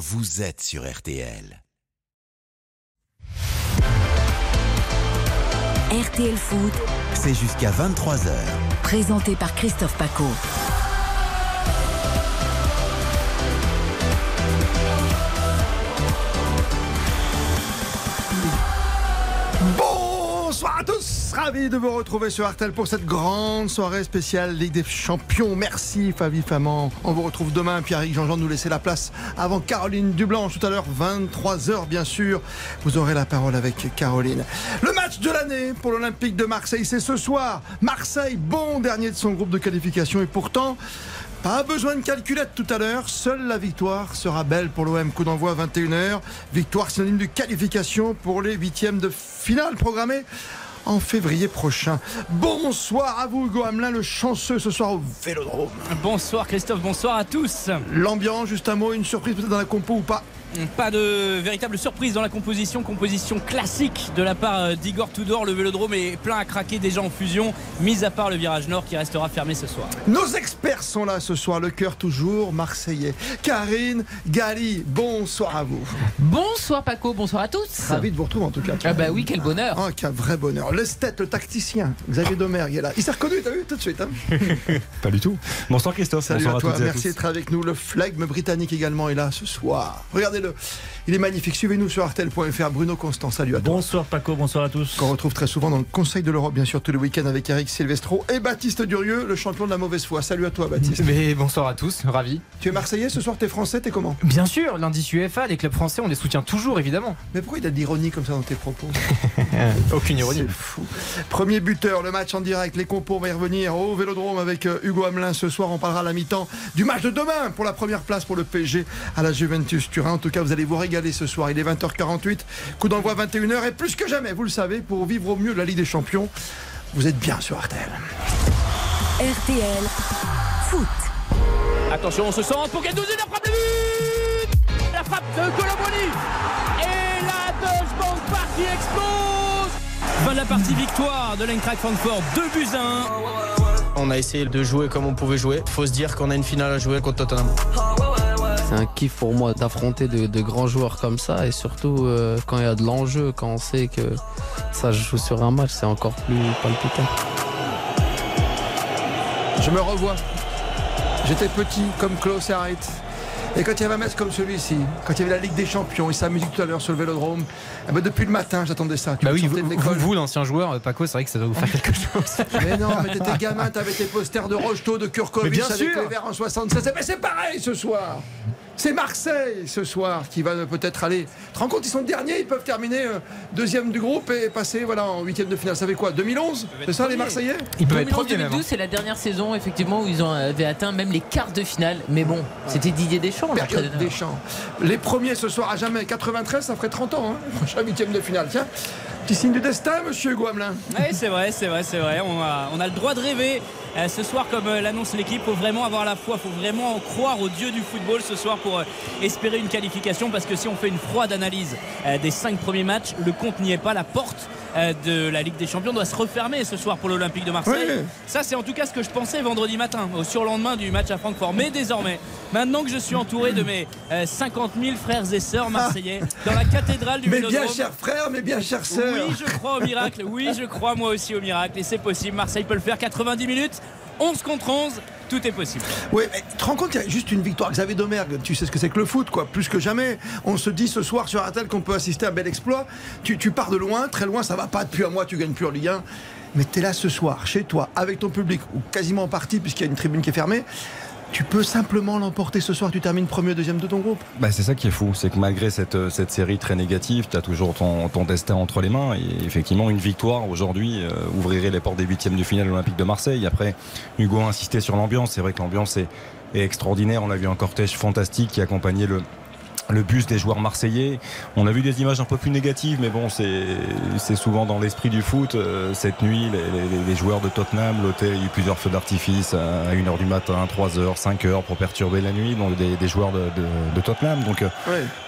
vous êtes sur RTL. RTL Foot, C'est jusqu'à 23h. présenté par Christophe Paco. Ravi de vous retrouver sur Artel pour cette grande soirée spéciale Ligue des Champions. Merci Fabi Faman. On vous retrouve demain. Pierre-Yves Jean-Jean nous laisser la place avant Caroline Dublanche tout à l'heure, 23h bien sûr. Vous aurez la parole avec Caroline. Le match de l'année pour l'Olympique de Marseille, c'est ce soir. Marseille, bon dernier de son groupe de qualification et pourtant. Pas besoin de calculette tout à l'heure, seule la victoire sera belle pour l'OM. Coup d'envoi à 21h. Victoire synonyme de qualification pour les huitièmes de finale programmés en février prochain. Bonsoir à vous Hugo Hamelin, le chanceux ce soir au Vélodrome. Bonsoir Christophe, bonsoir à tous. L'ambiance, juste un mot, une surprise peut-être dans la compo ou pas Pas de véritable surprise dans la composition, composition classique de la part euh, d'Igor Tudor. Le vélodrome est plein à craquer déjà en fusion, mis à part le virage nord qui restera fermé ce soir. Nos experts sont là ce soir, le cœur toujours marseillais. Karine, Gali, bonsoir à vous. Bonsoir Paco, bonsoir à tous. Ravi de vous retrouver en tout cas. Ah bah oui, quel bonheur. Oh, quel vrai bonheur. L'esthète, le tacticien, Xavier Domergue est là. Il s'est reconnu, t'as vu, tout de suite. hein Pas du tout. Bonsoir Christophe. Salut Bonsoir à toi, toutes et à merci d'être avec nous. Le flegme britannique également est là ce soir. Regardez-le, il est magnifique. Suivez-nous sur artel.fr. Bruno Constant, salut à toi. Bonsoir Paco, bonsoir à tous. Qu'on retrouve très souvent dans le Conseil de l'Europe, bien sûr, tous les week-ends avec Eric Silvestro et Baptiste Durieux, le champion de la mauvaise foi. Salut à toi, Baptiste. Mais bonsoir à tous, ravi. tu es Marseillais ce soir, t'es Français, t'es comment? Bien sûr, l'indice UFA, les clubs français, on les soutient toujours évidemment. Mais pourquoi il y a de l'ironie comme ça dans tes propos? Aucune ironie. C'est fou. Premier buteur, le match en direct, les compos, on va y revenir au Vélodrome avec euh, Hugo Hamelin ce soir. On parlera à la mi-temps du match de demain pour la première place pour le PSG à la Juventus Turin. En tout cas, vous allez vous régaler ce soir. Il est 20h48, coup d'envoi 21h et plus que jamais, vous le savez, pour vivre au mieux la Ligue des Champions, vous êtes bien sur Artel. RTL Foot. Attention, on se sent pour Gendouzi, la frappe de but La frappe de Colomboigny Et la Deutsche Bank Park qui explose Fin de la partie victoire de l'Eintracht Francfort, 2 buts à 1. On a essayé de jouer comme on pouvait jouer. Faut se dire qu'on a une finale à jouer contre Tottenham. C'est un kiff pour moi d'affronter de, grands joueurs comme ça et surtout euh, quand il y a de l'enjeu, quand on sait que ça joue sur un match, c'est encore plus palpitant. Je me revois. J'étais petit comme Klaus Harit. Et quand il y avait un match comme celui-ci, quand il y avait la Ligue des Champions et sa musique tout à l'heure sur le Vélodrome, eh ben depuis le matin j'attendais ça. Tu Bah oui, vous, vous, vous, l'ancien joueur, euh, Paco, c'est vrai que ça doit vous faire quelque chose. Mais non, mais t'étais gamin, t'avais tes posters de Rocheteau, de Kurkovic avec les Verts en 76. Mais c'est pareil ce soir. C'est Marseille ce soir qui va peut-être aller. Tu te rends compte, ils sont derniers, ils peuvent terminer euh, deuxième du groupe et passer voilà, en huitième de finale. Ça fait quoi 2011 C'est ça les Marseillais Il peut être premier même. 2012, c'est la dernière saison effectivement où ils ont, avaient atteint même les quarts de finale. Mais bon, c'était Didier Deschamps, Période. Deschamps. Les premiers ce soir à jamais. 93, ça ferait 30 ans. Hein. Prochain huitième de finale. Tiens, petit signe du destin, monsieur Guamelin. Oui, c'est vrai, c'est vrai, c'est vrai. On a, le droit de rêver. Euh, ce soir, comme euh, l'annonce l'équipe, faut vraiment avoir la foi, faut vraiment en croire au dieu du football ce soir pour euh, espérer une qualification. Parce que si on fait une froide analyse des cinq premiers matchs, le compte n'y est pas. La porte de la Ligue des Champions doit se refermer ce soir pour l'Olympique de Marseille. Oui. Ça, c'est en tout cas ce que je pensais vendredi matin, au surlendemain du match à Francfort. Mais désormais, maintenant que je suis entouré de mes euh, 50 000 frères et sœurs marseillais dans la cathédrale du Mais bien chers frères, mais bien chères sœurs. oui, je crois au miracle. Oui, je crois moi aussi au miracle. Et c'est possible. Marseille peut le faire. 90 minutes, 11 contre 11. Tout est possible. Oui, mais tu te rends compte, il y a juste une victoire. Xavier Domergue, tu sais ce que c'est que le foot, quoi. Plus que jamais, on se dit ce soir sur Atel qu'on peut assister à un bel exploit. Tu, tu pars de loin, très loin, ça va pas depuis un mois, tu gagnes plus en Ligue 1. Mais tu es là ce soir, chez toi, avec ton public, ou quasiment en partie, puisqu'il y a une tribune qui est fermée. Tu peux simplement l'emporter ce soir, tu termines premier, deuxième de ton groupe. Bah, c'est ça qui est fou, c'est que malgré cette, euh, cette série très négative, tu as toujours ton, ton destin entre les mains. Et effectivement, une victoire aujourd'hui euh, ouvrirait les portes des huitièmes de finale olympique de Marseille. Après, Hugo a insisté sur l'ambiance. C'est vrai que l'ambiance est, est extraordinaire. On a vu un cortège fantastique qui accompagnait le, le bus des joueurs marseillais. On a vu des images un peu plus négatives, mais bon, c'est c'est souvent dans l'esprit du foot. Euh, cette nuit, les, les- les joueurs de Tottenham, l'hôtel, il y a eu plusieurs feux d'artifice à 1h du matin, 3h, 5h pour perturber la nuit, donc des, des joueurs de, de- de Tottenham. Donc euh,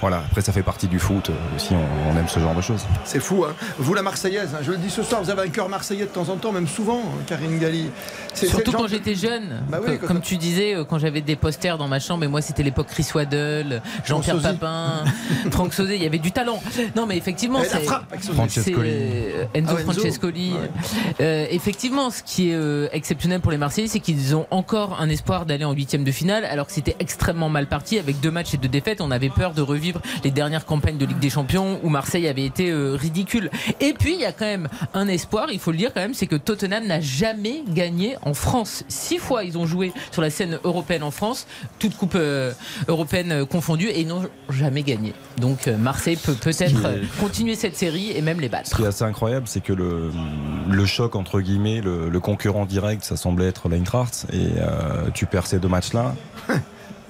voilà, après ça fait partie du foot euh, aussi, on, on aime ce genre de choses. C'est fou, hein. Vous, la Marseillaise, hein, je le dis ce soir, vous avez un cœur marseillais de temps en temps, même souvent, hein, Karine Galli. Surtout quand j'étais jeune. Bah oui, Comme tu disais, quand j'avais des posters dans ma chambre, et moi c'était l'époque Chris Waddle, Jean-Pierre. Papin, Franck Sauzet, il y avait du talent. Non, mais effectivement, c'est euh, Enzo Ah ouais, Enzo. Francescoli. Euh, effectivement, ce qui est euh, exceptionnel pour les Marseillais, c'est qu'ils ont encore un espoir d'aller en huitième de finale, alors que c'était extrêmement mal parti avec deux matchs et deux défaites. On avait peur de revivre les dernières campagnes de Ligue des Champions où Marseille avait été euh, ridicule. Et puis, il y a quand même un espoir, il faut le dire quand même, c'est que Tottenham n'a jamais gagné en France. Six fois, ils ont joué sur la scène européenne en France, toute coupe euh, européenne euh, confondue, et ils n'ont jamais gagné. Donc, euh, Marseille peut peut-être est- continuer cette série et même les battre. Ce qui est assez incroyable, c'est que le, le choc entre guillemets, le, le concurrent direct, ça semblait être l'Eintracht, et euh, tu perds ces deux matchs-là,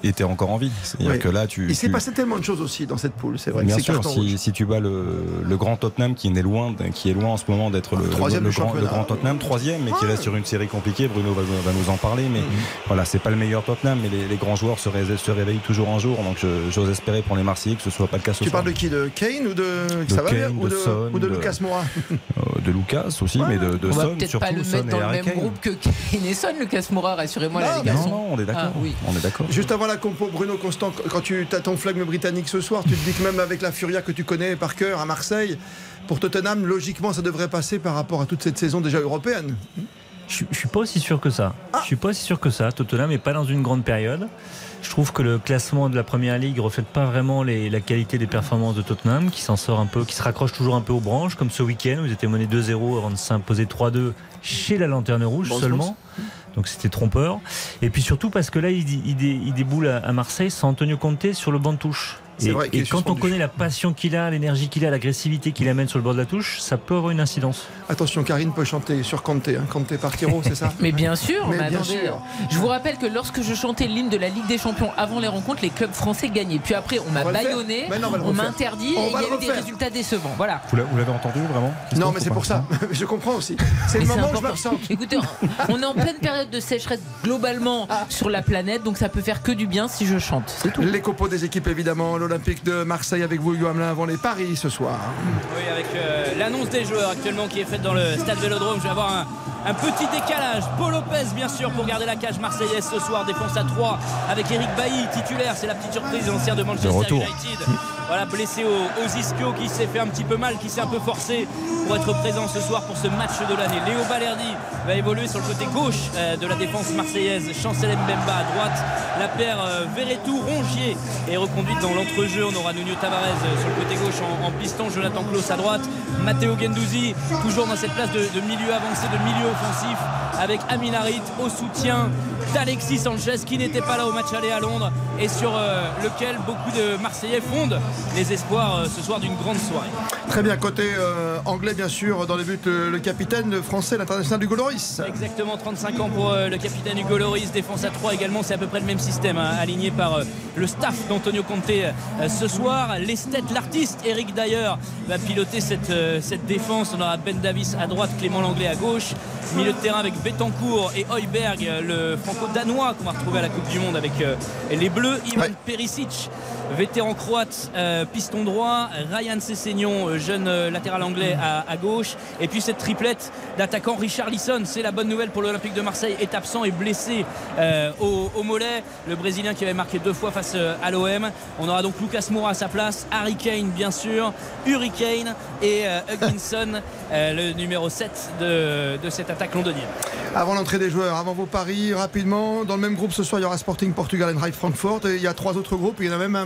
et t'es encore en vie. C'est-à-dire Oui. que là, tu. Il s'est tu- passé tellement de choses aussi dans cette poule, c'est vrai. Bien c'est sûr, si, tu bats le, le grand Tottenham qui est loin, qui est loin en ce moment d'être le, Troisième le, grand, le grand Tottenham, troisième, mais qui Ouais. reste sur une série compliquée. Bruno va, va nous en parler, mais voilà, c'est pas le meilleur Tottenham, mais les, les grands joueurs se, ré- se réveillent toujours un jour. Donc j'ose espérer pour les Marseillais que ce soit pas le cas ce Tu soir. parles de qui? De Kane ou de, De ça va bien Kane, ou de Son, ou de de- Lucas Moura? Euh, de Lucas aussi, mais de, de On Son peut-être pas le mettre et dans le même groupe que Kane et Son, Lucas Moura, rassurez-moi, là, les garçons. Non, non, on est d'accord. Ah, oui. On est d'accord. Juste avant la compo, Bruno Constant, quand tu as ton flegme britannique ce soir, tu te dis que même avec la Furia que tu connais par cœur à Marseille, pour Tottenham, logiquement, ça devrait passer par rapport à toute cette saison déjà européenne. Je, je suis pas aussi sûr que ça. Je suis pas aussi sûr que ça. Tottenham n'est pas dans une grande période. Je trouve que le classement de la première ligue reflète pas vraiment les- la qualité des performances de Tottenham, qui s'en sort un peu, qui se raccroche toujours un peu aux branches, comme ce week-end où ils étaient menés 2-0 avant de s'imposer 3-2 chez la Lanterne Rouge Bon, seulement. Donc c'était trompeur. Et puis surtout parce que là, il, il, dé- il déboule à, à Marseille sans Antonio Conte sur le banc de touche. Et, vrai quand on connaît la passion qu'il a, l'énergie qu'il a, l'agressivité qu'il amène sur le bord de la touche, ça peut avoir une incidence. Attention, Karine peut chanter sur Conte, hein. Conte par Tiro, c'est ça Mais bien sûr, Mais mais bien attendez, sûr. je vous rappelle que lorsque je chantais l'hymne de la Ligue des Champions avant les rencontres, les clubs français gagnaient. Puis après, on m'a baïonné, non, on m'a interdit On et il y a eu des résultats décevants. Voilà. Vous l'a- vous l'avez entendu vraiment Non, mais c'est pour ça. Je comprends aussi. C'est le moment où je m'absente. Écoutez, on est en pleine période de sécheresse globalement sur la planète, donc ça peut faire que du bien si je chante. C'est tout. Les copeaux des équipes, évidemment. L'Olympique de Marseille avec vous, Hugo Hamelin, avant les paris ce soir. Oui, avec euh, l'annonce des joueurs actuellement qui est faite dans le stade Vélodrome, je vais avoir un, un petit décalage. Paul Lopez, bien sûr, pour garder la cage marseillaise ce soir. Défense à 3 avec Eric Bailly, titulaire. C'est la petite surprise, ancien de Manchester. United. Voilà, blessé au, aux ischio, qui s'est fait un petit peu mal, qui s'est un peu forcé pour être présent ce soir pour ce match de l'année. Léo Balerdi va évoluer sur le côté gauche euh, de la défense marseillaise. Chancel Mbemba à droite. La paire euh, Verretou-Rongier est reconduite dans l'entrejeu. On aura Nuno Tavares euh, sur le côté gauche en, piston. Jonathan Klaus à droite. Matteo Gendouzi toujours dans cette place de, milieu avancé, de milieu offensif avec Amin Harit au soutien d'Alexis Sanchez qui n'était pas là au match aller à Londres et sur lequel beaucoup de Marseillais fondent les espoirs euh, ce soir d'une grande soirée. Très bien, côté euh, anglais, bien sûr, dans les buts, le, le capitaine le français, l'international du Loris. Exactement 35 ans pour euh, le capitaine Hugo Loris, défense à 3 également, c'est à peu près le même système hein, aligné par euh, le staff d'Antonio Conte euh, ce soir. L'esthète, l'artiste Eric Dyer va piloter cette, euh, cette défense. On aura Ben Davis à droite, Clément Langlais à gauche. Milieu de terrain avec Betancourt et Heuberg, euh, le franco-danois qu'on va retrouver à la Coupe du Monde avec euh, les Bleus. Ivan Ouais. Perisic, vétéran croate, euh, piston droit. Ryan Sessegnon, euh, jeune euh, latéral anglais à, gauche. Et puis cette triplette d'attaquant Richard Lisson. C'est la bonne nouvelle pour l'Olympique de Marseille. Est absent et blessé au, mollet. Le Brésilien qui avait marqué deux fois face à l'OM. On aura donc Lucas Moura à sa place. Harry Kane, bien sûr. Hurricane et euh, Hugginson, le numéro 7 de, cette attaque londonienne. Avant l'entrée des joueurs, avant vos paris, rapidement, dans le même groupe ce soir, il y aura Sporting Portugal et Francfort. Et il y a trois autres groupes. Il y en a même un,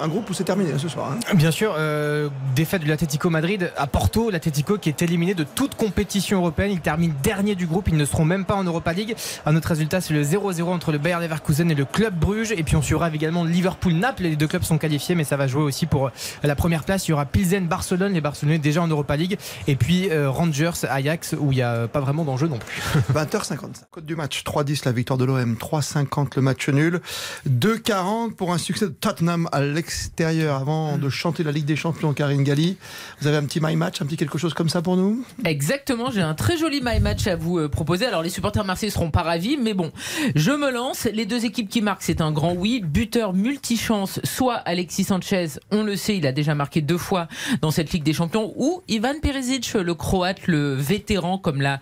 un groupe où c'est terminé ce soir. hein. Bien sûr, euh, défaite de l'Atlético Madrid à Porto. L'Atlético qui est éliminé de toute compétition européenne. Il termine dernier du groupe. Ils ne seront même pas en Europa League. Un autre résultat, c'est le 0-0 entre le Bayern Leverkusen et le Club Bruges. Et puis on suivra également Liverpool-Naples. Les deux clubs sont qualifiés, mais ça va jouer aussi pour la première place. Il y aura Pilsen-Barcelone. Les Barcelonais déjà en Europa League. Et puis euh, Rangers-Ajax où il n'y a pas vraiment d'enjeu non plus. 20h55. Code du match 3-10 la victoire de l'OM, 3-50 le match nul, 2-40 pour un succès de Tottenham à l'extérieur. Avant de chanter la Ligue des Champions, Karine Galli, vous avez un petit my match, un petit quelque chose comme ça pour nous? Exactement, j'ai un très joli my match à vous euh, proposer. Alors les supporters marseillais seront pas ravis, mais bon, je me lance. Les deux équipes qui marquent, c'est un grand oui. Buteur multichance, soit Alexis Sanchez, on le sait, il a déjà marqué deux fois dans cette Ligue des Champions, ou Ivan Perisic, le croate, le vétéran, comme l'a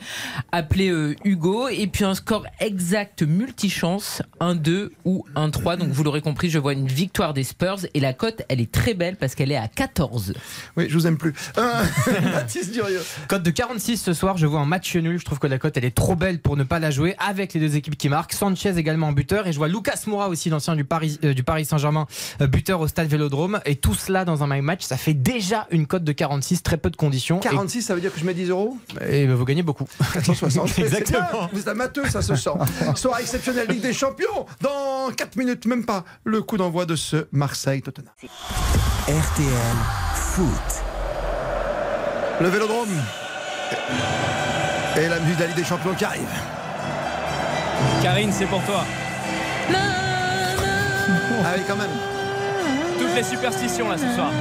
appelé euh, Hugo. Et puis un score exact multichance, 1-2 ou 1-3. Donc vous l'aurez compris, je vois une victoire des, Spurs et la cote, elle est très belle parce qu'elle est à 14. Oui, je vous aime plus. Euh, Baptiste Durieux. Cote de 46 ce soir, je vois un match nul. Je trouve que la cote elle est trop belle pour ne pas la jouer avec les deux équipes qui marquent. Sanchez également en buteur et je vois Lucas Moura aussi, l'ancien du Paris, euh, du Paris Saint-Germain, euh, buteur au stade Vélodrome. Et tout cela dans un my match, ça fait déjà une cote de 46, très peu de conditions. 46, ça veut dire que je mets 10 euros? Et, et vous gagnez beaucoup. 460. C'est Exactement. bien, Vous êtes amateur, ça se sent. Soir exceptionnelle Ligue des Champions. Dans 4 minutes, même pas, le coup d'envoi de ce Marseille-Tottenham. RTL Foot. Le Vélodrome. Et la musique de la Ligue des Champions qui arrive. Karine, c'est pour toi. Ah oui, quand même. Toutes les superstitions là ce soir.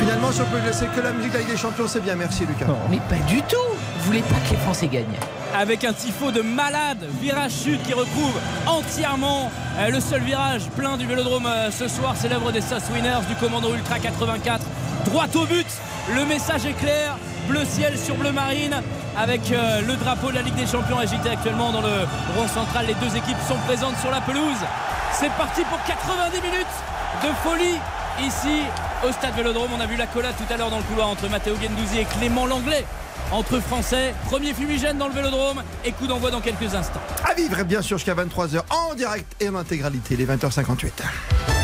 Finalement, si on peut laisser que la musique de la Ligue des Champions, c'est bien. Merci, Lucas. Mais pas du tout Vous voulez pas que les Français gagnent Avec un tifo de malade, virage chute qui recouvre entièrement euh, le seul virage plein du vélodrome euh, ce soir. C'est l'œuvre des South Winners du commando Ultra 84. Droit au but, le message est clair. Bleu ciel sur bleu marine avec euh, le drapeau de la Ligue des Champions agité actuellement dans le rond central. Les deux équipes sont présentes sur la pelouse. C'est parti pour 90 minutes de folie ici au stade Vélodrome. On a vu la collade tout à l'heure dans le couloir entre Matteo Gendouzi et Clément Langlais. Entre Français, premier fumigène dans le Vélodrome et coup d'envoi dans quelques instants. À vivre, bien sûr, jusqu'à 23h en direct et en intégralité, les 20h58.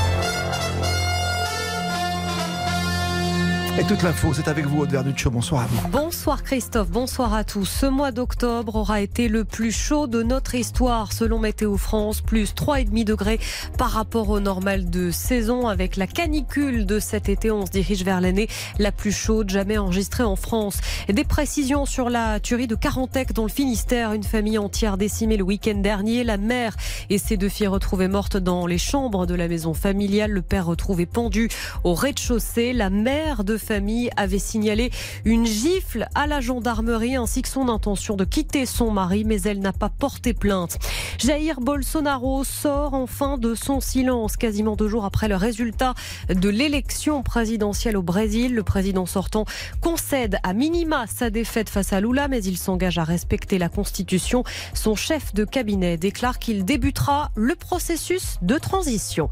Et toute l'info, c'est avec vous, Aude Vernuccio. Bonsoir à vous. Bonsoir Christophe, bonsoir à tous. Ce mois d'octobre aura été le plus chaud de notre histoire selon Météo France, plus 3,5 degrés par rapport au normal de saison. Avec la canicule de cet été, on se dirige vers l'année la plus chaude jamais enregistrée en France. Des précisions sur la tuerie de Carantec dans le Finistère, une famille entière décimée le week-end dernier. La mère et ses deux filles retrouvées mortes dans les chambres de la maison familiale. Le père retrouvé pendu au rez-de-chaussée. La mère de famille avait signalé une gifle à la gendarmerie ainsi que son intention de quitter son mari, mais elle n'a pas porté plainte. Jair Bolsonaro sort enfin de son silence quasiment deux jours après le résultat de l'élection présidentielle au Brésil. Le président sortant concède à minima sa défaite face à Lula, mais il s'engage à respecter la Constitution. Son chef de cabinet déclare qu'il débutera le processus de transition.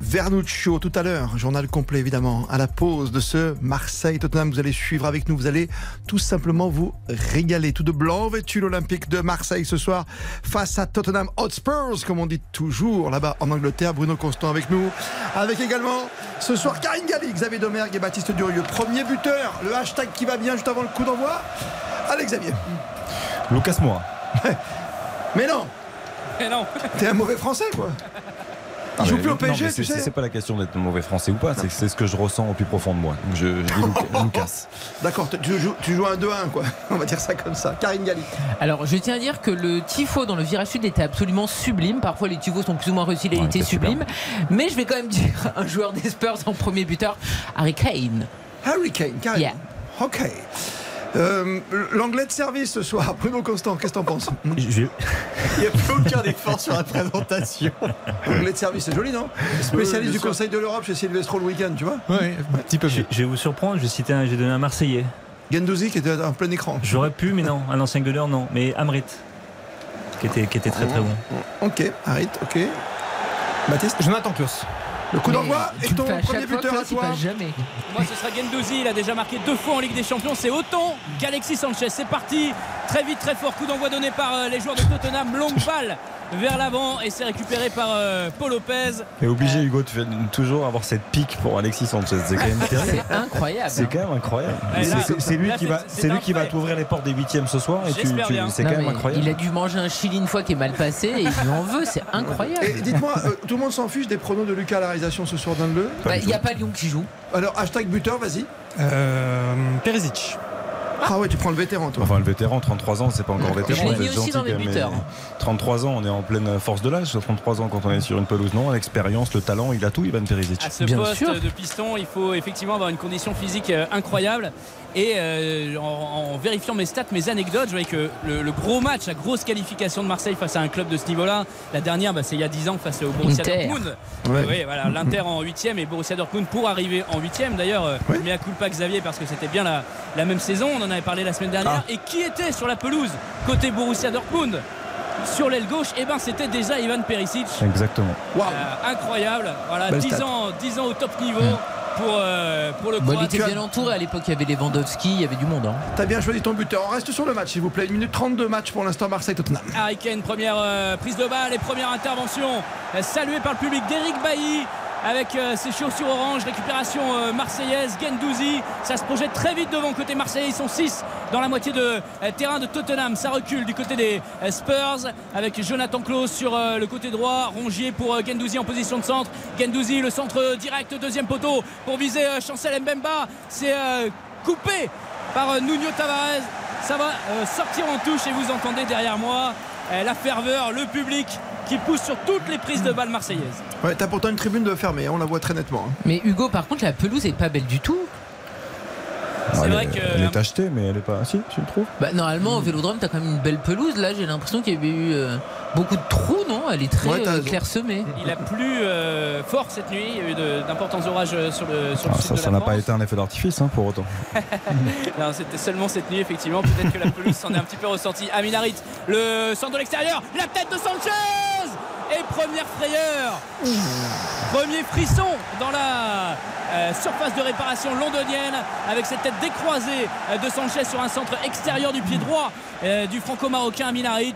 Vernuccio, tout à l'heure, journal complet évidemment, à la pause de ce Marseille-Tottenham. Vous allez suivre avec nous, vous allez tout simplement vous régaler. Tout de blanc vêtu l'Olympique de Marseille ce soir face à Tottenham Hotspurs, comme on dit toujours là-bas en Angleterre. Bruno Constant avec nous. Avec également ce soir Karine Galli, Xavier Domergue et Baptiste Durieux. Premier buteur, le hashtag qui va bien juste avant le coup d'envoi. Allez Xavier. Lucas Moura. Mais non, Et non, t'es un mauvais français quoi. Ah, Il joue plus au non, mais PSG, c'est- tu sais. C'est pas la question d'être mauvais français ou pas, c'est ce que je ressens au plus profond de moi. Donc je, je dis Lucas-. D'accord, tu joues, tu joues un 2-1 quoi. On va dire ça comme ça. Karine Galli. Alors, je tiens à dire que le tifo dans le virage sud était absolument sublime. Parfois, les tifos sont plus ou moins réussis, il était sublime. Mais je vais quand même dire un joueur des Spurs en premier buteur, Harry Kane. Harry Kane, Karine. Yeah. Ok. Euh, L'anglais de service ce soir, Bruno Constant, qu'est-ce que t'en penses? Je- Il n'y a plus aucun effort sur la présentation. L'anglais de service, c'est joli, non? Spécialiste du Conseil de l'Europe chez Silvestro le week-end, tu vois? Oui, un petit peu je, je vais vous surprendre, je vais citer un, j'ai donné un Marseillais. Gendouzi qui était en plein écran. J'aurais pu, mais non. Un ancien gueuleur, non. Mais Amrit, qui était, qui était très très bon. Ok, arrête, ok. Baptiste? Jonathan Klaus. Le coup d'envoi le ton premier buteur à toi jamais. moi ce sera Gendouzi. Il a déjà marqué deux fois en Ligue des Champions. C'est autant qu'Alexis Sanchez. C'est parti très vite, très fort. Coup d'envoi donné par euh, les joueurs de Tottenham. Longue balle vers l'avant et c'est récupéré par euh, Paul Lopez. Et obligé Hugo de faire- toujours avoir cette pique pour Alexis Sanchez. C'est quand même terrible. C'est incroyable. C'est quand même incroyable. C'est- lui là, qui va, c'est c'est lui un qui va fait. t'ouvrir les portes des huitièmes ce soir. Et tu, c'est quand même incroyable. Il a dû manger un chili une fois qui est mal passé et il en veut, c'est incroyable. Et dites-moi, euh, tout le monde s'en fiche des pronos de Lucas à la réalisation ce soir dans le Bah, Il n'y a pas Lyon qui joue. Alors, hashtag buteur, vas-y. Euh, Perisic. Ah ouais, tu prends le vétéran, toi. Enfin, le vétéran, 33 ans, c'est pas encore vétéran. Je l'ai mis aussi dans les buteurs. mais 33 ans, on est en pleine force de l'âge. 33 ans quand on est sur une pelouse, non L'expérience, le talent, il a tout, Ivan Perisic. À ce Bien poste sûr. de piston, il faut effectivement avoir une condition physique euh, incroyable. Et euh, en, en vérifiant mes stats, mes anecdotes, je voyais que le, le gros match, la grosse qualification de Marseille face à un club de ce niveau-là, la dernière, bah, c'est il y a 10 ans face au Borussia Inter. Dortmund. Ouais. Oui, voilà, l'Inter en 8 et Borussia Dortmund pour arriver en 8 D'ailleurs, euh, Ouais. mais à culpa Xavier parce que c'était bien la, la même saison. On en avait parlé la semaine dernière. Et qui était sur la pelouse côté Borussia Dortmund? Sur l'aile gauche, et ben c'était déjà Ivan Perisic. Exactement. Euh, incroyable. Voilà, Belle 10 stat. ans, 10 ans au top niveau pour, euh, pour le Bon, il était bien entouré à l'époque, il y avait Lewandowski, il y avait du monde. hein. T'as bien choisi ton buteur. On reste sur le match, s'il vous plaît. Une minute 32 match pour l'instant Marseille-Tottenham. Harry Kane, première euh, prise de balle et première intervention saluée par le public d'Eric Bailly avec euh, ses chaussures orange, récupération euh, marseillaise, Gendouzi, ça se projette très vite devant côté marseillais, ils sont 6 dans la moitié de euh, terrain de Tottenham, ça recule du côté des Spurs avec Jonathan Klaus sur le côté droit, Rongier pour Gendouzi en position de centre, Gendouzi le centre direct, deuxième poteau pour viser Chancel Mbemba, c'est coupé par Nuno Tavares, ça va sortir en touche et vous entendez derrière moi la ferveur, le public qui pousse sur toutes les prises de balles marseillaises. Ouais, t'as pourtant une tribune de fermée, on la voit très nettement. hein. Mais Hugo, par contre, la pelouse est pas belle du tout. C'est elle, vrai est- que- elle est achetée, mais elle est pas. Si, tu le trouves? Bah, normalement, au vélodrome, t'as quand même une belle pelouse. Là, j'ai l'impression qu'il y avait eu euh, beaucoup de trous, non? Elle est très Ouais, euh, clairsemée. Il a plu euh, fort cette nuit, il y a eu de- d'importants orages sur le, sur le Ah, sud Ça de ça la n'a pas été un effet d'artifice hein, pour autant. Non, c'était seulement cette nuit, effectivement. Peut-être que la pelouse s'en est un petit peu ressentie. Amin Harit, le centre de l'extérieur, la tête de Sanchez Et première frayeur Premier frisson dans la euh, surface de réparation londonienne avec cette tête décroisée euh, de Sanchez sur un centre extérieur du pied droit euh, du franco-marocain Amin Harit.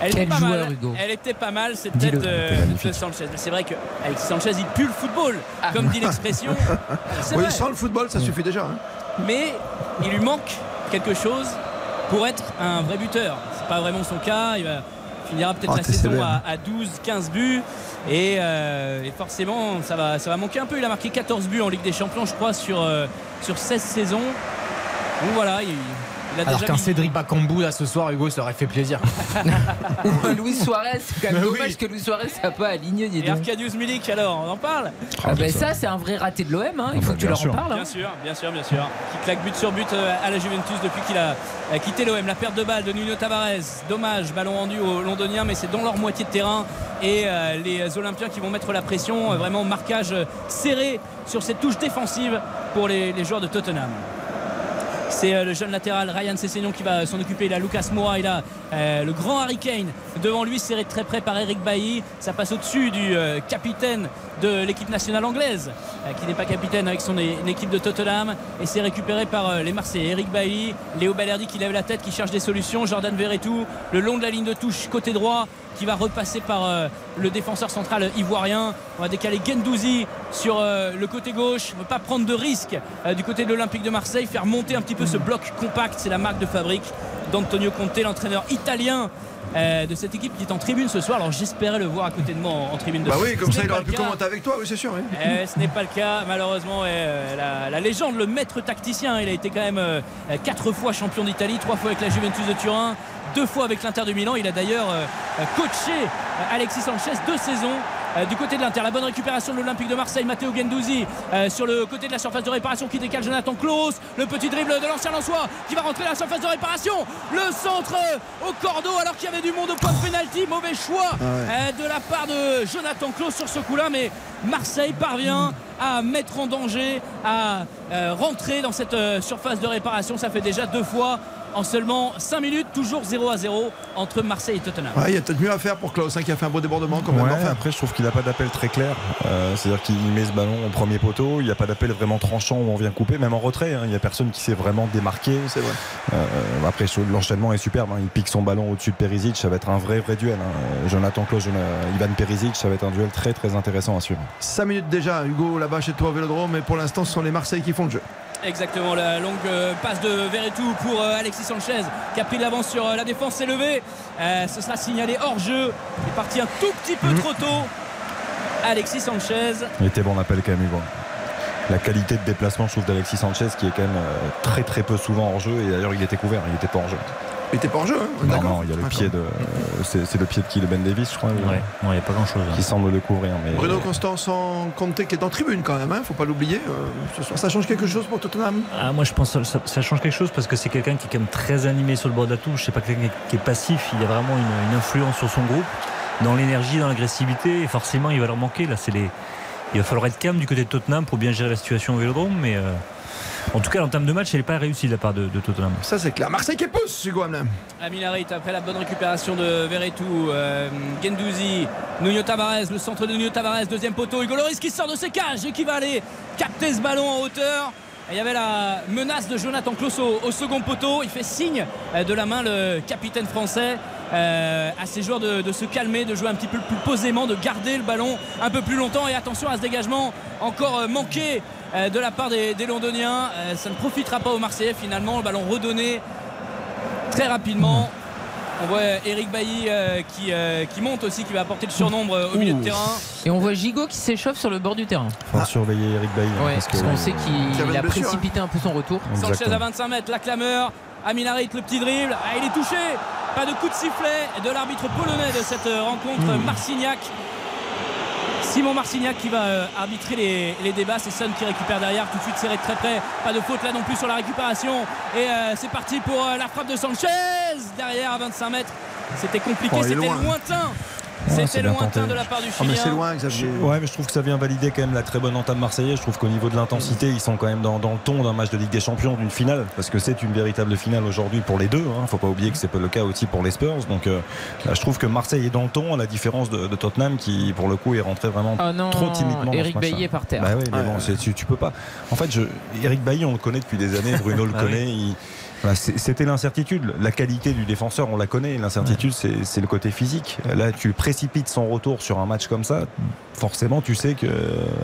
Elle Quel était pas joueur, mal. Hugo. Elle était pas mal cette tête de, C'était magnifique. de Sanchez. Mais c'est vrai que Alexis Sanchez il pue le football, comme dit l'expression. Oui, vrai sans le football, ça suffit déjà. hein. mais il lui manque quelque chose pour être un vrai buteur. C'est pas vraiment son cas. Il va- finira peut-être Ah, la saison à, à 12, 15 buts. Et, euh, et forcément, ça va, ça va manquer un peu. Il a marqué 14 buts en Ligue des Champions, je crois, sur, euh, sur 16 saisons. Donc voilà, il, il a Alors qu'un mis- Cédric Bakambu là ce soir, Hugo, ça aurait fait plaisir. Ou Luis Suarez, c'est quand même Mais dommage oui. que Luis Suarez soit pas aligné. Et. Arcadius Milik, alors, on en parle Ah, bah, ça, c'est un vrai raté de l'OM. hein. Il faut bah, que tu leur en parles. hein. Bien sûr, bien sûr, bien sûr. Qui claque but sur but euh, à la Juventus depuis qu'il a euh, quitté l'OM. La perte de balle de Nuno Tavares. Dommage, ballon rendu aux Londoniens, mais c'est dans leur moitié de terrain. Et euh, les Olympiens qui vont mettre la pression. Euh, Vraiment marquage euh, serré sur cette touche défensive pour les, les joueurs de Tottenham. C'est euh, le jeune latéral Ryan Sessegnon qui va s'en occuper. Il a Lucas Moura, il a euh, le grand Harry Kane devant lui, serré très près par Eric Bailly. Ça passe au-dessus du euh, capitaine de l'équipe nationale anglaise, qui n'est pas capitaine avec son équipe de Tottenham. Et c'est récupéré par les Marseillais. Eric Bailly, Léo Balerdi qui lève la tête, qui cherche des solutions. Jordan Verretou, le long de la ligne de touche côté droit, qui va repasser par euh, le défenseur central ivoirien. On va décaler Gendouzi sur euh, le côté gauche. On ne veut pas prendre de risque euh, du côté de l'Olympique de Marseille, faire monter un petit peu ce bloc compact. C'est la marque de fabrique d'Antonio Conte, l'entraîneur italien. de cette équipe qui est en tribune ce soir, alors j'espérais le voir à côté de moi en, en tribune de Bah oui, comme Ce ça il aurait pu commenter avec toi, oui, c'est sûr. oui. Euh, ce n'est pas le cas, malheureusement. euh, la, la légende, le maître tacticien, il a été quand même euh, quatre fois champion d'Italie, trois fois avec la Juventus de Turin, deux fois avec l'Inter de Milan. Il a d'ailleurs euh, coaché euh, Alexis Sanchez deux saisons. euh, du côté de l'Inter, la bonne récupération de l'Olympique de Marseille, Matteo Gendouzi euh, sur le côté de la surface de réparation qui décale Jonathan Klaus, le petit dribble de l'ancien Lançois qui va rentrer dans la surface de réparation, le centre euh, au cordeau alors qu'il y avait du monde au point de pénalty, mauvais choix euh, de la part de Jonathan Klaus sur ce coup-là, mais Marseille parvient à mettre en danger, à rentrer dans cette surface de réparation. Ça fait déjà deux fois en seulement 5 minutes, toujours 0 à 0 entre Marseille et Tottenham. Ouais, il y a peut-être mieux à faire pour Klaus, hein, qui a fait un beau débordement quand même. Ouais, Enfin, après, je trouve qu'il n'a pas d'appel très clair. Euh, C'est-à-dire qu'il met ce ballon au premier poteau. Il n'y a pas d'appel vraiment tranchant où on vient couper, même en retrait. hein. Il n'y a personne qui s'est vraiment démarqué. c'est vrai. Euh, après, l'enchaînement est superbe. hein. Il pique son ballon au-dessus de Perisic. Ça va être un vrai, vrai duel. hein. Jonathan Klaus, Ivan Perisic, ça va être un duel très, très intéressant à suivre. 5 minutes déjà, Hugo, là-bas chez toi au Vélodrome, mais pour l'instant, ce sont les Marseillais qui font le jeu. Exactement, la longue euh, passe de Verretou pour euh, Alexis Sanchez qui a pris de l'avance sur euh, la défense, s'est levé. Euh, ce sera signalé hors jeu. Il est parti un tout petit peu trop tôt. Alexis Sanchez. Il était bon l'appel quand même. La qualité de déplacement, je trouve, d'Alexis Sanchez, qui est quand même très, très peu souvent hors jeu. Et d'ailleurs, il était couvert. Il n'était pas hors jeu. Il était pas en jeu, hein, Non, non, il y a le pied de. euh, C'est le pied de qui Le Ben Davis, je crois. ou- Ouais, il n'y a pas grand chose. Qui semble le couvrir. Mais... Bruno Constance en Conte qui est en tribune quand même, hein, faut pas l'oublier. Euh, ça change quelque chose pour Tottenham? Ah, moi je pense que ça, ça change quelque chose parce que c'est quelqu'un qui est quand même très animé sur le bord de la touche. C'est pas quelqu'un qui est- qui est passif. Il y a vraiment une, une influence sur son groupe, dans l'énergie, dans l'agressivité. Et forcément, il va leur manquer. Là, c'est les. Il va falloir être calme du côté de Tottenham pour bien gérer la situation au Vélodrome, mais euh, En tout cas, en termes de match, elle n'est pas réussie de la part de, de Tottenham. Ça, c'est clair. Marseille qui pousse, Hugo Hamelin. Aminarit après la bonne récupération de Verretou, euh, Gendouzi, Nuno Tavares, le centre de Nuno Tavares, deuxième poteau, Hugo Loris qui sort de ses cages et qui va aller capter ce ballon en hauteur. Et il y avait la menace de Jonathan Klaus au, au second poteau. Il fait signe euh, de la main le capitaine français euh, à ses joueurs de, de se calmer, de jouer un petit peu plus posément, de garder le ballon un peu plus longtemps. Et attention à ce dégagement encore euh, manqué de la part des, des Londoniens. Euh, ça ne profitera pas aux Marseillais finalement. Le ballon redonné très rapidement. On voit Eric Bailly euh, qui, euh, qui monte aussi, qui va apporter le surnombre euh, au milieu de terrain. Et on voit Gigot qui s'échauffe sur le bord du terrain. Faut surveiller Eric Bailly. hein, Ouais, parce qu'on sait qu'il a précipité un peu son retour. Sanchez à Exactement. 25 mètres, la clameur. Aminarit, le petit dribble. Ah, il est touché. Pas de coup de sifflet de l'arbitre polonais de cette euh, rencontre, Marcignac. Simon Marcignac qui va euh, arbitrer les, les débats. C'est Son qui récupère derrière, tout de suite serré de très près. Pas de faute là non plus sur la récupération. Et euh, c'est parti pour euh, la frappe de Sanchez derrière à 25 mètres. C'était compliqué, Oh, c'était loin. lointain. C'est C'était lointain tenté. de la part du Oh, mais Chilien. c'est loin, Xavier. Ouais, mais je trouve que ça vient valider quand même la très bonne entame marseillaise. Je trouve qu'au niveau de l'intensité, ils sont quand même dans, dans le ton d'un match de Ligue des Champions, d'une finale, parce que c'est une véritable finale aujourd'hui pour les deux. Hein. Faut pas oublier que c'est pas le cas aussi pour les Spurs. Donc, euh, là, je trouve que Marseille est dans le ton, à la différence de, de Tottenham qui, pour le coup, est rentré vraiment Ah non, trop timidement. Eric. Bailly est par terre. Bah oui, mais bon, tu, tu peux pas. En fait, je, Eric Bailly, on le connaît depuis des années. Bruno le Ah connaît. il- C'était l'incertitude. La qualité du défenseur, on la connaît. L'incertitude, c'est c'est le côté physique. Là, tu précipites son retour sur un match comme ça. Forcément, tu sais que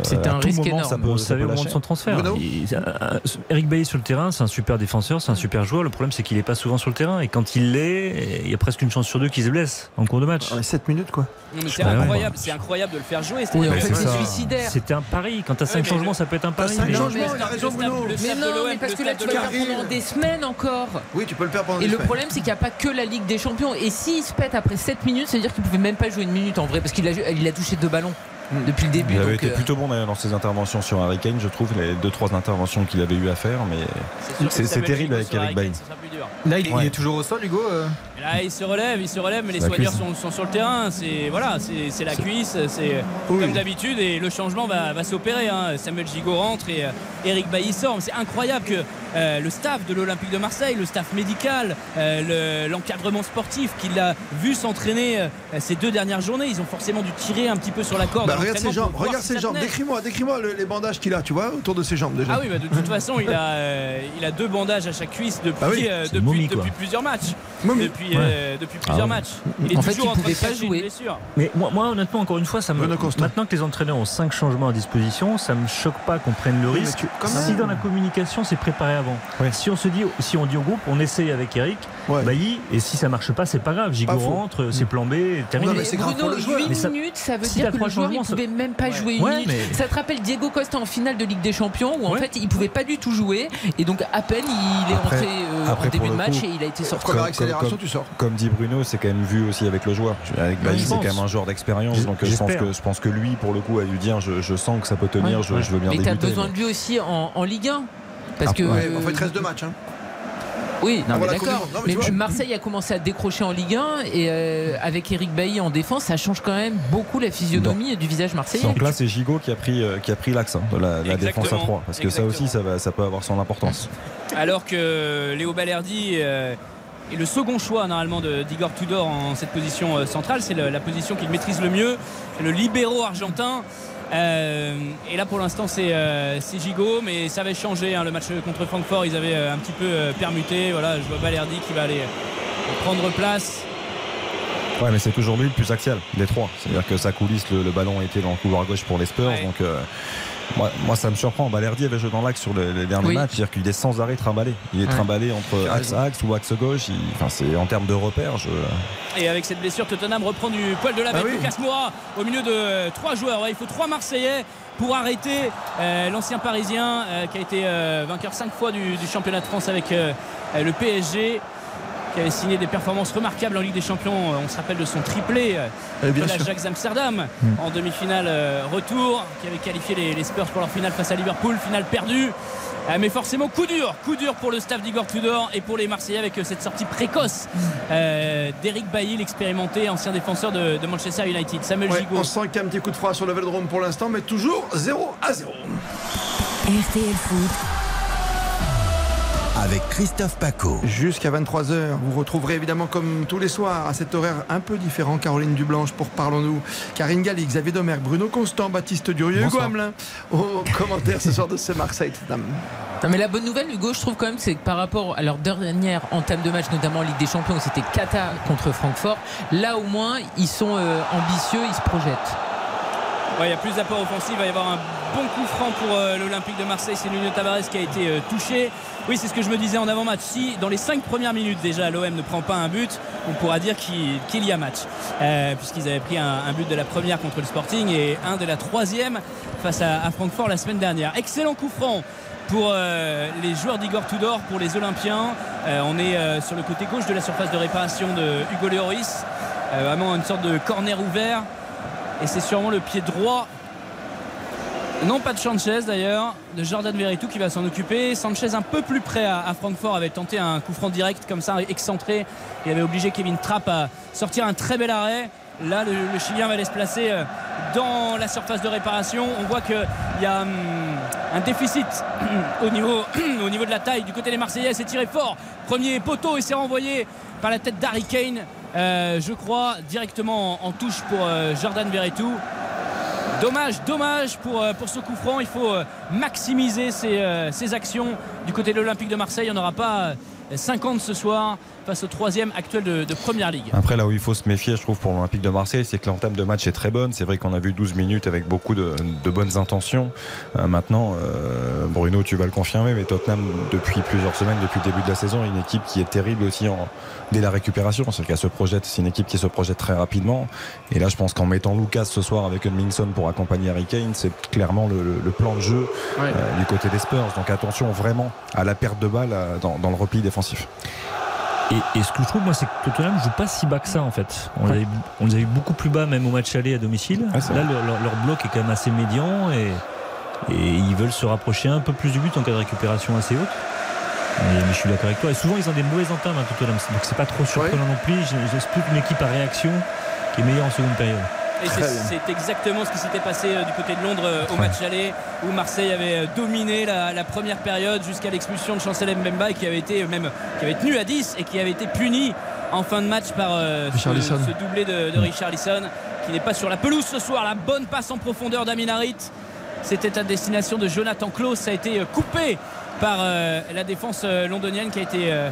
C'était à un tout risque moment, énorme. ça peut, on savait peut au moment de lâcher. son transfert. Il- euh, Eric Bailly sur le terrain, c'est un super défenseur, c'est un super joueur. Le problème, c'est qu'il n'est pas souvent sur le terrain. Et quand il l'est, il y a presque une chance sur deux qu'il se blesse en cours de match. Dans les 7 minutes, quoi. C'est incroyable, c'est incroyable de le faire jouer. Oui, en fait, c'est suicidaire. C'était un pari. Quand tu as 5 mais changements, le- ça peut être un pari. cinq mais- changements. Raison, Bruno. Mais non, mais parce que là, tu vas l'OM. le faire pendant des semaines encore. Oui, tu peux le faire pendant Et le semaines. problème, c'est qu'il n'y a pas que la Ligue des Champions. Et s'il se pète après 7 minutes, ça veut dire qu'il pouvait même pas jouer une minute en vrai, parce qu'il a, il a touché deux ballons depuis le début. Il avait donc, été euh, plutôt bon d'ailleurs dans ses interventions sur Harry Kane, je trouve, les deux trois interventions qu'il avait eu à faire, mais C'est terrible le avec Eric Bailly. Là, il, Ouais. est toujours au sol, Hugo euh Et Là, il se relève, il se relève, mais les soigneurs sont, sont sur le terrain. C'est voilà, c'est la cuisse, c'est comme d'habitude, et le changement va, va s'opérer. hein. Samuel Gigot rentre et euh, Eric Bailly sort. C'est incroyable que euh, le staff de l'Olympique de Marseille, le staff médical, euh, le- l'encadrement sportif, qui l'a vu s'entraîner euh, ces deux dernières journées, ils ont forcément dû tirer un petit peu sur la corde. Bah, regarde ses jambes, regarde ses jambes. Décris-moi, décris-moi le- les bandages qu'il a, tu vois, autour de ses jambes déjà. Ah oui, bah, de toute façon, il a, euh, il a deux bandages à chaque cuisse depuis, Ah oui, euh, depuis, momie, quoi. depuis plusieurs matchs. Momie. Depuis, euh, depuis plusieurs matchs. Il est En fait, toujours il en train pouvait de pas une jouer. blessure. Mais moi, moi, honnêtement, encore une fois, ça me... Maintenant que les entraîneurs ont 5 changements à disposition, ça me choque pas qu'on prenne le Oui, risque. tu- si dans la communication, c'est préparé avant. Ouais. Si on se dit, si on dit au groupe, on essaye avec Eric, Ouais. Bailly, et si ça marche pas, c'est pas grave. Faux. rentre, c'est plan B, terminé. Non, mais Mais c'est grave Bruno, pour le joueur. 8 Mais ça- minutes, ça veut si dire que le joueur changements, ça- pouvait même pas Ouais. jouer une Ouais, minute. mais- Ça te rappelle Diego Costa en finale de Ligue des Champions où en Ouais. fait il pouvait pas du tout jouer et donc à peine il est Après- rentré euh, après, en début de match coup, et il a été sorti. Comme- accélération, comme- tu sors. Comme dit Bruno, c'est quand même vu aussi avec le joueur. Avec Bailly, c'est quand même un joueur d'expérience, donc je pense, que, je pense que lui, pour le coup, a dû dire je, je sens que ça peut tenir, Ouais, je, veux bien Mais débuter. besoin de lui aussi en, en Ligue 1 parce Ah, que Ouais, en fait, il reste deux matchs. hein. Oui, non, mais d'accord. Mais. Marseille a commencé à décrocher en Ligue 1 et euh, avec Eric Bailly en défense, ça change quand même beaucoup la physionomie du visage marseillais. Donc là, c'est Gigot qui a pris, euh, qui a pris l'axe hein, de la, défense à 3. Parce que ça aussi, ça, va, ça peut avoir son importance. Alors que Léo Balerdi euh, est le second choix normalement de- d'Igor Tudor en cette position euh, centrale. C'est la position qu'il maîtrise le mieux. Le libéro argentin. Euh, et là pour l'instant c'est euh, Gigot mais ça avait changé hein, le match contre Francfort ils avaient euh, un petit peu euh, permuté voilà je vois Balerdi qui va aller prendre place Ouais, mais c'est toujours lui le plus axial des trois. C'est-à-dire que sa coulisse, le, le ballon était dans le couloir gauche pour les Spurs. Ouais. Donc, euh, moi, moi, ça me surprend. Balerdi avait joué dans l'axe sur les, les derniers Oui. matchs. C'est-à-dire qu'il est sans arrêt trimballé. Il est Ouais. trimballé entre axe à axe ou axe gauche. Il- Enfin, c'est en termes de repères. Je... Et avec cette blessure, Tottenham reprend du poil de la bête. Ah oui. Lucas Moura au milieu de trois joueurs. Ouais, il faut trois Marseillais pour arrêter euh, l'ancien Parisien euh, qui a été euh, vainqueur cinq fois du, du championnat de France avec le PSG. Qui avait signé des performances remarquables en Ligue des Champions. Euh, On se rappelle de son triplé euh, sûr. l'Ajax Amsterdam Mm. en demi-finale euh, retour, qui avait qualifié les, les Spurs pour leur finale face à Liverpool, finale perdue. Euh, mais forcément coup dur, coup dur pour le staff d'Igor Tudor et pour les Marseillais avec euh, cette sortie précoce euh, d'Eric Bailly, l'expérimenté ancien défenseur de, de Manchester United. Samuel Ouais, Gigot. on sent qu'il y a un petit coup de froid sur le Vélodrome pour l'instant, mais toujours 0 à 0. RTL Foot, avec Christophe Paco. Jusqu'à 23h, vous retrouverez évidemment comme tous les soirs à cet horaire un peu différent Caroline Dublanche pour Parlons-nous, Karine Galli, Xavier Domergue, Bruno Constant, Baptiste Durieux, Hugo. Hamelin au commentaire ce soir de ce Marseille. Non mais la bonne nouvelle Hugo je trouve quand même c'est que par rapport à leur dernière entame de match notamment en Ligue des Champions où c'était Kata contre Francfort là au moins ils sont euh, ambitieux ils se projettent Ouais, il y a plus d'apport offensif. Il va y avoir un bon coup franc pour euh, l'Olympique de Marseille. C'est Nuno Tavares qui a été euh, touché. Oui, c'est ce que je me disais en avant-match. Si dans les 5 premières minutes déjà l'OM ne prend pas un but, on pourra dire qu'il y a match. Euh, Puisqu'ils avaient pris un, but de la première contre le Sporting et un de la troisième face à, Francfort la semaine dernière. Excellent coup franc pour les joueurs d'Igor Tudor, pour les Olympiens. On est sur le côté gauche de la surface de réparation de Hugo Lloris. Euh, vraiment une sorte de corner ouvert. Et c'est sûrement le pied droit. Non, pas de Sanchez d'ailleurs, de Jordan Verretou qui va s'en occuper. Sanchez un peu plus près à, Francfort avait tenté un coup franc direct comme ça, excentré. Il avait obligé Kevin Trapp à sortir un très bel arrêt. Là, le, Chilien va aller se placer euh, dans la surface de réparation. On voit qu'il y a hum, un déficit au niveau, au niveau de la taille du côté des Marseillais. C'est tiré fort. Premier poteau et c'est renvoyé par la tête d'Harry Kane. euh, je crois directement en, touche pour euh, Jordan Verretou. Dommage, dommage pour, euh, pour ce coup franc. Il faut euh, maximiser ses, euh, ses actions du côté de l'Olympique de Marseille. Il n'y en aura pas euh, 50 ce soir face au troisième actuel de, de Première Ligue. Après, là où il faut se méfier, je trouve, pour l'Olympique de Marseille, c'est que l'entame de match est très bonne. C'est vrai qu'on a vu 12 minutes avec beaucoup de, de bonnes intentions. Euh, maintenant, euh, Bruno, tu vas le confirmer, mais Tottenham, depuis plusieurs semaines, depuis le début de la saison, est une équipe qui est terrible aussi en, dès la récupération. C'est qu'elle se projette, c'est une équipe qui se projette très rapidement. Et là, je pense qu'en mettant Lucas ce soir avec Minson pour accompagner Harry Kane, c'est clairement le, le- le plan de jeu Ouais. euh, du côté des Spurs. Donc attention vraiment à la perte de balle dans, dans le repli défensif. Et, et ce que je trouve, moi, c'est que Tottenham joue pas si bas que ça, en fait. On, les, a, eu- on les a eu beaucoup plus bas, même au match aller à domicile. C'est Là, leur, leur- leur bloc est quand même assez médian et, et ils veulent se rapprocher un peu plus du but en cas de récupération assez haute. Mais, mais je suis d'accord avec toi. Et souvent, ils ont des mauvaises entames, hein, Tottenham. Donc, c'est pas trop surprenant non plus. J'ai plus une équipe à réaction qui est meilleure en seconde période. Et c'est exactement ce qui s'était passé euh, du côté de Londres euh, au match aller où Marseille avait euh, dominé la, la première période jusqu'à l'expulsion de Chancel Mbemba qui avait été même qui avait tenu à 10 et qui avait été puni en fin de match par euh, ce, doublé de, de Richarlison qui n'est pas sur la pelouse ce soir. La bonne passe en profondeur d'Amin Harit. C'était à destination de Jonathan Klaus. Ça a été coupé par euh, la défense londonienne qui a été euh,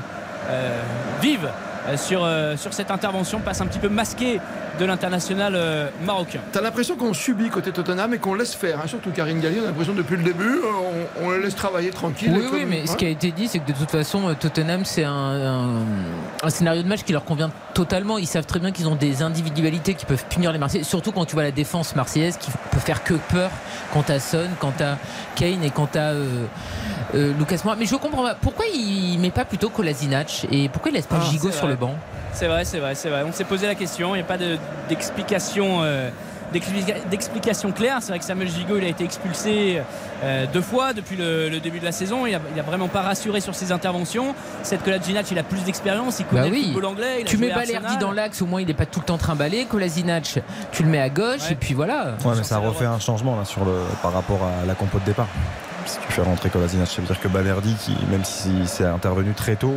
vive sur, sur cette intervention. Passe un petit peu masqué de l'international euh, marocain. T'as l'impression qu'on subit côté Tottenham et qu'on laisse faire, hein, surtout Karine Galli, on a l'impression depuis le début, euh, on, on les laisse travailler tranquille. Oui, oui, comme- mais ce qui a été dit, c'est que de toute façon, euh, Tottenham, c'est un, un- un scénario de match qui leur convient totalement. Ils savent très bien qu'ils ont des individualités qui peuvent punir les Marseillais, surtout quand tu vois la défense marseillaise qui peut faire que peur quand t'as Son, quand t'as Kane et quand t'as euh, euh, Lucas Moura. Mais je comprends pas. Pourquoi il met pas plutôt Kolasinac et pourquoi il laisse pas Ah, Gigot sur vrai. le banc? C'est vrai, c'est vrai, c'est vrai. On s'est posé la question. Il n'y a pas de- d'explication. euh, d'explica- d'explication claire. C'est vrai que Samuel Gigot il a été expulsé euh, deux fois depuis le, le début de la saison. Il a, il a vraiment pas rassuré sur ses interventions. C'est que Ginac il a plus d'expérience, il connaît Bah le football anglais. il Tu mets Balerdi dans l'axe, au moins il n'est pas tout le temps trimballé. Kolasinac, tu le mets à gauche Ouais. et puis voilà. Ouais, mais ça refait un changement là, sur le, par rapport à la compo de départ. Si tu fais rentrer Kolasinac, ça veut dire que Balerdi, qui, même si c'est intervenu très tôt,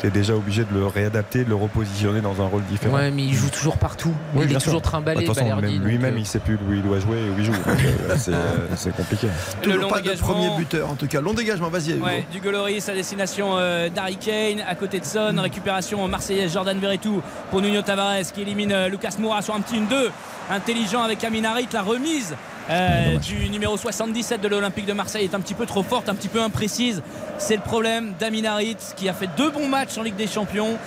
tu es déjà obligé de le réadapter, de le repositionner dans un rôle différent. Ouais, mais il joue toujours partout. Oui, il est sûr. toujours Bah, trimballé, donc, lui-même, euh, il sait plus où il doit jouer et où il joue. Euh, c'est, euh, c'est compliqué. Le long pas de premier buteur en tout cas. Long dégagement, vas-y. Ouais, du Goloris à destination euh, d'Harry Kane à côté de Son. Récupération marseillaise Jordan Verretou pour Nuno Tavares qui élimine euh, Lucas Moura sur un petit 1-2. Intelligent avec Amin Harit. La remise euh, du numéro 77 de l'Olympique de Marseille est un petit peu trop forte, un petit peu imprécise. C'est le problème d'Amin Harit qui a fait deux bons matchs en Ligue des Champions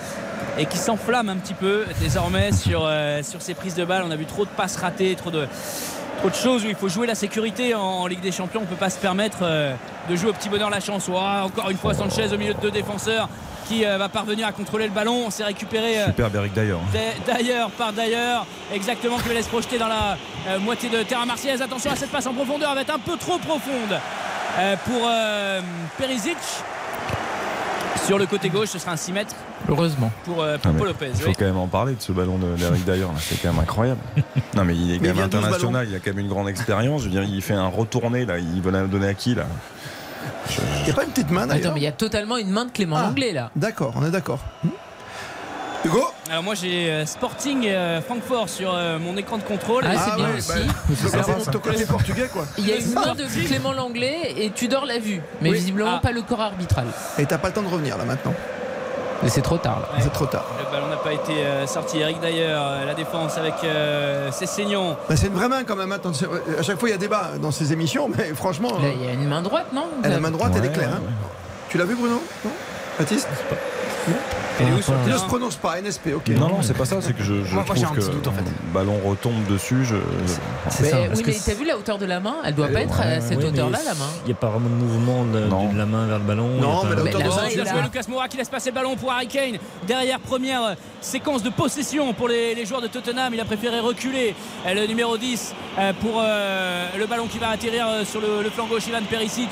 et qui s'enflamme un petit peu désormais sur, euh, sur ses prises de balles. On a vu trop de passes ratées, trop de, trop de choses où il faut jouer la sécurité en, en Ligue des Champions. On ne peut pas se permettre euh, de jouer au petit bonheur la chance. Encore une fois, Sanchez au milieu de deux défenseurs qui euh, va parvenir à contrôler le ballon. On s'est récupéré. euh, Super Beric d'ailleurs. D'a- D'ailleurs, par d'ailleurs, exactement que le laisse projeter dans la euh, moitié de terrain marseillaise. Attention à cette passe en profondeur, elle va être un peu trop profonde euh, pour euh, Perisic. Sur le côté gauche, ce sera un 6 mètres Heureusement. pour, euh, Ah, pour mais Paul Lopez. Il faut oui. quand même en parler de ce ballon de d'Eric d'ailleurs. là. C'est quand même incroyable. Non, mais il est quand même international. Il a quand même une grande expérience. Je veux dire, il fait un retourné là. Il veut la donner à qui là? Il n'y a pas une petite main Attends, d'ailleurs mais il y a totalement une main de Clément Ah. Langlais là. D'accord, on est d'accord. Hmm. Hugo Alors moi j'ai euh, Sporting euh, Francfort sur euh, mon écran de contrôle. Ah, c'est Ah bien oui, aussi. bah, ton côté portugais quoi. Il y a une main de Clément Langlais et Tudor l'a vu, mais Oui. visiblement Ah. pas le corps arbitral. Et t'as pas le temps de revenir là maintenant. Mais c'est trop tard là. C'est trop tard. Le ballon n'a pas été euh, sorti. Eric d'ailleurs, euh, la défense avec euh, ses saignons. Bah, c'est une vraie main quand même. Attends, c'est- à chaque fois il y a débat dans ces émissions, mais franchement, Là, il y a une main droite, non? Elle, la main droite elle est Ouais, claire. ouais, hein. Tu l'as vu Bruno? Non? Baptiste? Elle est où sur le Il ne se prononce pas, NSP, ok. Non, non, c'est pas ça, c'est que je, je Moi, moi, j'ai trouve un que petit doute, en fait. le ballon retombe dessus. Je... C'est Mais ça. oui, mais t'as vu la hauteur de la main? Elle doit pas être à cette hauteur-là, la main. Il n'y a pas vraiment de mouvement de, la main vers le ballon. Non, mais la hauteur la de main, ça, il a joué a- Lucas Moura qui laisse passer le ballon pour Harry Kane. Derrière, première euh, séquence de possession pour les, joueurs de Tottenham. Il a préféré reculer. Euh, Le numéro 10 euh, pour le ballon qui va atterrir sur le, le flanc gauche. Ivan Perisic.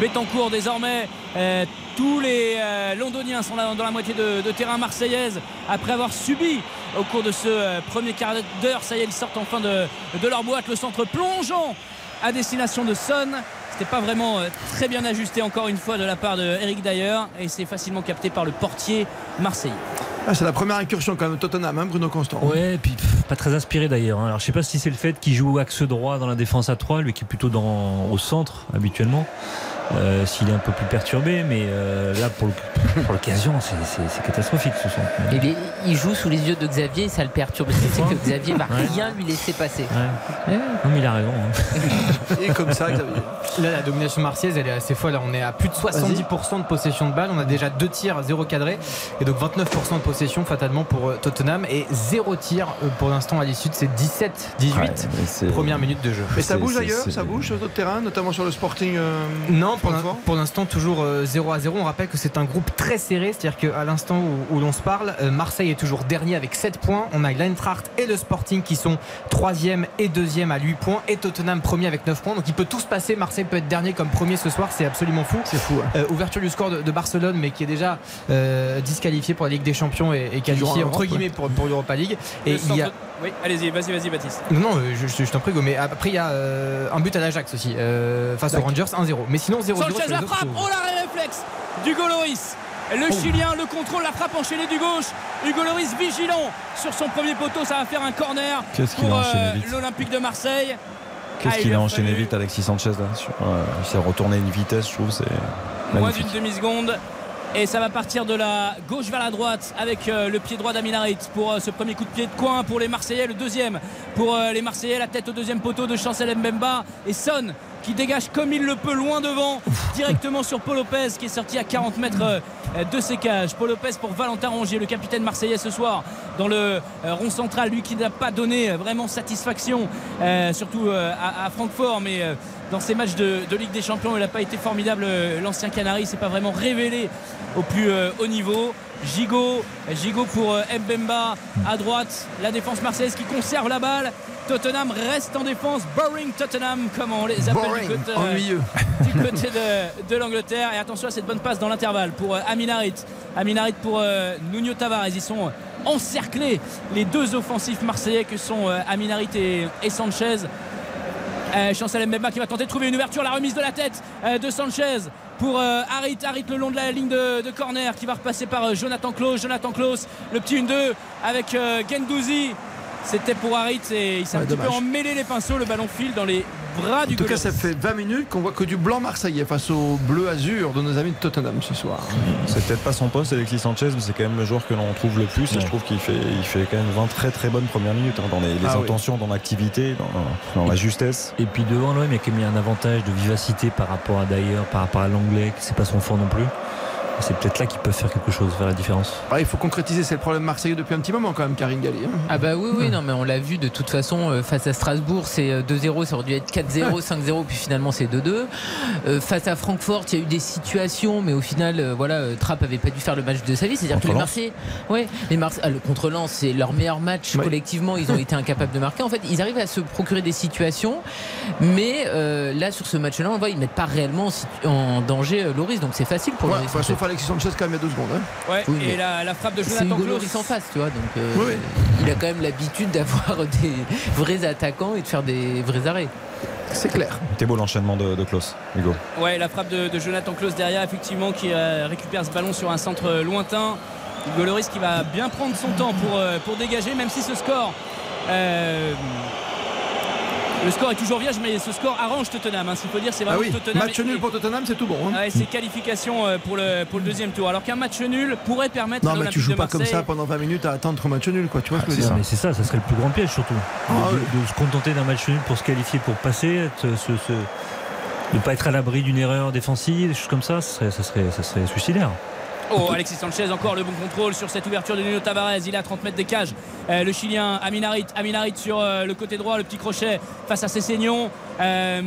Betancourt désormais. Euh, tous les euh, londoniens sont là dans la moitié de, de terrain marseillaise après avoir subi au cours de ce euh, premier quart d'heure. Ça y est, ils sortent enfin de, de leur boîte. Le centre plongeant à destination de Son. C'était pas vraiment euh, très bien ajusté encore une fois de la part de Eric Dyer et c'est facilement capté par le portier marseillais. Ah, c'est la première incursion quand même de Tottenham, hein, Bruno Constant. Ouais, et puis pff, pas très inspiré d'ailleurs. hein. Alors je sais pas si c'est le fait qu'il joue axe droit dans la défense à 3, lui qui est plutôt dans, au centre habituellement. Euh, S'il est un peu plus perturbé, mais euh, là pour le- pour l'occasion, c'est- c'est c'est catastrophique ce centre. Il, est- il joue sous les yeux de Xavier et ça le perturbe. Sait que Xavier va Ouais. rien lui laisser passer. Ouais. Non, mais il a raison. hein. Et comme ça, Xavier. Là, la domination marseillaise, elle est assez folle. On est à plus de 70% de possession de balle. On a déjà deux tirs, zéro cadré. Et donc 29% de possession, fatalement, pour euh, Tottenham. Et zéro tir pour l'instant à l'issue de ces 17-18 Ouais, mais c'est- premières minutes de jeu. Mais ça C'est- bouge c'est- ailleurs, c'est- ça bouge sur d'autres terrains, notamment sur le Sporting. euh, Non, pour l'instant, toujours euh, 0 à 0. On rappelle que c'est un groupe très serré, c'est-à-dire qu'à l'instant où, où l'on se parle, euh, Marseille est toujours dernier avec 7 points. On a l'Eintracht et le Sporting qui sont 3e et 2e à 8 points, et Tottenham premier avec 9 points. Donc il peut tout se passer. Marseille peut être dernier comme premier ce soir, c'est absolument fou. C'est fou. hein. Euh, ouverture du score de, de Barcelone, mais qui est déjà euh, disqualifié pour la Ligue des Champions et, et qualifié entre guillemets pour, pour l'Europa League. Et il y a. Oui, allez-y, vas-y, vas-y, Baptiste. Non, non, euh, je, je- je t'en prie, mais après il y a euh, un but à l'Ajax aussi, euh, face aux. Rangers 1-0. Mais sinon 0-0. Sanchez la frappe, oh l'arrêt réflexe d'Hugo Loris. Le Chilien, le contrôle, la frappe enchaînée du gauche. Hugo Loris vigilant sur son premier poteau, ça va faire un corner Qu'est-ce qu'il pour a enchaîné euh, vite l'Olympique de Marseille. Qu'est-ce Ah, il qu'il a a enchaîné fallu- vite Alexis Sanchez là Il s'est retourné une vitesse, je trouve, c'est Moins d'une demi-seconde. Et ça va partir de la gauche vers la droite avec euh, le pied droit d'Aminarit pour euh, ce premier coup de pied de coin pour les Marseillais. Le deuxième pour euh, les Marseillais, la tête au deuxième poteau de Chancel Mbemba. Et Son qui dégage comme il le peut loin devant directement sur Paul Lopez qui est sorti à 40 mètres de ses cages. Paul Lopez pour Valentin Rongier, le capitaine marseillais ce soir dans le rond central. Lui qui n'a pas donné vraiment satisfaction, surtout à, Francfort, mais dans ces matchs de, de Ligue des Champions, il n'a pas été formidable. euh, L'ancien Canari s'est pas vraiment révélé au plus euh, haut niveau. Gigot, Gigot pour euh, Mbemba à droite. La défense marseillaise qui conserve la balle. Tottenham reste en défense. Boring Tottenham, comme on les appelle Boring, du côté, euh, du côté de, de l'Angleterre. Et attention à cette bonne passe dans l'intervalle pour Aminarit. Aminarit pour Nuno Tavares. Ils sont encerclés, les deux offensifs marseillais que sont Aminarit et, et Sanchez. Euh, Chancel Mbemba qui va tenter de trouver une ouverture, la remise de la tête euh, de Sanchez pour euh, Harit, Harit le long de la ligne de, de corner qui va repasser par euh, Jonathan Klaus, Jonathan Klaus, le petit 1-2 avec euh, Gendouzi. C'était pour Harit et il s'est Ouais, un petit peu emmêlé les pinceaux, le ballon file dans les bras du En tout cas, ça fait 20 minutes qu'on voit que du blanc marseillais face au bleu azur de nos amis de Tottenham ce soir. C'est peut-être pas son poste, Alexis Sanchez, mais c'est quand même le joueur que l'on trouve le plus. Et je trouve qu'il fait, il fait quand même 20 très très bonnes premières minutes hein, dans les, les Ah oui. intentions, dans l'activité, dans, dans la justesse. Et puis devant l'OM, il y a quand même un avantage de vivacité par rapport à d'ailleurs, par rapport à l'anglais, que c'est pas son fort non plus. C'est peut-être là qu'ils peuvent faire quelque chose, faire la différence. Ah, il faut concrétiser, c'est le problème marseillais depuis un petit moment quand même, Karine Galli. hein. Ah bah oui, oui, non, mais on l'a vu de toute façon euh, face à Strasbourg, c'est euh, 2-0, ça aurait dû être 4-0, 5-0, puis finalement c'est 2-2. Euh, face à Francfort, il y a eu des situations, mais au final, euh, voilà, euh, Trapp avait pas dû faire le match de sa vie. C'est-à-dire que les. Marseillais, ouais, les ah, le contre Lens, c'est leur meilleur match Ouais. collectivement. Ils ont été incapables de marquer. En fait, ils arrivent à se procurer des situations, mais euh, là sur ce match-là, on voit, ils mettent pas réellement en, danger euh, Loris, donc c'est facile pour Ouais, Loris. Sauf Alexis Sanchez quand même il y a deux secondes. hein. Ouais, Oui, et la, la frappe de Jonathan. Loris en face, tu vois. Donc, euh, Oui, oui. il a quand même l'habitude d'avoir des vrais attaquants et de faire des vrais arrêts. C'est clair. C'était beau l'enchaînement de, de Klaus, Hugo. Ouais, la frappe de, de Jonathan Klaus derrière, effectivement, qui euh, récupère ce ballon sur un centre lointain. Hugo Loris qui va bien prendre son temps pour, euh, pour dégager, même si ce score. euh, le score est toujours vierge, mais ce score arrange Tottenham. hein. S'il faut dire, c'est Ah vraiment oui, Tottenham. match nul pour Tottenham, c'est tout bon. hein. Ouais, c'est qualification euh, pour le, pour le deuxième tour. Alors qu'un match nul pourrait permettre Non, mais tu joues de pas comme ça pendant 20 minutes à attendre un match nul, quoi. Tu vois ce que je veux C'est dire? c'est ça, ça serait le plus grand piège surtout. Ah de, de se contenter d'un match nul pour se qualifier, pour passer, être- ce- ce- ne pas être à l'abri d'une erreur défensive, des choses comme ça, ça serait, ça serait, ça serait suicidaire. Oh, Alexis Sanchez, encore le bon contrôle sur cette ouverture de Nuno Tavares. Il est à 30 mètres des cages. Euh, le Chilien Aminarit, Aminarit sur euh, le côté droit, le petit crochet face à Cessignon. Euh,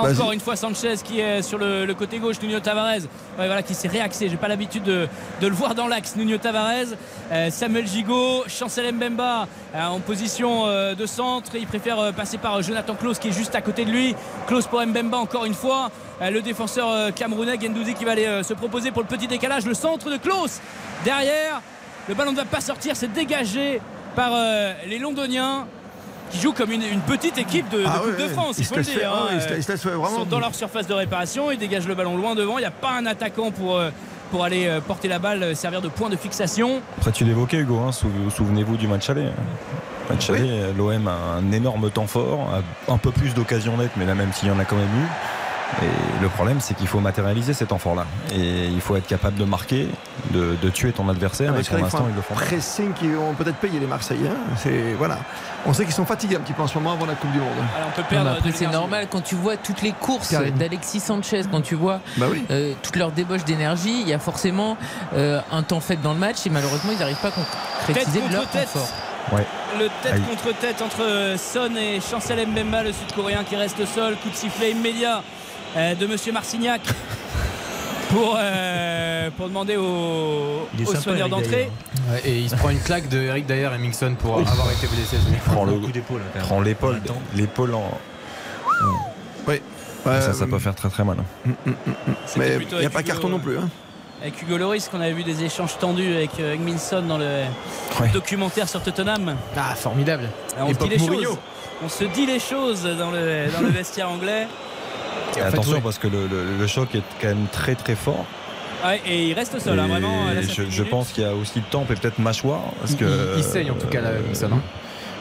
encore une fois Sanchez qui est sur le, côté gauche, Nuno Tavares, voilà, qui s'est réaxé. J'ai pas l'habitude de, le voir dans l'axe, Nuno Tavares. Euh, Samuel Gigot, Chancel Mbemba euh, en position euh, de centre. Il préfère passer par Jonathan Klaus qui est juste à côté de lui. Klaus pour Mbemba encore une fois. Le défenseur camerounais Gendouzi qui va aller se proposer pour le petit décalage. Le centre de Klaus derrière. Le ballon ne va pas sortir, c'est dégagé par les Londoniens qui jouent comme une, une petite équipe de, de Ah Coupe ouais, de. France, Ils il faut le dire. hein. ouais, ils sont dans leur surface de réparation, ils dégagent le ballon loin devant. Il n'y a pas un attaquant pour, euh, pour aller euh, porter la balle, euh, servir de point de fixation. Après, tu l'évoquais, Hugo, hein, sou- souvenez-vous du match aller. Match aller, l'OM a un énorme temps fort, a un peu plus d'occasions nettes, mais là, même s'il y en a quand même eu. Et le problème, c'est qu'il faut matérialiser cet effort-là. Et il faut être capable de marquer, de, de tuer ton adversaire. et Parce que pour l'instant, ils le font. pressing qui vont peut-être payer les Marseillais. hein. C'est voilà. On sait qu'ils sont fatigués un petit peu en ce moment avant la Coupe du Monde. Alors, on peut perdre c'est normal quand tu vois toutes les courses d'Alexis Sanchez, quand tu vois Bah oui. euh, toute leur débauche d'énergie, il y a forcément euh, un temps fait dans le match et malheureusement ils n'arrivent pas à concrétiser Tête leur tête. fort. Ouais. Le tête Aïe. contre tête entre euh, Son et Chancel Mbemba, le sud-coréen qui reste sol. Coup de sifflet immédiat de Monsieur Marcignac pour, euh, pour demander au, au soigneur d'entrée. Ouais, et il se prend une claque de Eric Dyer et Mingson pour avoir été blessé. Prends le coup d'épaule. prends l'épaule, l'épaule en. Ouais, ça, ça euh, peut faire très très mal. hein. C'était Mais plutôt il n'y a pas Hugo, carton non euh, plus. hein. Avec Hugo Loris, qu'on avait vu des échanges tendus avec euh, Egminson dans le Ouais. documentaire sur Tottenham. Ah, formidable. Alors, on se dit les choses. On se dit les choses dans le, dans le vestiaire anglais. Et en fait, attention ouais. parce que le, le- le choc est quand même très très fort. Ouais, et il reste au sol, hein, vraiment. là, ça je, je pense qu'il y a aussi le temps et peut-être mâchoire. Parce Il, que, il- il saigne en tout cas, là, Mingson. hein.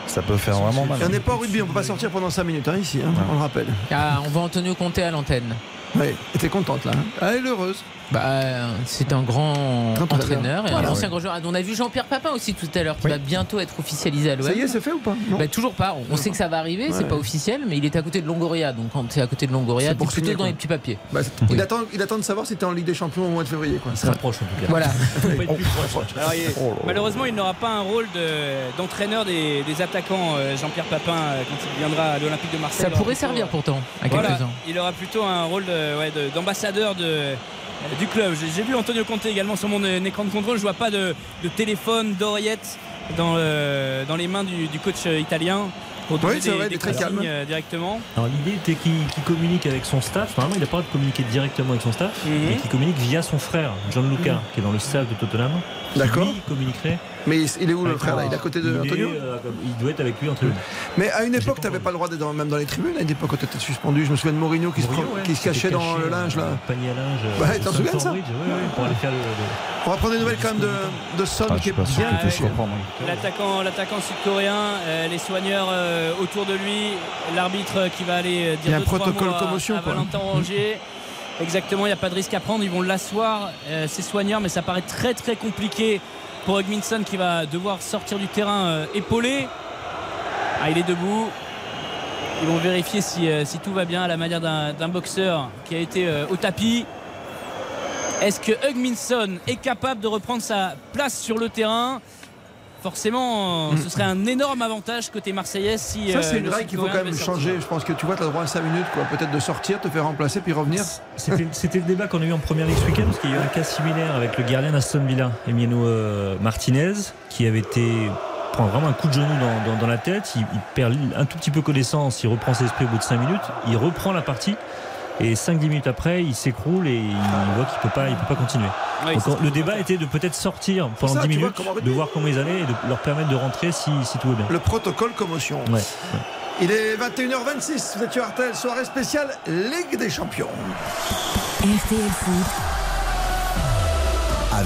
Ça peut faire vraiment mal. Et on n'est pas au rugby, on peut pas sortir pendant 5 minutes hein, ici, hein, on le rappelle. Ah, on voit Antonio Conte à l'antenne. Ouais, et t'es contente là. hein? Elle est heureuse. Bah, c'est un grand entraîneur et Voilà, un ancien ouais. grand joueur. On a vu Jean-Pierre Papin aussi tout à l'heure qui Oui. va bientôt être officialisé à l'OM. Ça y est, c'est fait ou pas? Non Bah, toujours pas. On sait que ça va arriver, c'est pas officiel, mais il est à côté de Longoria. Donc quand tu es à côté de Longoria, C'est tu pour plutôt dans les petits papiers. Bah, il, attend, il attend de savoir si t'es en Ligue des Champions au mois de février. Quoi. Il se rapproche en tout cas. Voilà. Alors, il- Oh malheureusement, il n'aura pas un rôle de- d'entraîneur des, des attaquants, euh, Jean-Pierre Papin, euh, quand il viendra à l'Olympique de Marseille. Ça pourrait plutôt, servir pourtant à voilà, quelques-uns. il aura plutôt un rôle de- ouais, de- d'ambassadeur de, euh, du club. J'ai vu Antonio Conte également sur mon euh, écran de contrôle. Je vois pas de, de téléphone, d'oreillette dans, le- dans les mains du, du coach euh, italien pour donner Oui, c'est des, vrai, des il est très calme. euh, directement. Alors l'idée était qu'il communique avec son staff. Normalement, il n'a pas le droit de communiquer directement avec son staff, Mhm. mais qu'il communique via son frère, Gianluca, qui est dans le staff de Tottenham. D'accord. Lui, communiquerait. Mais il est où le frère là? Il est à côté de il est, Antonio? euh, il doit être avec lui en tribune. Mais à une époque, t'avais entendu. pas le droit d'être dans- même dans les tribunes. À une époque, quand t'étais suspendu, je me souviens de Mourinho qui, se, Mourinho, pre- ouais, qui se qui cachait dans le linge là. panier à linge. T'en souviens de ça? Stamford Bridge, ouais, ouais, Pour aller faire le. le- On va prendre des nouvelles quand même de, de Son Ah, qui est bien. L'attaquant, l'attaquant sud-coréen, euh, les soigneurs euh, autour de lui, l'arbitre qui va aller dire Il y a un protocole commotion. Valentin Rongier. Exactement, il n'y a pas de risque à prendre. Ils vont l'asseoir, euh, ces soigneurs, mais ça paraît très très compliqué pour Hugminson qui va devoir sortir du terrain euh, épaulé. Ah, il est debout. Ils vont vérifier si, euh, si tout va bien à la manière d'un d'un boxeur qui a été euh, au tapis. Est-ce que Hugminson est capable de reprendre sa place sur le terrain? Forcément, ce serait un énorme avantage côté marseillais si. Mm. Ça, euh, c'est une le règle qu'il faut quand même changer. Je pense que tu vois, tu as droit à 5 minutes, quoi. Peut-être de sortir, te faire remplacer, puis revenir. C'était le débat qu'on a eu en première ligue ce week-end, parce qu'il y a eu un cas similaire avec le gardien d'Aston Villa, Emiliano euh, Martinez, qui avait été prend vraiment un coup de genou dans, dans- dans la tête. Il, il perd un tout petit peu connaissance, il reprend ses esprits au bout de 5 minutes, il reprend la partie. Et 5-10 minutes après, il s'écroule et il voit qu'il peut pas, il peut pas continuer. Oui, Donc, le débat était de peut-être sortir pendant ça, 10 tu vois, minutes, de voir comment ils allaient et de leur permettre de rentrer si, si tout va bien. Le protocole commotion. Ouais. Il est 21h26, vous êtes sur RTL, soirée spéciale Ligue des Champions. RTL Foot.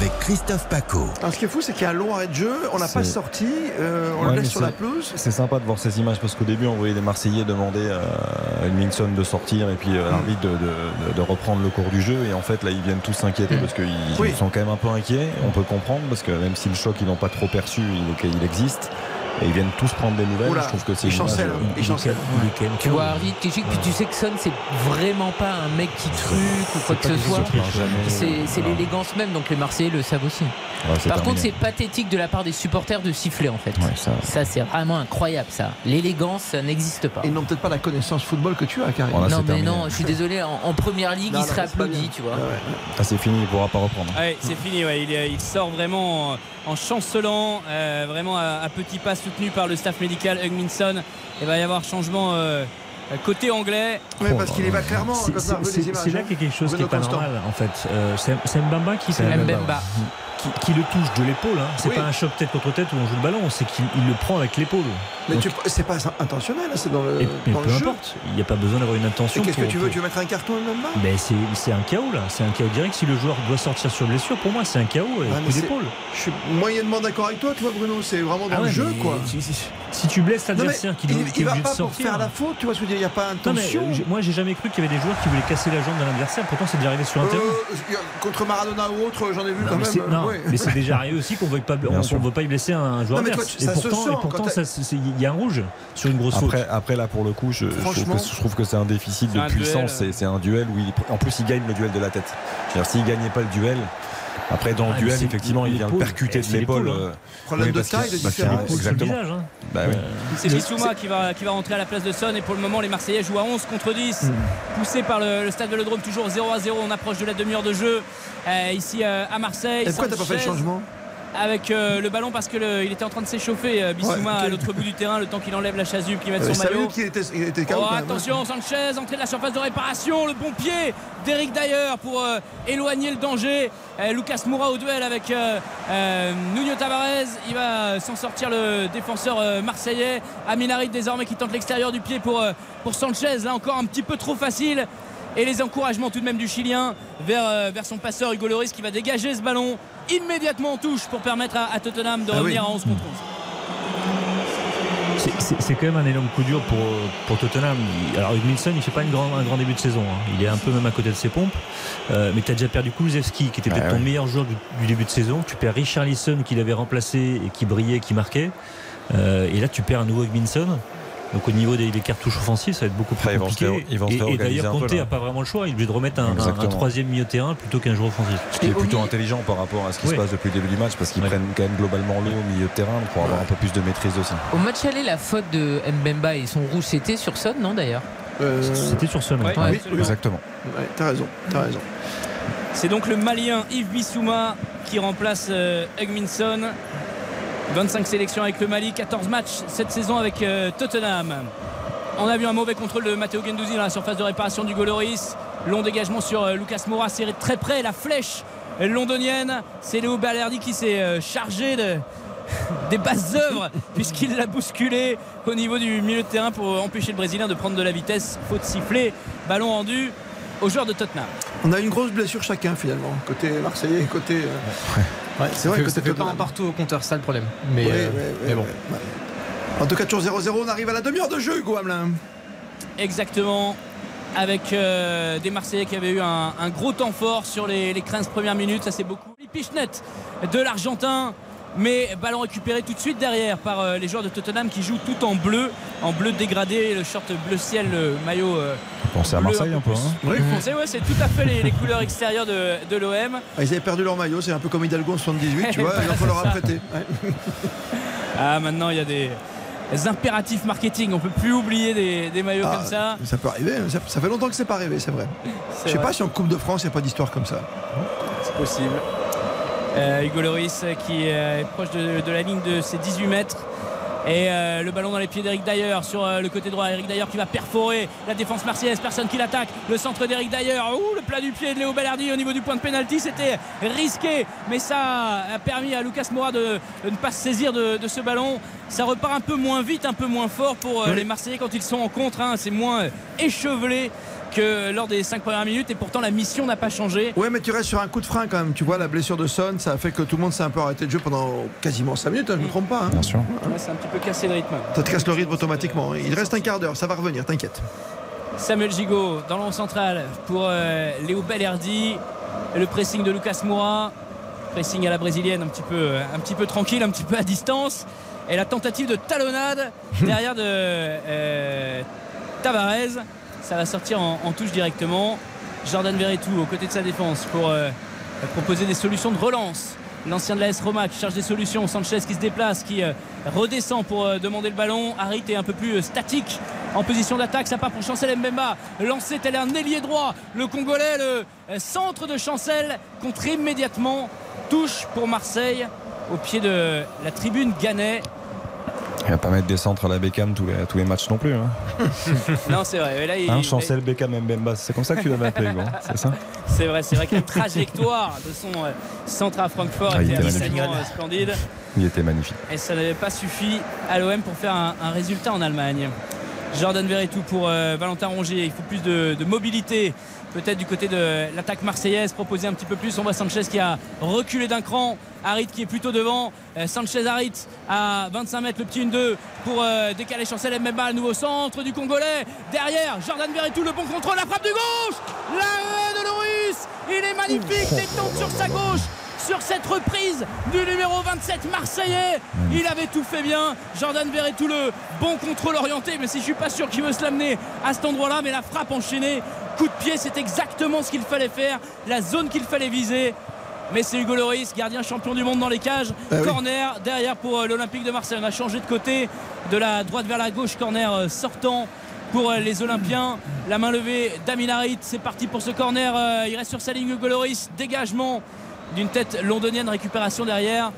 Avec Christophe Paco. Alors ce qui est fou, c'est qu'il y a un long arrêt de jeu, on n'a pas sorti, euh, on Ouais, le laisse sur la c'est- pelouse. C'est sympa de voir ces images parce qu'au début on voyait les Marseillais demander à Edmondson de sortir et puis Mm. euh, l'arbitre de, de- de reprendre le cours du jeu et en fait là ils viennent tous s'inquiéter Mm. parce qu'ils Oui. sont quand même un peu inquiets. On peut comprendre parce que même si le choc ils n'ont pas trop perçu, il, il existe et ils viennent tous prendre des nouvelles. Oula, Je trouve que c'est il une image, chancelle, euh, Tu vois Harvey Kéchik, puis tu sais que Son c'est vraiment pas un mec qui truc ou quoi que ce soit. C'est c'est l'élégance même, donc les Marseillais le savent aussi. Ouais, Par contre, c'est pathétique de la part des supporters de siffler en fait. Ouais, ça- Ça, c'est vraiment incroyable ça. L'élégance, ça n'existe pas. Ils n'ont peut-être pas la connaissance football que tu as, Karim. Voilà, non, c'est mais terminé. non, je suis désolé, en, en première ligue, Non, il serait applaudi, tu vois. Ouais. Ah, c'est fini, il ne pourra pas reprendre. C'est fini, ouais. il, est- il sort vraiment en, chancelant, euh, vraiment à, à petits pas soutenu par le staff médical Hugminson. Il va y avoir changement euh, côté anglais. Oui, parce qu'il y va clairement C'est- là hein. qu'il y a quelque chose qui Bruno est pas Constant. normal en fait. Euh, c'est c'est Mbamba qui fait Mbemba. Qui, qui le touche de l'épaule. Hein. C'est Oui. pas un choc tête contre tête où on joue le ballon, c'est qu'il il le prend avec l'épaule. Mais Donc- tu- c'est pas intentionnel, hein, c'est dans le, Et, mais dans peu le importe, il n'y a pas besoin d'avoir une Et intention. qu'est-ce que tu veux pour- Tu veux mettre un carton même là Ben, c'est c'est un chaos là, c'est un chaos direct. Si le joueur doit sortir sur blessure, pour moi c'est un chaos et mais coup c'est- d'épaule. Je suis moyennement d'accord avec toi, tu vois Bruno, c'est vraiment dans Ah le jeu mais quoi. Si, tu blesses mais l'adversaire qui, il, il va pas de pour faire la faute, tu vois ce que je veux dire, il n'y a pas mais, intention. euh, moi j'ai jamais cru qu'il y avait des joueurs qui voulaient casser la jambe d'un adversaire, pourtant c'est déjà arrivé sur un terrain. Euh, contre Maradona ou autre, j'en ai vu quand mais même. Mais c'est déjà arrivé aussi qu'on ne pas, on- veut pas y blesser un joueur Non, mais toi, ça et se pourtant, sent et il y a un rouge sur une grosse faute. Après, après là pour le coup, je, je trouve, Franchement. que, je trouve que c'est un déficit de un puissance. C'est c'est un duel où il, en plus il gagne le duel de la tête. S'il gagnait pas le duel, après dans le Ah, mais duel c'est effectivement il vient le l'épaule. percuter Eh, de c'est l'épaule. l'épaule, hein. euh, Problème de taille, de différence. Le Exactement. visage, hein. Bah oui. C'est Bissouma qui va, qui va rentrer à la place de Son et pour le moment les Marseillais jouent à 11 contre 10 poussé par le, le stade Vélodrome toujours 0 à 0 on approche de la demi-heure de jeu euh, ici euh, à Marseille Et pourquoi t'as pas fait le changement? Avec euh, le ballon parce que le- il était en train de s'échauffer euh, Bissouma Ouais, à l'autre bout du terrain le temps qu'il enlève la chasuble qu'il mette Euh, son maillot qu'il était, il était Oh, hein. attention, Sanchez, entrée de la surface de réparation, le bon pied d'Eric Dyer pour euh, éloigner le danger. Euh, Lucas Moura au duel avec euh, Nuno Tavares. Il va s'en sortir le défenseur marseillais. Aminarit désormais qui tente l'extérieur du pied pour, pour Sanchez. Là encore un petit peu trop facile. Et les encouragements tout de même du Chilien vers, euh, vers son passeur Hugo Loris qui va dégager ce ballon immédiatement en touche pour permettre à, à Tottenham de Ah revenir oui. à 11 contre 11. C'est- quand même un énorme coup dur pour, pour Tottenham. Alors Hugminson, il fait pas une grand, un grand début de saison. hein. Il est un peu même à côté de ses pompes. Euh, mais tu as déjà perdu Kulusevski, qui était peut-être Ouais, ton meilleur joueur du, du début de saison. Tu perds Richarlison, qui l'avait remplacé et qui brillait, qui marquait. Euh, et là, tu perds un nouveau Hugminson. Donc au niveau des, des cartouches offensives, ça va être beaucoup plus Après, compliqué. ré- ils vont se et, d'ailleurs, là. n'a pas vraiment le choix. Il est obligé de remettre un, un- un Exactement. troisième milieu de terrain plutôt qu'un joueur offensif. Ce qui est plutôt milieu- intelligent par rapport à ce qui Oui. se passe depuis le début du match parce qu'ils prennent quand même globalement l'eau au milieu de terrain pour avoir un peu plus de maîtrise aussi. Au match aller, la faute de Mbemba et son rouge, c'était sur Son, non d'ailleurs Euh, C'était sur ce Ouais, Ouais. absolument. Exactement. ouais, T'as raison, t'as raison. C'est donc le Malien Yves Bissouma qui remplace euh, Hugminson. 25 sélections avec le Mali, 14 matchs cette saison avec euh, Tottenham. On a vu un mauvais contrôle de Matteo Gendouzi dans la surface de réparation du Goloris. Long dégagement sur euh, Lucas Moura, serré de très près. La flèche londonienne. C'est Léo Balerdi qui s'est euh, chargé de, des basses œuvres puisqu'il l'a bousculé au niveau du milieu de terrain pour empêcher le Brésilien de prendre de la vitesse. Faute sifflée, ballon rendu aux joueurs de Tottenham. On a une grosse blessure chacun finalement, côté Marseillais et côté. euh, Ouais, c'est vrai que que ça fait pas un partout au compteur, c'est ça le problème. Mais, Ouais, euh, ouais, ouais, mais bon. En tout cas, toujours 0-0, on arrive à la demi-heure de jeu, Hugo Hamelin. Exactement. Avec euh, des Marseillais qui avaient eu un, un gros temps fort sur les, les 15 premières minutes. Ça, c'est beaucoup. Pichnet de l'Argentin. Mais ballon récupéré tout de suite derrière par euh, les joueurs de Tottenham qui jouent tout en bleu, en bleu dégradé, le short bleu ciel, le maillot euh, Pensez à Marseille un peu. hein. Ouais, c'est tout à fait les, les couleurs extérieures de, de l'OM. Ah, Ils avaient perdu leur maillot, c'est un peu comme Hidalgo en 78, tu vois, il faut leur apprêter. Ouais. Ah, maintenant il y a des, impératifs marketing. On peut plus oublier des, des maillots Ah, comme ça. Ça peut arriver, ça, ça fait longtemps que c'est pas arrivé, c'est vrai. Je sais vrai. pas si en Coupe de France, il n'y a pas d'histoire comme ça. C'est possible. Euh, Hugo Loris euh, qui euh, est proche de, de la ligne de ses 18 mètres. Et euh, le ballon dans les pieds d'Eric Dyer sur euh, le côté droit. Eric Dyer qui va perforer la défense marseillaise. Personne qui l'attaque. Le centre d'Eric Dyer. Ouh, le plat du pied de Léo Ballardi au niveau du point de pénalty. C'était risqué. Mais ça a permis à Lucas Moura de, de ne pas se saisir de, de ce ballon. Ça repart un peu moins vite, un peu moins fort pour euh, les Marseillais quand ils sont en contre. hein. C'est moins euh, échevelé que lors des 5 premières minutes. Et pourtant, la mission n'a pas changé. Ouais, mais tu restes sur un coup de frein quand même. Tu vois, la blessure de Son, ça a fait que tout le monde s'est un peu arrêté de jeu pendant quasiment 5 minutes, hein, je ne me trompe pas. hein. Bien sûr. Ouais, c'est un petit peu cassé le rythme. Ça te casse le rythme automatiquement. Il reste un quart d'heure, ça va revenir, t'inquiète. Samuel Gigot dans le rond central pour euh, Léo Bellerdi. Le pressing de Lucas Moura. Pressing à la brésilienne, un petit peu, euh, un petit peu tranquille, un petit peu à distance. Et la tentative de talonnade derrière de euh, Tavares. Ça va sortir en, touche directement. Jordan Verretou aux côtés de sa défense pour euh, proposer des solutions de relance. L'ancien de l'AS Roma qui cherche des solutions. Sanchez qui se déplace, qui euh, redescend pour euh, demander le ballon. Harit est un peu plus statique en position d'attaque. Ça part pour Chancel Mbemba. Lancé tel un ailier droit. Le Congolais, le centre de Chancel contre immédiatement. Touche pour Marseille au pied de la tribune Gannet. Il va pas mettre des centres à la Beckham tous les, tous les matchs non plus. Hein, Non, c'est vrai. Mais là, il- Hein, Chancel, Beckham, Mbemba. C'est comme ça que tu l'avais appelé, c'est ça C'est vrai, c'est vrai que la trajectoire de son euh, centre à Francfort Ah, il était absolument magnifique. euh, splendide. Il était magnifique. Et ça n'avait pas suffi à l'OM pour faire un, un résultat en Allemagne. Jordan Verretou pour euh, Valentin Rongier. Il faut plus de, de mobilité. Peut-être du côté de l'attaque marseillaise, proposer un petit peu plus. On voit Sanchez qui a reculé d'un cran. Harit qui est plutôt devant. Euh, Sanchez Harit à 25 mètres, le petit 1-2 pour euh, décaler Chancel Mbemba, le nouveau centre du Congolais. Derrière, Jordan Verretou, le bon contrôle, la frappe du gauche. L'arrêt de Loris. Il est magnifique, détente sur sa gauche. Sur cette reprise du numéro 27 Marseillais, il avait tout fait bien. Jordan Verretou, le bon contrôle orienté, mais si je suis pas sûr qu'il veut se l'amener à cet endroit-là, mais la frappe enchaînée, coup de pied, c'est exactement ce qu'il fallait faire, la zone qu'il fallait viser. Mais c'est Hugo Loris, gardien champion du monde dans les cages. Ah oui. Corner derrière pour euh, l'Olympique de Marseille. On a changé de côté de la droite vers la gauche. Corner euh, sortant pour euh, les Olympiens. La main levée d'Amin Harit. C'est parti pour ce corner. Il reste sur sa ligne Hugo Loris. Dégagement d'une tête londonienne. Récupération derrière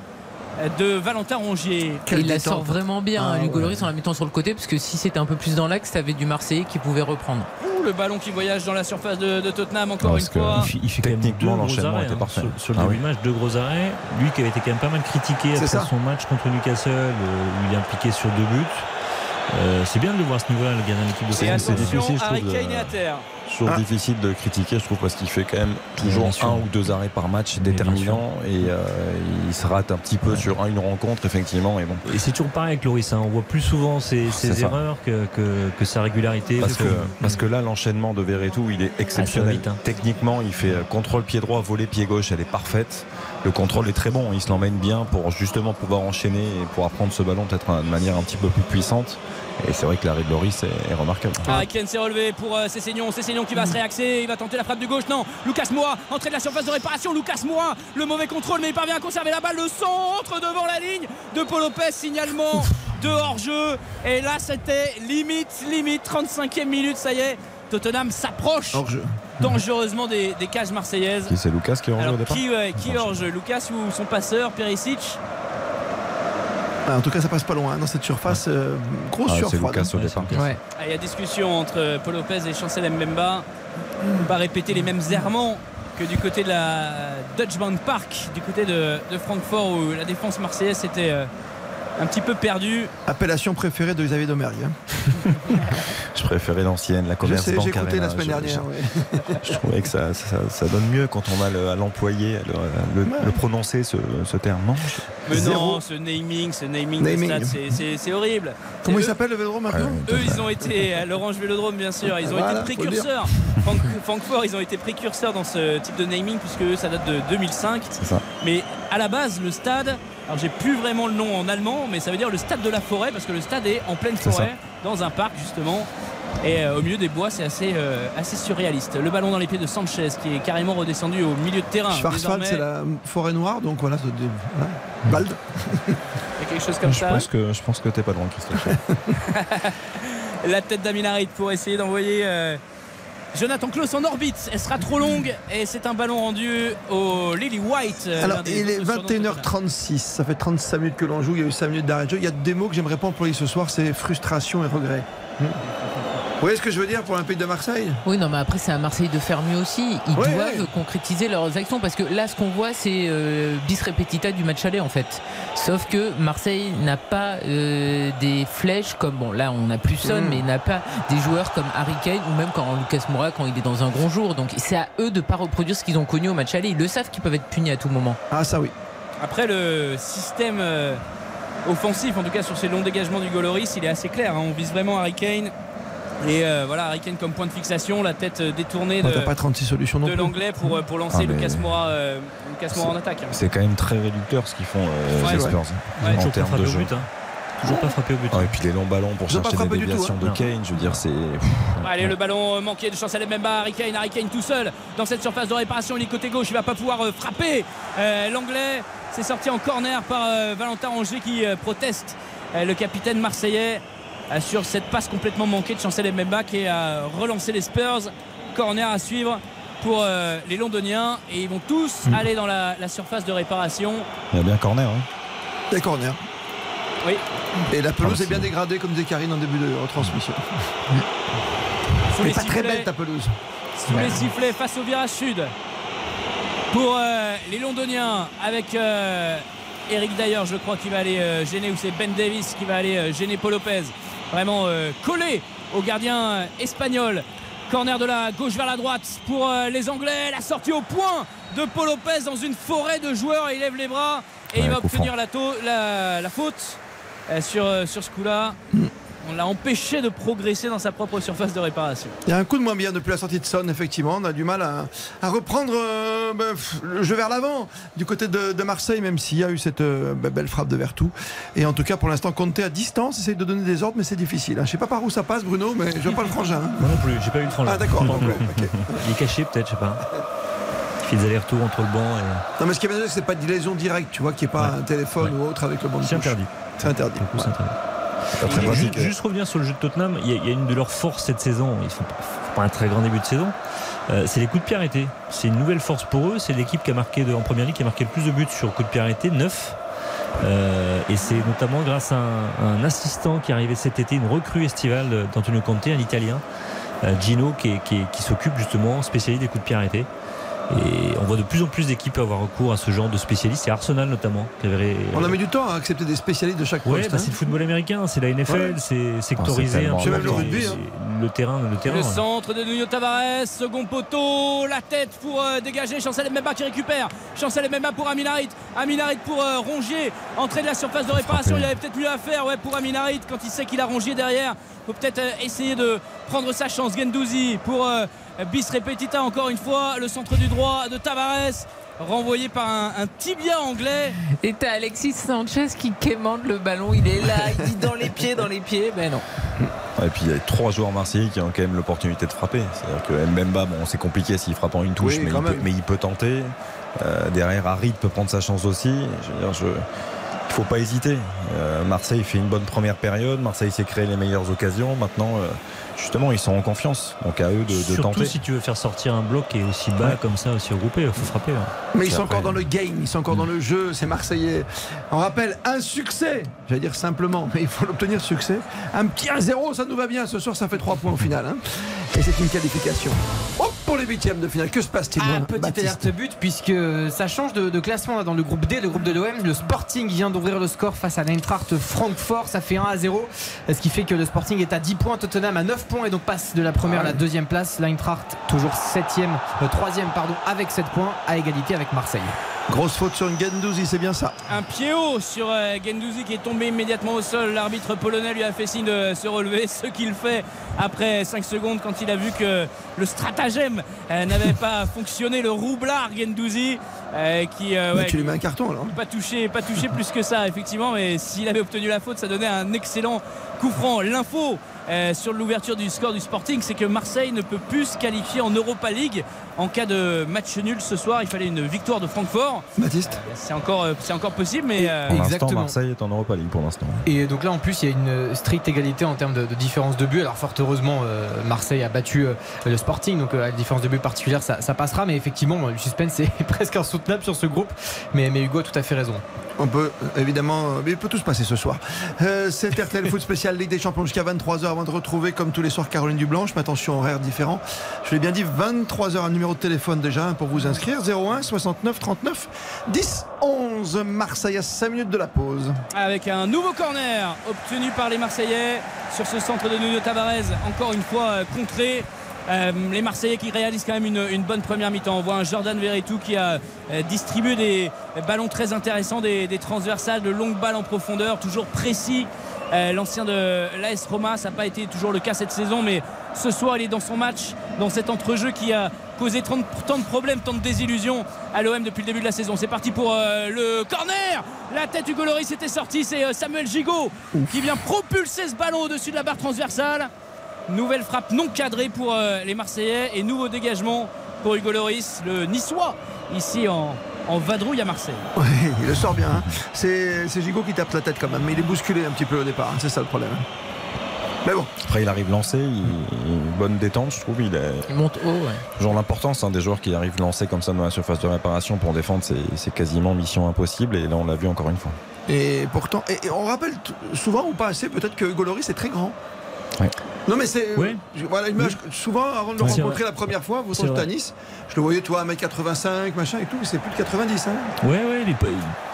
de Valentin Rongier. Et il la sort vraiment bien, Ah, Hugo ouais. Lloris, en la mettant sur le côté, parce que si c'était un peu plus dans l'axe, t'avais du Marseillais qui pouvait reprendre. Ouh, le ballon qui voyage dans la surface de, de Tottenham encore une fois. Il fait, il fait quand même deux Techniquement, gros l'enchaînement hein, parfait. sur, sur le Ah début oui. de match, deux gros arrêts. Lui qui avait été quand même pas mal critiqué après ça. son match contre Newcastle, euh, où il est impliqué sur deux buts. Euh, c'est bien de le voir à ce niveau-là, le gardien de l'équipe de c'est difficile, je trouve, de- Kane est à terre. Toujours Ah. difficile de critiquer, je trouve, parce qu'il fait quand même toujours un ou deux arrêts par match déterminants et euh, il se rate un petit peu sur un- une rencontre, effectivement. Et bon, Et c'est toujours pareil avec Loris. hein. On voit plus souvent ses, ça. erreurs que, que, que sa régularité. parce que, trouve. parce que là, l'enchaînement de Verretou, il est exceptionnel. vite, hein. Techniquement, il fait euh, contrôle pied droit, volet pied gauche, elle est parfaite. Le contrôle est très bon, il se l'emmène bien pour justement pouvoir enchaîner et pour apprendre ce ballon peut-être de manière un petit peu plus puissante. Et c'est vrai que l'arrêt de Loris est, est remarquable. Kane s'est relevé pour euh, Cessignon. Cessignon qui va se réaxer. Il va tenter la frappe du gauche. Non. Lucas Moura, entrée de la surface de réparation. Lucas Moura, le mauvais contrôle, mais il parvient à conserver la balle. Le centre devant la ligne de Paul Lopez. Signalement de hors-jeu. Et là, c'était limite, limite. 35e minute, ça y est. Tottenham s'approche. Dangereusement des, des cages marseillaises. Qui c'est Lucas qui est en jeu au départ qui, ouais, qui est hors-jeu Lucas ou son passeur, Perisic Ah, en tout cas, ça passe pas loin hein, dans cette surface. euh, grosse Ah, surfroide. Lucas au départ. Ouais. Ah, Il y a discussion entre Paul Lopez et Chancel Mbemba. On va répéter les mêmes errements que du côté de la Dutch Bank Park, du côté de, de Francfort où la défense marseillaise était euh, un petit peu perdue. Appellation préférée de Xavier Domergue. hein. Je préférais l'ancienne, la Je Commerce sais, j'ai écouté la Arena. semaine Je- dernière. je- ouais. Je trouvais que ça, ça, ça donne mieux quand on a le- à l'employé le, le- le prononcer ce, ce terme. Non? Mais Zéro. non, ce naming, ce naming, Naming. stade, c'est- horrible. Comment Et il s'appelle le vélodrome maintenant Eux, ils ont été à l'Orange Vélodrome, bien sûr. Ils ont Voilà, été précurseurs. Franck- Francfort, ils ont été précurseurs dans ce type de naming, puisque eux, ça date de 2005. C'est ça. Mais à la base, le stade, alors j'ai plus vraiment le nom en allemand, mais ça veut dire le stade de la forêt, parce que le stade est en pleine forêt, dans un parc justement. Et euh, au milieu des bois, c'est assez, euh, assez surréaliste. Le ballon dans les pieds de Sanchez, qui est carrément redescendu au milieu de terrain. Schwarzwald, c'est la forêt noire, donc voilà. c'est des- voilà. Bald. il y a quelque chose comme Je ça. pense que je pense que t'es pas loin, Christophe. La tête d'Aminarit pour essayer d'envoyer euh, Jonathan Klaus en orbite. Elle sera trop longue et c'est un ballon rendu au Lily White. euh, Alors, il est autres surnoms de 21h36. Ça fait 35 minutes que l'on joue. Il y a eu 5 minutes d'arrêt de jeu. Il y a des mots que j'aimerais pas employer ce soir c'est frustration et regret. Hmm. Vous voyez ce que je veux dire pour l'Olympique de Marseille? Oui, non, mais après, c'est à Marseille de faire mieux aussi. Ils doivent concrétiser leurs actions parce que là, ce qu'on voit, c'est euh, bis repetita du match aller en fait. Sauf que Marseille n'a pas euh, des flèches comme, bon, là, on n'a plus Son, Mm. mais il n'a pas des joueurs comme Harry Kane ou même quand Lucas Moura quand il est dans un grand jour. Donc, c'est à eux de pas reproduire ce qu'ils ont connu au match aller. Ils le savent qu'ils peuvent être punis à tout moment. Ah, ça oui. Après, le système euh, offensif, en tout cas sur ces longs dégagements du Goloris, il est assez clair. hein. On vise vraiment Harry Kane. Et euh, voilà, Harry Kane comme point de fixation, la tête euh, détournée de, T'as pas 36 solutions non de l'anglais pour, euh, pour lancer Ah, Lucas Moura, euh, Lucas Moura en attaque. C'est quand même très réducteur ce qu'ils font euh, Ouais, les. Spurs Ouais. en Toujours pas termes frappé de au jeu. but. hein. Toujours pas frappé au but. Ah, et puis les longs ballons pour chercher tout, déviations hein. de Kane, je veux dire, c'est. Allez, le ballon manqué de Chancel Mbemba, Harry Kane, Harry Kane tout seul dans cette surface de réparation. Il est côté gauche, il va pas pouvoir euh, frapper. Euh, L'anglais c'est sorti en corner par euh, Valentin Rongier qui euh, proteste euh, le capitaine marseillais sur cette passe complètement manquée de Chancel Mbemba qui a relancé les Spurs. Corner à suivre pour euh, les Londoniens et ils vont tous aller dans la, la surface de réparation. Il y a bien corner. Hein. Des corners. Oui. Et la pelouse Ah, est bien dégradée comme disait Karine en début de retransmission. Elle les est pas très belle ta pelouse. sous les sifflets face au virage sud pour euh, les Londoniens avec euh, Eric d'ailleurs je crois qu'il va aller euh, gêner ou c'est Ben Davis qui va aller euh, gêner Paul Lopez vraiment euh, collé au gardien euh, espagnol. Corner de la gauche vers la droite pour euh, les Anglais. La sortie au point de Paul Lopez dans une forêt de joueurs. Il lève les bras et Ouais, il va obtenir la, tau- la- la faute sur, sur ce coup là on l'a empêché de progresser dans sa propre surface de réparation Il y a un coup de moins bien depuis la sortie de Son, effectivement. On a du mal à, à reprendre euh, bah, pff, le jeu vers l'avant du côté de, de Marseille, même s'il y a eu cette euh, bah, belle frappe de Vertou. Et en tout cas, pour l'instant, Conte à distance, essaye de donner des ordres, mais c'est difficile. hein. Je sais pas par où ça passe, Bruno, mais je vois pas le frangin. hein. Moi non plus, j'ai pas eu le frangin. Ah, d'accord. Il est caché peut-être, je sais pas. Il fait des allers-retours entre le banc et. Non, mais ce qui est bien, c'est pas de liaison directe, tu vois, qu'il n'y ait pas Ouais. un téléphone ou autre avec le banc de C'est interdit. C'est interdit. Interdit. Pratique. juste, juste revenir sur le jeu de Tottenham, il y, a, il y a une de leurs forces cette saison. Ils font pas, font pas un très grand début de saison. Euh, c'est les coups de pied arrêtés. C'est une nouvelle force pour eux. C'est l'équipe qui a marqué de- en première ligue qui a marqué le plus de buts sur coups de pied arrêtés, 9. Euh, et c'est notamment grâce à un, un assistant qui est arrivé cet été, une recrue estivale d'Antonio Conte, un Italien, euh, Gino, qui s'occupe justement, spécialiste des coups de pied arrêtés. Et on voit de plus en plus d'équipes avoir recours à ce genre de spécialistes. Et Arsenal notamment. Qui avait, On a mis du temps à accepter des spécialistes de chaque Ouais, poste. bah, hein. c'est le football américain, c'est la NFL, Ouais. c'est sectorisé un peu. C'est même le rugby, hein. Le terrain, le terrain. Le ouais. centre de Nuno Tavares, second poteau, la tête pour euh, dégager Chancel Mbemba qui récupère. Chancel Mbemba pour Aminarit. Aminarit pour euh, Rongier, entrée de la surface de réparation. Il y avait peut-être mieux à faire ouais, pour Aminarit quand il sait qu'il a Rongier derrière. Il faut peut-être euh, essayer de prendre sa chance. Gendouzi pour euh, Bis Repetita encore une fois. Le centre du droit de Tavares. Renvoyé par un, un tibia anglais. Et t'as Alexis Sanchez qui quémande le ballon. Il est là, il dit dans les pieds, dans les pieds. Ben non. Et puis il y a trois joueurs marseillais qui ont quand même l'opportunité de frapper. C'est-à-dire que Mbemba, bon, c'est compliqué s'il frappe en une touche, Oui, mais, il peut, même. mais il peut tenter. Euh, derrière, Harit peut prendre sa chance aussi. Je veux dire, je... il faut pas hésiter. Euh, Marseille fait une bonne première période. Marseille s'est créé les meilleures occasions. Maintenant, euh, justement, ils sont en confiance. Donc à eux de, de Surtout tenter. si tu veux faire sortir un bloc qui est aussi bas Ouais. comme ça, aussi regroupé, il faut frapper. ouais. Mais ils sont après- encore dans le game, ils sont encore dans le jeu, c'est Marseillais. On rappelle un succès, j'allais dire simplement, mais il faut l'obtenir succès. Un petit 1-0, ça nous va bien. Ce soir, ça fait 3 points au final. hein. Et c'est une qualification. Hop pour les huitièmes de finale. Que se passe-t-il Ah, petite Baptiste alerte but puisque ça change de, de classement là, dans le groupe D, le groupe de l'OM. Le Sporting vient d'ouvrir le score face à l'Eintracht Francfort. Ça fait 1 à 0. Ce qui fait que le Sporting est à 10 points, Tottenham à 9 points et donc passe de la première à la deuxième place. L'Eintracht toujours 7ème, euh, 3ème pardon, avec 7 points à égalité avec Marseille. Grosse faute sur une Gendouzi, c'est bien ça. Un pied haut sur euh, Gendouzi qui est tombé immédiatement au sol. L'arbitre polonais lui a fait signe de se relever, ce qu'il fait après 5 secondes quand il a vu que le stratagème euh, n'avait pas fonctionné. Le roublard Gendouzi euh, qui euh, ouais, tu lui mets un carton alors. pas touché, pas touché plus que ça, effectivement. Mais s'il avait obtenu la faute, ça donnait un excellent coup franc. L'info euh, sur l'ouverture du score du Sporting, c'est que Marseille ne peut plus se qualifier en Europa League en cas de match nul ce soir. Il fallait une victoire de Francfort. Baptiste C'est encore, euh, c'est encore possible, mais euh, Pour l'instant, Exactement. Marseille est en Europa League pour l'instant. Et donc là, en plus, il y a une stricte égalité en termes de, de différence de but. Alors, fort heureusement, euh, Marseille a battu euh, le Sporting, donc euh, à la différence de but particulière, ça, ça passera. Mais effectivement, le suspense est presque insoutenable sur ce groupe. Mais, mais Hugo a tout à fait raison. On peut euh, évidemment, euh, mais il peut tout se passer ce soir. Euh, c'est RTL Foot spécial Ligue des Champions jusqu'à 23h avant de retrouver comme tous les soirs Caroline Dublanche. Mais attention, horaire différent. Je l'ai bien dit, 23h, un numéro de téléphone déjà hein, pour vous inscrire. 01 69 39 10 11. Marseille à 5 minutes de la pause. avec un nouveau corner obtenu par les Marseillais sur ce centre de Nuno Tavares, encore une fois euh, contré. Euh, les Marseillais qui réalisent quand même une, bonne première mi-temps. On voit un Jordan Verretou qui a euh, distribué des ballons très intéressants, des, transversales, de longues balles en profondeur, toujours précis. L'ancien de l'AS Roma, ça n'a pas été toujours le cas cette saison, mais ce soir il est dans son match, dans cet entrejeu qui a causé tant de, problèmes, tant de désillusions à l'OM depuis le début de la saison. C'est parti pour euh, le corner. La tête Hugo Loris était sortie, c'est euh, Samuel Gigot qui vient propulser ce ballon au-dessus de la barre transversale. Nouvelle frappe non cadrée pour euh, les Marseillais et nouveau dégagement pour Hugo Loris, le Niçois, ici en, vadrouille à Marseille. Oui, il le sort bien. hein. C'est c'est Gigot qui tape la tête quand même. Mais il est bousculé un petit peu au départ. hein. C'est ça le problème. Mais bon, Après, il arrive lancé, il, il- bonne détente, je trouve. Il est Il monte haut, ouais. genre l'importance hein, des joueurs qui arrivent lancés comme ça dans la surface de réparation pour défendre, c'est quasiment mission impossible. Et là, on l'a vu encore une fois. Et pourtant, et, et on rappelle souvent ou pas assez peut-être que Hugo Loris est très grand. Ouais. Non mais c'est Oui. je- voilà l'image que- souvent avant de le rencontrer vrai. la première fois, vous C'est au vrai. Nice, je le voyais toi 1m85 machin et tout, c'est plus de 90 hein. Ouais,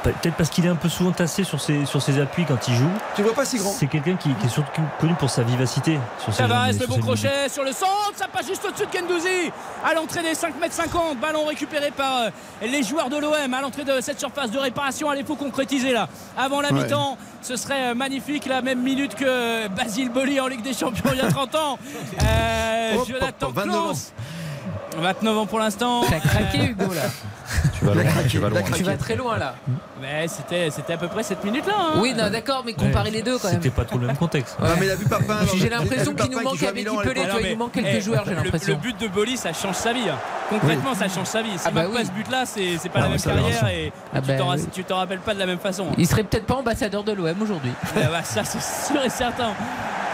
peut-être parce qu'il est un peu souvent tassé sur ses, sur ses appuis quand il joue. Tu le vois pas si grand. C'est quelqu'un qui, qui est surtout connu pour sa vivacité. Sur ses Tavares, le bon crochet sur le centre, ça passe juste au-dessus de Gendouzi à l'entrée des 5m50, ballon récupéré par euh, les joueurs de l'OM à l'entrée de cette surface de réparation. Allez, faut concrétiser là. Avant la Ouais. mi-temps, ce serait euh, magnifique, la même minute que Basile Boli en Ligue des Champions il y a 30 ans. Euh, Hop, Jonathan hop, 29 ans. Klaus. 29 ans pour l'instant. T'as craqué, Hugo, là. Tu vas loin. craqué, tu vas loin. Tu vas très loin, là. Mais c'était, c'était à peu près cette minute-là. hein. Oui, non, d'accord, mais comparer les deux, quand même. C'était pas trop le même contexte. Mais il a vu Papin. alors, J'ai l'impression qu'il nous manque avec Pelé, il nous quelques eh, joueurs, j'ai le- Le, l'impression. but de Boli, ça change sa vie. hein. Concrètement, ça change sa vie. S'il Ah bah pas ce but-là, c'est, c'est pas Ah la bah même carrière et Ah tu, bah t'en, oui. tu t'en rappelles pas de la même façon. Il serait peut-être pas ambassadeur de l'OM aujourd'hui. Eh bah, ça c'est sûr et certain.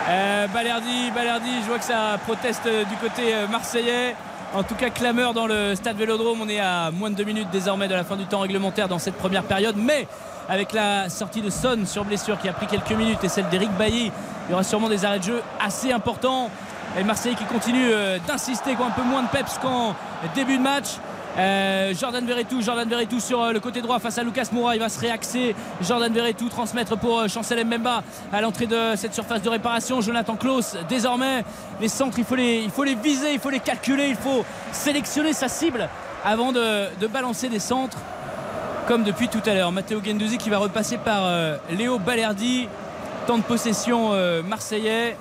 Euh, Balerdi, je vois que ça proteste euh, du côté euh, marseillais. En tout cas, clameur dans le stade Vélodrome. On est à moins de deux minutes désormais de la fin du temps réglementaire dans cette première période. Mais avec la sortie de Son sur blessure qui a pris quelques minutes et celle d'Eric Bailly, il y aura sûrement des arrêts de jeu assez importants. Et Marseille qui continue euh, d'insister, quoi, un peu moins de peps qu'en début de match. Euh, Jordan Verretou, Jordan Verretou sur euh, le côté droit face à Lucas Moura. Il va se réaxer. Jordan Verretou transmettre pour euh, Chancel Mbemba à l'entrée de cette surface de réparation. Jonathan Klaus, désormais, les centres, il faut les, viser, il faut les calculer, il faut sélectionner sa cible avant de, balancer des centres. Comme depuis tout à l'heure. Matteo Gendouzi qui va repasser par Léo Balerdi. Temps de possession marseillais.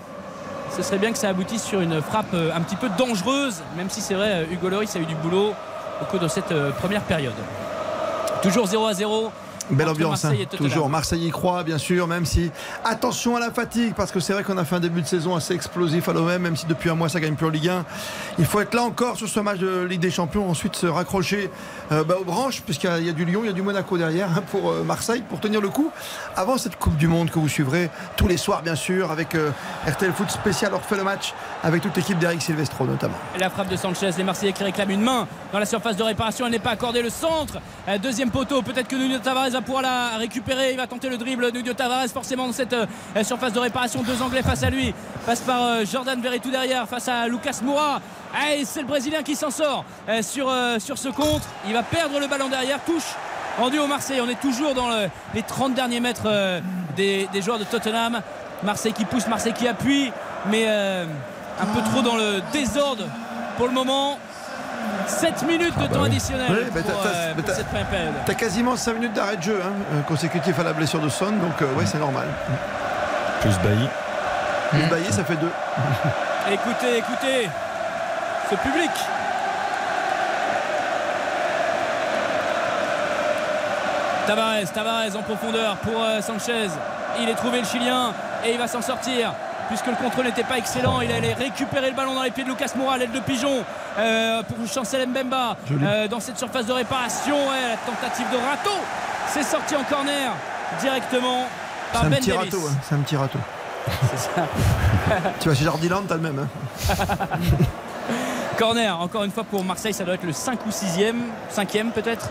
Ce serait bien que ça aboutisse sur une frappe un petit peu dangereuse, même si c'est vrai, Hugo Loris a eu du boulot au cours de cette euh, première période. Toujours 0 à 0. Belle ambiance, hein. Toujours. Marseille y croit, bien sûr, même si. Attention à la fatigue, parce que c'est vrai qu'on a fait un début de saison assez explosif à l'OM, même si depuis un mois ça gagne plus en Ligue 1. Il faut être là encore sur ce match de Ligue des Champions, ensuite se raccrocher euh, bah, aux branches, puisqu'il y, a- il y a du Lyon, il y a du Monaco derrière hein, pour euh, Marseille, pour tenir le coup avant cette Coupe du Monde que vous suivrez tous les soirs, bien sûr, avec euh, RTL Foot spécial. On refait le match avec toute l'équipe d'Eric Silvestro, notamment. La frappe de Sanchez, les Marseillais qui réclament une main dans la surface de réparation. Elle n'est pas accordée. Le centre, deuxième poteau. Peut-être que Nuno Tavares va pouvoir la récupérer. Il va tenter le dribble. Nuno Tavares, forcément, dans cette euh, surface de réparation. Deux Anglais face à lui. Passe par euh, Jordan Verretou derrière, face à Lucas Moura. Et c'est le Brésilien qui s'en sort euh, sur, euh, sur ce contre. Il va perdre le ballon derrière. Touche rendu au Marseille. On est toujours dans le- les 30 derniers mètres des, des joueurs de Tottenham. Marseille qui pousse, Marseille qui appuie, mais un peu trop dans le désordre pour le moment. 7 minutes de bah temps oui. additionnel Oui, pour, t'as- euh, t'as- pour t'as- cette première période. T'as quasiment 5 minutes d'arrêt de jeu hein, euh, consécutif à la blessure de Son, donc euh, ouais, c'est normal. Plus Bailly. Le Bailly, ça fait deux. Écoutez, écoutez ce public. Tavares, Tavares en profondeur pour euh, Sanchez. Il est trouvé le Chilien et il va s'en sortir puisque le contrôle n'était pas excellent. Il allait récupérer le ballon dans les pieds de Lucas Moura, l'aile de pigeon euh, pour Chancel Mbemba euh, dans cette surface de réparation. Ouais, la tentative de râteau. C'est sorti en corner directement par Ben petit Davis. râteau. hein, C'est un petit râteau. C'est ça. Tu vas chez Jardiland, t'as le même. hein. Corner, encore une fois pour Marseille, ça doit être le 5 ou 6e, 5e peut-être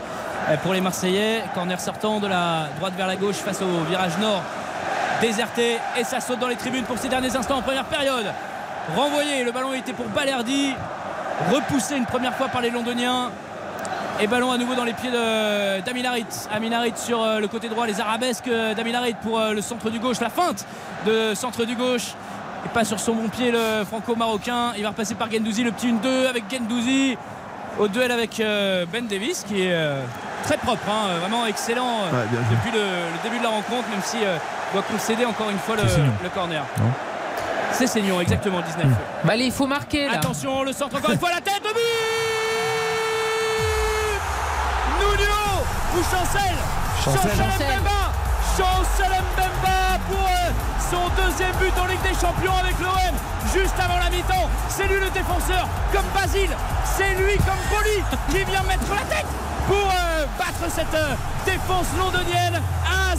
euh, pour les Marseillais. Corner sortant de la droite vers la gauche face au virage nord déserté et ça saute dans les tribunes pour ces derniers instants en première période. Renvoyé, le ballon était pour Balerdi, repoussé une première fois par les Londoniens. Et ballon à nouveau dans les pieds d'Aminarit. Aminarit sur euh, le côté droit, les arabesques euh, d'Aminarit pour euh, le centre du gauche, la feinte de centre du gauche. Et pas sur son bon pied le franco-marocain. Il va repasser par Gendouzi, le petit 1-2 avec Gendouzi au duel avec Ben Davis qui est très propre, hein, vraiment excellent Ouais, depuis le, le début de la rencontre, même si doit concéder encore une fois le, corner. Non C'est Seignon, exactement, 19. Bah allez, il faut marquer là. Attention, le centre encore une fois, la tête, le but Nuno ou Chancel Chancel. Chancel Mbemba Chancel Mbemba pour son deuxième but en Ligue des Champions avec l'OM juste avant la mi-temps. C'est lui le défenseur, comme Basile. C'est lui comme Boli qui vient mettre la tête pour euh, battre cette euh, défense londonienne.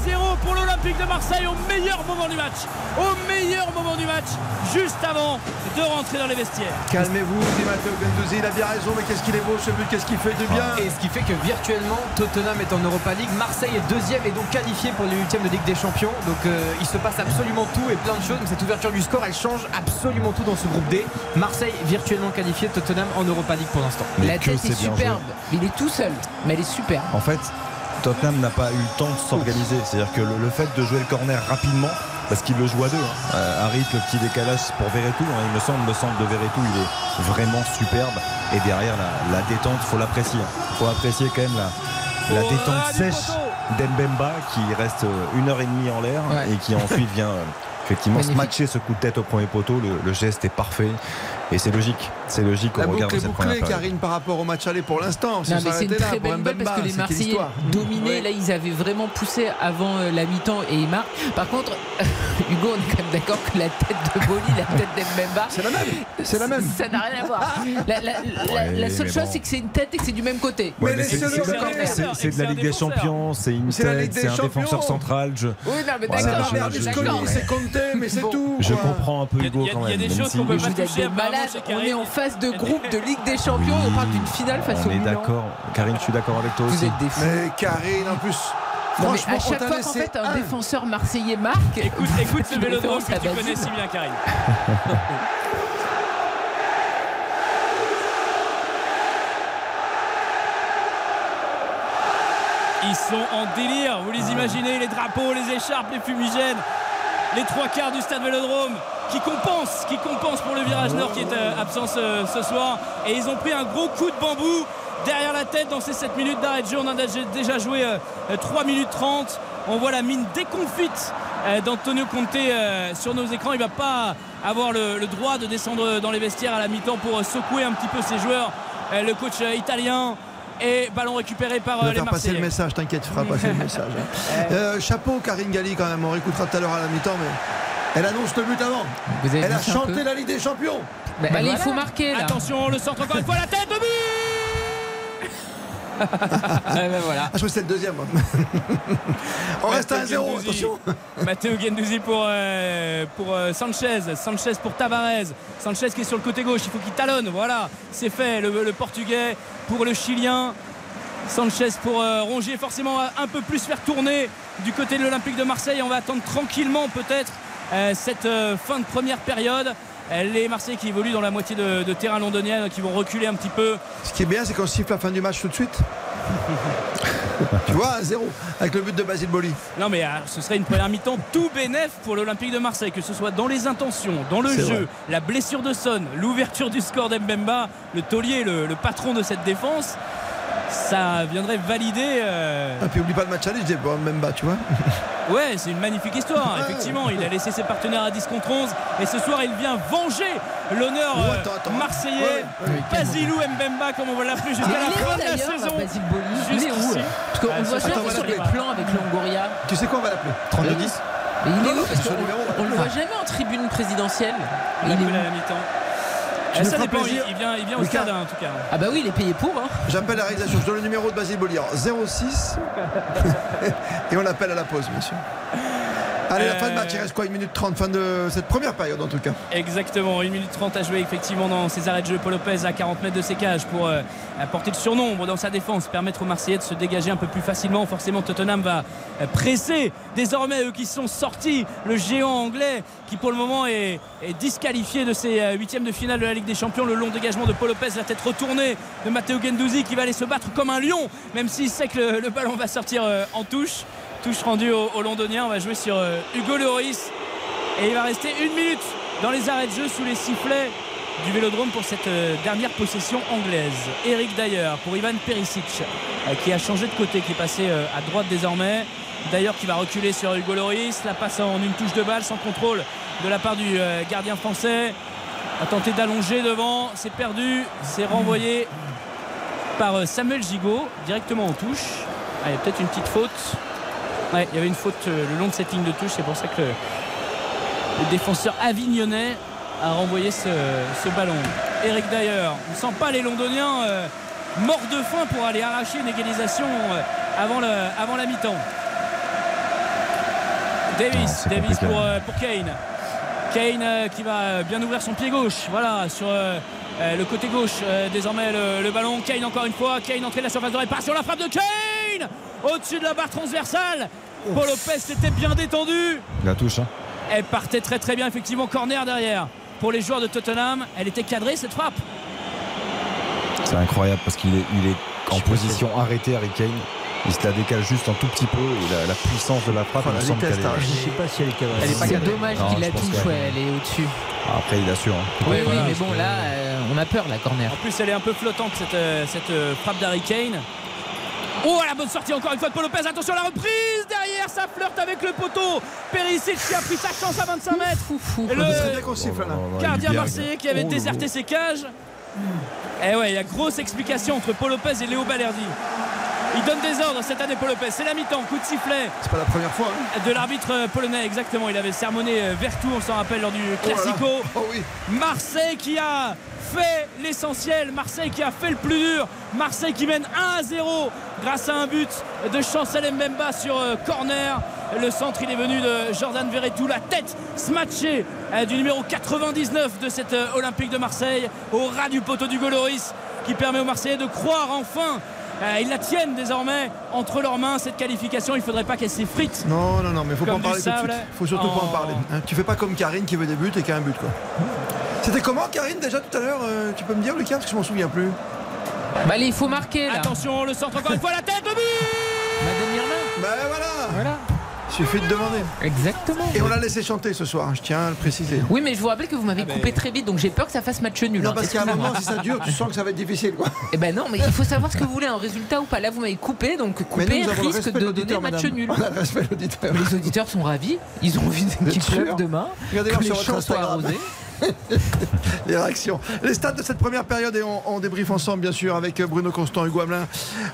1-0 pour l'Olympique de Marseille au meilleur moment du match. Au meilleur moment du match, juste avant de rentrer dans les vestiaires. Calmez-vous, dit Matteo Gendouzi. Il a bien raison, mais qu'est-ce qu'il est beau ce but, qu'est-ce qu'il fait du bien. Et ce qui fait que virtuellement Tottenham est en Europa League, Marseille est deuxième et donc qualifié pour les huitièmes de Ligue des Champions. Donc euh, il se passe absolument tout et plein de choses. Donc cette ouverture du score, elle change absolument tout dans ce groupe D. Marseille virtuellement qualifié, Tottenham en Europa League pour l'instant. Mais La tête c'est est superbe. Il est tout seul, mais elle est superbe. En fait, Tottenham n'a pas eu le temps de s'organiser. C'est-à-dire que le, le fait de jouer le corner rapidement, parce qu'il le joue à deux, hein. Euh, Harit, le petit décalage pour Verretou, hein, il me semble, le centre de Verretou, il est vraiment superbe. Et derrière, la, la détente, faut l'apprécier. Il faut apprécier quand même la, la Oh, détente sèche d'Embemba qui reste euh, une heure et demie en l'air Ouais. et qui ensuite vient euh, effectivement se matcher ce coup de tête au premier poteau. Le, le geste est parfait et c'est logique. C'est logique La boucle est cette première bouclée, période. Karine, par rapport au match aller pour l'instant. C'est une très belle parce que les Marseillais dominaient. Ouais. Là, ils avaient vraiment poussé avant euh, la mi-temps et ils marquent. Par contre, Hugo, on est quand même d'accord que la tête de Boli, la tête d'Embemba, C'est la même. C'est la même. ça n'a rien à voir. La, la- la- Ouais, la seule chose, bon. c'est que c'est une tête et que c'est du même côté. Ouais, Mais mais c'est- de la Ligue des. Champions, c'est une tête, c'est un défenseur central. Je, Oui, non, mais d'accord. c'est compté, mais c'est tout. je comprends un peu Hugo quand il y a même. des même choses qu'on peut pas toucher On est en phase de groupe de Ligue des Champions. On parle d'une finale face au on est Milan. d'accord. Karine, je suis d'accord avec toi Vous aussi. êtes des fous. Mais Karine, en plus. Non, mais Franchement, à chaque fois qu'en fait un un. défenseur marseillais marque, Écoute, écoute ce vélodrome que tu connais si bien, Karine. Ils sont en délire, vous les imaginez, les drapeaux, les écharpes, les fumigènes, les trois quarts du stade Vélodrome qui compensent, qui compensent pour le virage nord qui est euh, absent ce, soir. Et ils ont pris un gros coup de bambou derrière la tête dans ces 7 minutes d'arrêt de jeu. On a déjà joué euh, 3 minutes 30. On voit la mine déconfite euh, d'Antonio Conte euh, sur nos écrans. Il va pas avoir le, droit de descendre dans les vestiaires à la mi-temps pour euh, secouer un petit peu ses joueurs. Euh, le coach euh, italien et ballon récupéré par euh, les faire passer le Marseillais. message, t'inquiète, tu feras passer le message. hein. Euh, chapeau, Karine Galli, quand même. On réécoutera tout à l'heure à la mi-temps, mais elle annonce le but avant. vous avez Elle a chanté la Ligue des Champions. Bah, allez, il voilà. faut marquer là. Attention, le centre encore une fois, la tête de but Ah, bah, voilà. Ah, je crois que c'était le deuxième. On reste à 1-0, Gendouzi. attention. Matteo Gendouzi pour, euh, pour euh, Sanchez. Sanchez pour Tavares. Sanchez qui est sur le côté gauche. Il faut qu'il talonne. Voilà, c'est fait. Le, le portugais pour le chilien. Sanchez pour euh, Rongier. Forcément, un peu plus faire tourner du côté de l'Olympique de Marseille. On va attendre tranquillement peut-être euh, cette euh, fin de première période. Les Marseillais qui évoluent dans la moitié de, de terrain londonienne, qui vont reculer un petit peu. Ce qui est bien, c'est qu'on siffle la fin du match tout de suite. tu vois, 1-0 avec le but de Basile Boli. Non mais ah, ce serait une première mi-temps tout bénef pour l'Olympique de Marseille, que ce soit dans les intentions, dans le jeu, vrai. la blessure de Son, l'ouverture du score d'Embemba, le taulier, le, le patron de cette défense. Ça viendrait valider. euh, Et puis oublie pas le match aller, je dis bon, même bas, tu vois. Ouais, c'est une magnifique histoire. Effectivement, il a laissé ses partenaires à 10 contre 11 et ce soir, il vient venger l'honneur Oh, euh, attends, attends. marseillais. Ouais, ouais. Basilou Mbemba, comme on va l'appeler jusqu'à la fin de la saison. Basile Boli Il est où Jusqu'ici. Parce qu'on Ah, le voit ça, sur les plans avec Longoria. Tu sais quoi, on va l'appeler 32-10 Mais il est Non, où non, Parce qu'on son numéro, on le voit jamais en tribune présidentielle. Il est à la mi-temps. Tu ça dépend, il, plaisir. il vient, il vient au Lucas. stade hein, en tout cas. Ah bah oui, il est payé pour. Hein. J'appelle la réalisation, je donne le numéro de Basile Bollier 06 et on l'appelle à la pause, monsieur. Allez, la fin de match, il reste quoi Une minute 30, fin de cette première période en tout cas. Exactement, 1 minute 30 à jouer effectivement dans ses arrêts de jeu. Paul Lopez à 40 mètres de ses cages pour euh, apporter le surnombre dans sa défense, permettre aux Marseillais de se dégager un peu plus facilement. Forcément, Tottenham va euh, presser désormais eux qui sont sortis. Le géant anglais qui pour le moment est, est disqualifié de ses euh, huitièmes de finale de la Ligue des Champions. Le long dégagement de Paul Lopez, la tête retournée de Matteo Gendouzi qui va aller se battre comme un lion, même s'il sait que le, le ballon va sortir euh, en touche. Touche rendue au, au Londonien. On va jouer sur euh, Hugo Lloris. Et il va rester une minute dans les arrêts de jeu sous les sifflets du Vélodrome pour cette euh, dernière possession anglaise. Eric d'ailleurs pour Ivan Perisic euh, qui a changé de côté, qui est passé à droite désormais. D'ailleurs qui va reculer sur Hugo Loris, la passe en une touche de balle sans contrôle de la part du gardien français. A tenté d'allonger devant, c'est perdu, c'est renvoyé par Samuel Gigot directement en touche. Ah, il y a peut-être une petite faute. Ouais, il y avait une faute euh, le long de cette ligne de touche, c'est pour ça que le, le défenseur avignonnais a renvoyé ce, ce ballon. Eric d'ailleurs, on ne sent pas les Londoniens euh, morts de faim pour aller arracher une égalisation euh, avant, le, avant la mi-temps. Davis, Davis pour, euh, pour Kane. Kane qui va bien ouvrir son pied gauche. Voilà, sur le côté gauche, euh, désormais le, le ballon. Kane encore une fois. Kane entrée de la surface de réparation. La frappe de Kane Au-dessus de la barre transversale. Paul Lopez s'était bien détendu. La touche, hein. Elle partait très très bien, effectivement. Corner derrière pour les joueurs de Tottenham. Elle était cadrée cette frappe. C'est incroyable parce qu'il est, il est en position arrêtée, Harry Kane. Il se la décale juste un tout petit peu et la, la puissance de la frappe, Oh, vitesse, qu'elle est- t'as- Je sais pas si elle est cadrée. Elle est pas C'est cadrée. dommage Non, qu'il la touche, ouais, elle est au-dessus. Après, il assure. hein. Oui, oui, voilà, mais bon, que- là, euh, on a peur, la corner. En plus, elle est un peu flottante cette, euh, cette euh, frappe d'Harry Kane. Oh, la bonne sortie encore une fois de Paul Lopez. Attention à la reprise derrière, ça flirte avec le poteau. Perisic qui a pris sa chance à 25 mètres. Et le C'est bien qu'on siffle là. gardien marseillais qui avait Oh, déserté ses cages. Et ouais, il y a grosse explication entre Paul Lopez et Léo Balerdi. Il donne des ordres cette année, Paul Lopez. C'est la mi-temps, coup de sifflet C'est pas la première fois. hein. de l'arbitre polonais, exactement. Il avait sermonné euh, Vertou, on s'en rappelle, lors du Oh. Classico. Oh oui. Marseille qui a fait l'essentiel, Marseille qui a fait le plus dur, Marseille qui mène 1 à 0 grâce à un but de Chancel Mbemba sur euh, corner. Le centre il est venu de Jordan Verretou, la tête smatchée euh, du numéro 99 de cette Olympique de Marseille au ras du poteau du Goloris qui permet aux Marseillais de croire enfin. Euh, ils la tiennent désormais entre leurs mains cette qualification. Il ne faudrait pas qu'elle s'effrite. Non, non, non, mais faut pas en parler tout de suite. Faut surtout pas en Oh. parler. hein. Tu fais pas comme Karine qui veut des buts et qui a un but quoi. C'était comment Karine déjà tout à l'heure euh, Tu peux me dire Lucas parce que je m'en souviens plus. Bah, allez, il faut marquer, là. Attention, le centre encore une fois, la tête, le but Madame Irma. Ben voilà. Voilà. Suffit de demander. Exactement. Et on l'a laissé chanter ce soir, je tiens à le préciser. Oui, mais je vous rappelle que vous m'avez Ah, coupé très vite, donc j'ai peur que ça fasse match nul. Non, hein. parce qu'à un moment, si ça dure, tu sens que ça va être difficile quoi. Eh ben non, mais il faut savoir ce que vous voulez, un résultat ou pas. Là, vous m'avez coupé, donc couper risque de donner match madame. nul. On a le respect de l'auditeur. Les auditeurs sont ravis. Ils ont envie êtes qu'il sûr pleuve demain. Regardez que les sur votre champs soient arrosés. Les réactions. Les stats de cette première période et on, on débriefe ensemble bien sûr avec Bruno Constant, Hugo Hamelin,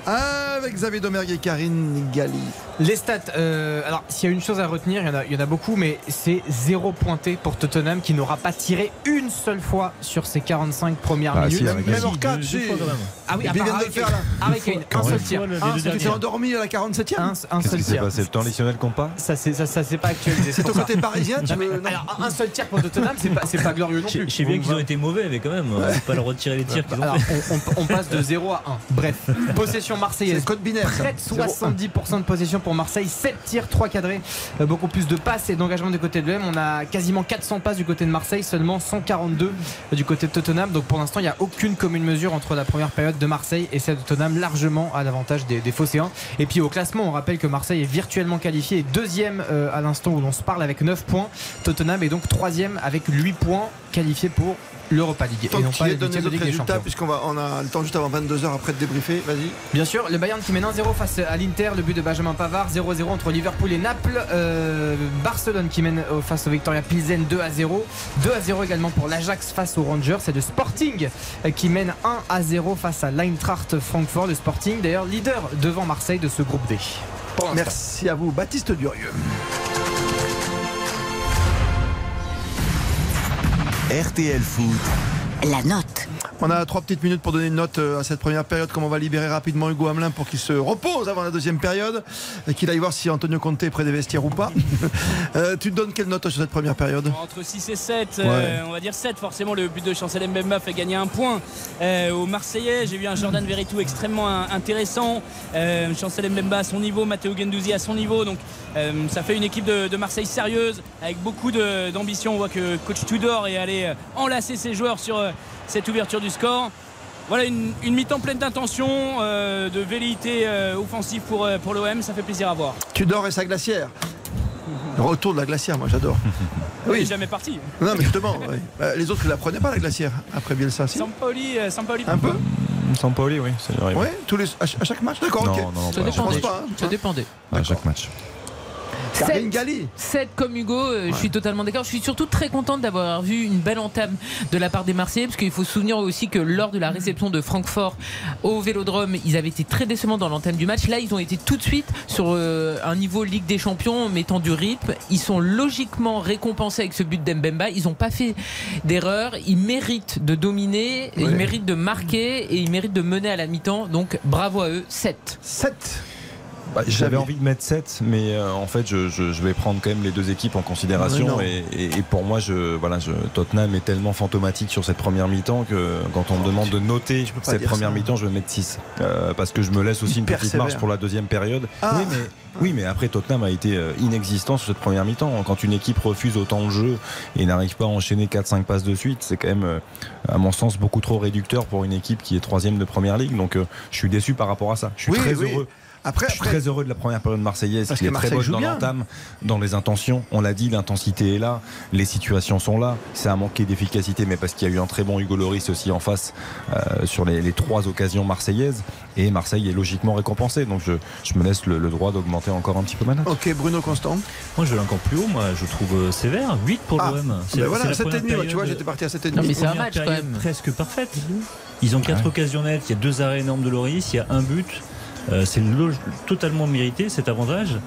avec Xavier Domergue et Karine Galli. Les stats, euh, alors s'il y a une chose à retenir, il y en a, il y en a beaucoup, mais c'est zéro pointé pour Tottenham qui n'aura pas tiré une seule fois sur ses 45 premières Ah, minutes. si, avec Même Gassi. hors cadre, Deux- si. deux fois quand même. Ah oui, à part le faire, là. Kane, Quand un seul même. tir. Tu t'es tir. endormi à la 47e Un, un seul tir. passé Le temps additionnel compte pas Ça, c'est- ça, ça s'est pas actualisé. C'est au côté parisien, tu Non, veux. non. alors, un seul tir pour Tottenham, c'est pas, c'est pas glorieux non Je plus. je sais bien qu'ils ont été mauvais, mais quand même, on peut pas leur retirer les tirs qu'ils ont Alors, fait. on, passe de 0 à 1. Bref, possession marseillaise. code binaire. ça. Près de 0-1. 70% de possession pour Marseille, 7 tirs, 3 cadrés, Euh, beaucoup plus de passes et d'engagement du côté de l'OM. On a quasiment 400 passes du côté de Marseille, seulement 142 du côté de Tottenham. Donc pour l'instant, il n'y a aucune commune mesure entre la première période de Marseille et celle de Tottenham, largement à l'avantage des, des Phocéens. Et puis au classement, on rappelle que Marseille est virtuellement qualifié et deuxième euh, à l'instant où l'on se parle avec 9 points. Tottenham est donc troisième avec 8 points qualifié pour l'Europa League. Tant et non pas les donné Champions. puisqu'on va, on a le temps juste avant 22h après de débriefer. Vas-y. Bien sûr, le Bayern qui mène 1-0 face à l'Inter, le but de Benjamin Pavard, 0-0 entre Liverpool et Naples. Euh, Barcelone qui mène euh, face au Victoria Pilsen 2-0. 2-0 également pour l'Ajax face aux Rangers. C'est le Sporting euh, qui mène 1-0 face à l'Eintracht Francfort. Le Sporting d'ailleurs leader devant Marseille de ce groupe D. Merci à vous, Baptiste Durieux. RTL Foot. La note. On a trois petites minutes pour donner une note euh, à cette première période, comme on va libérer rapidement Hugo Hamelin pour qu'il se repose avant la deuxième période et qu'il aille voir si Antonio Conte est près des vestiaires ou pas. Euh, tu te donnes quelle note sur cette première période? Entre 6 et 7, euh, on va dire 7. Forcément, le but de Chancel Mbemba fait gagner un point euh, aux Marseillais. J'ai vu un Jordan Verretou extrêmement intéressant. Euh, Chancel Mbemba à son niveau, Matteo Gendouzi à son niveau. Donc, euh, ça fait une équipe de, de Marseille sérieuse, avec beaucoup d'ambition. On voit que coach Tudor est allé euh, enlacer ses joueurs sur euh, cette ouverture du score. Voilà une, une mi-temps pleine d'intention, euh, de velléité euh, offensive pour, euh, pour l'OM. Ça fait plaisir à voir. Tudor et sa glacière. Le retour de la glacière, moi j'adore. Il est jamais parti. Non, mais justement, oui. Bah, les autres ne la prenaient pas la glacière après Bielsa. Si. Un peu Sampaoli, oui, ça. Ouais, tous les, à, ch- à chaque match D'accord, ok. non, non, Ça pas à Je pense dépendait. pas. hein. Ça dépendait. À chaque match. Karine Galli. 7 comme Hugo, euh, je suis totalement d'accord. Je suis surtout très contente d'avoir vu une belle entame de la part des Marseillais, parce qu'il faut se souvenir aussi que lors de la réception de Francfort au Vélodrome, ils avaient été très décevants dans l'entame du match. Là, ils ont été tout de suite sur euh, un niveau Ligue des Champions, mettant du rythme. Ils sont logiquement récompensés avec ce but d'Embemba. Ils n'ont pas fait d'erreur. Ils méritent de dominer, ils méritent de marquer et ils méritent de mener à la mi-temps. Donc bravo à eux. 7. 7. Bah, J'avais envie de mettre 7, mais euh, en fait, je, je- je vais prendre quand même les deux équipes en considération. Et, et- et pour moi, je, voilà, je, Tottenham est tellement fantomatique sur cette première mi-temps que quand on me demande de noter cette première mi-temps, je vais mettre 6. Euh, parce que je me laisse aussi une petite persévère. marge pour la deuxième période. Ah. Oui, mais, oui, mais après, Tottenham a été euh, inexistant sur cette première mi-temps. Quand une équipe refuse autant de jeu et n'arrive pas à enchaîner 4-5 passes de suite, c'est quand même, euh, à mon sens, beaucoup trop réducteur pour une équipe qui est troisième de première ligue. Donc, euh, je suis déçu par rapport à ça. Je suis Oui, très oui. heureux. Après, Je suis après- très heureux de la première période marseillaise Parce qui que est très bonne dans l'entame, dans les intentions. On l'a dit, l'intensité est là, les situations sont là. Ça a manqué d'efficacité, mais parce qu'il y a eu un très bon Hugo Loris aussi en face euh, sur les, les trois occasions marseillaises. Et Marseille est logiquement récompensé. Donc je, je me laisse le, le droit d'augmenter encore un petit peu ma note. Ok, Bruno Constant. Moi, je vais encore plus haut. Moi, je trouve euh, sévère. 8 pour Ah, l'OM. ben voilà, 7,5, moi, tu vois, j'étais parti à 7,5. Non, mais c'est un match, quand même. Presque parfaite. Ils ont quatre occasions nettes. Il y a deux arrêts énormes de Loris. Il y a un but. Euh, c'est lo- totalement mérité cet avantage.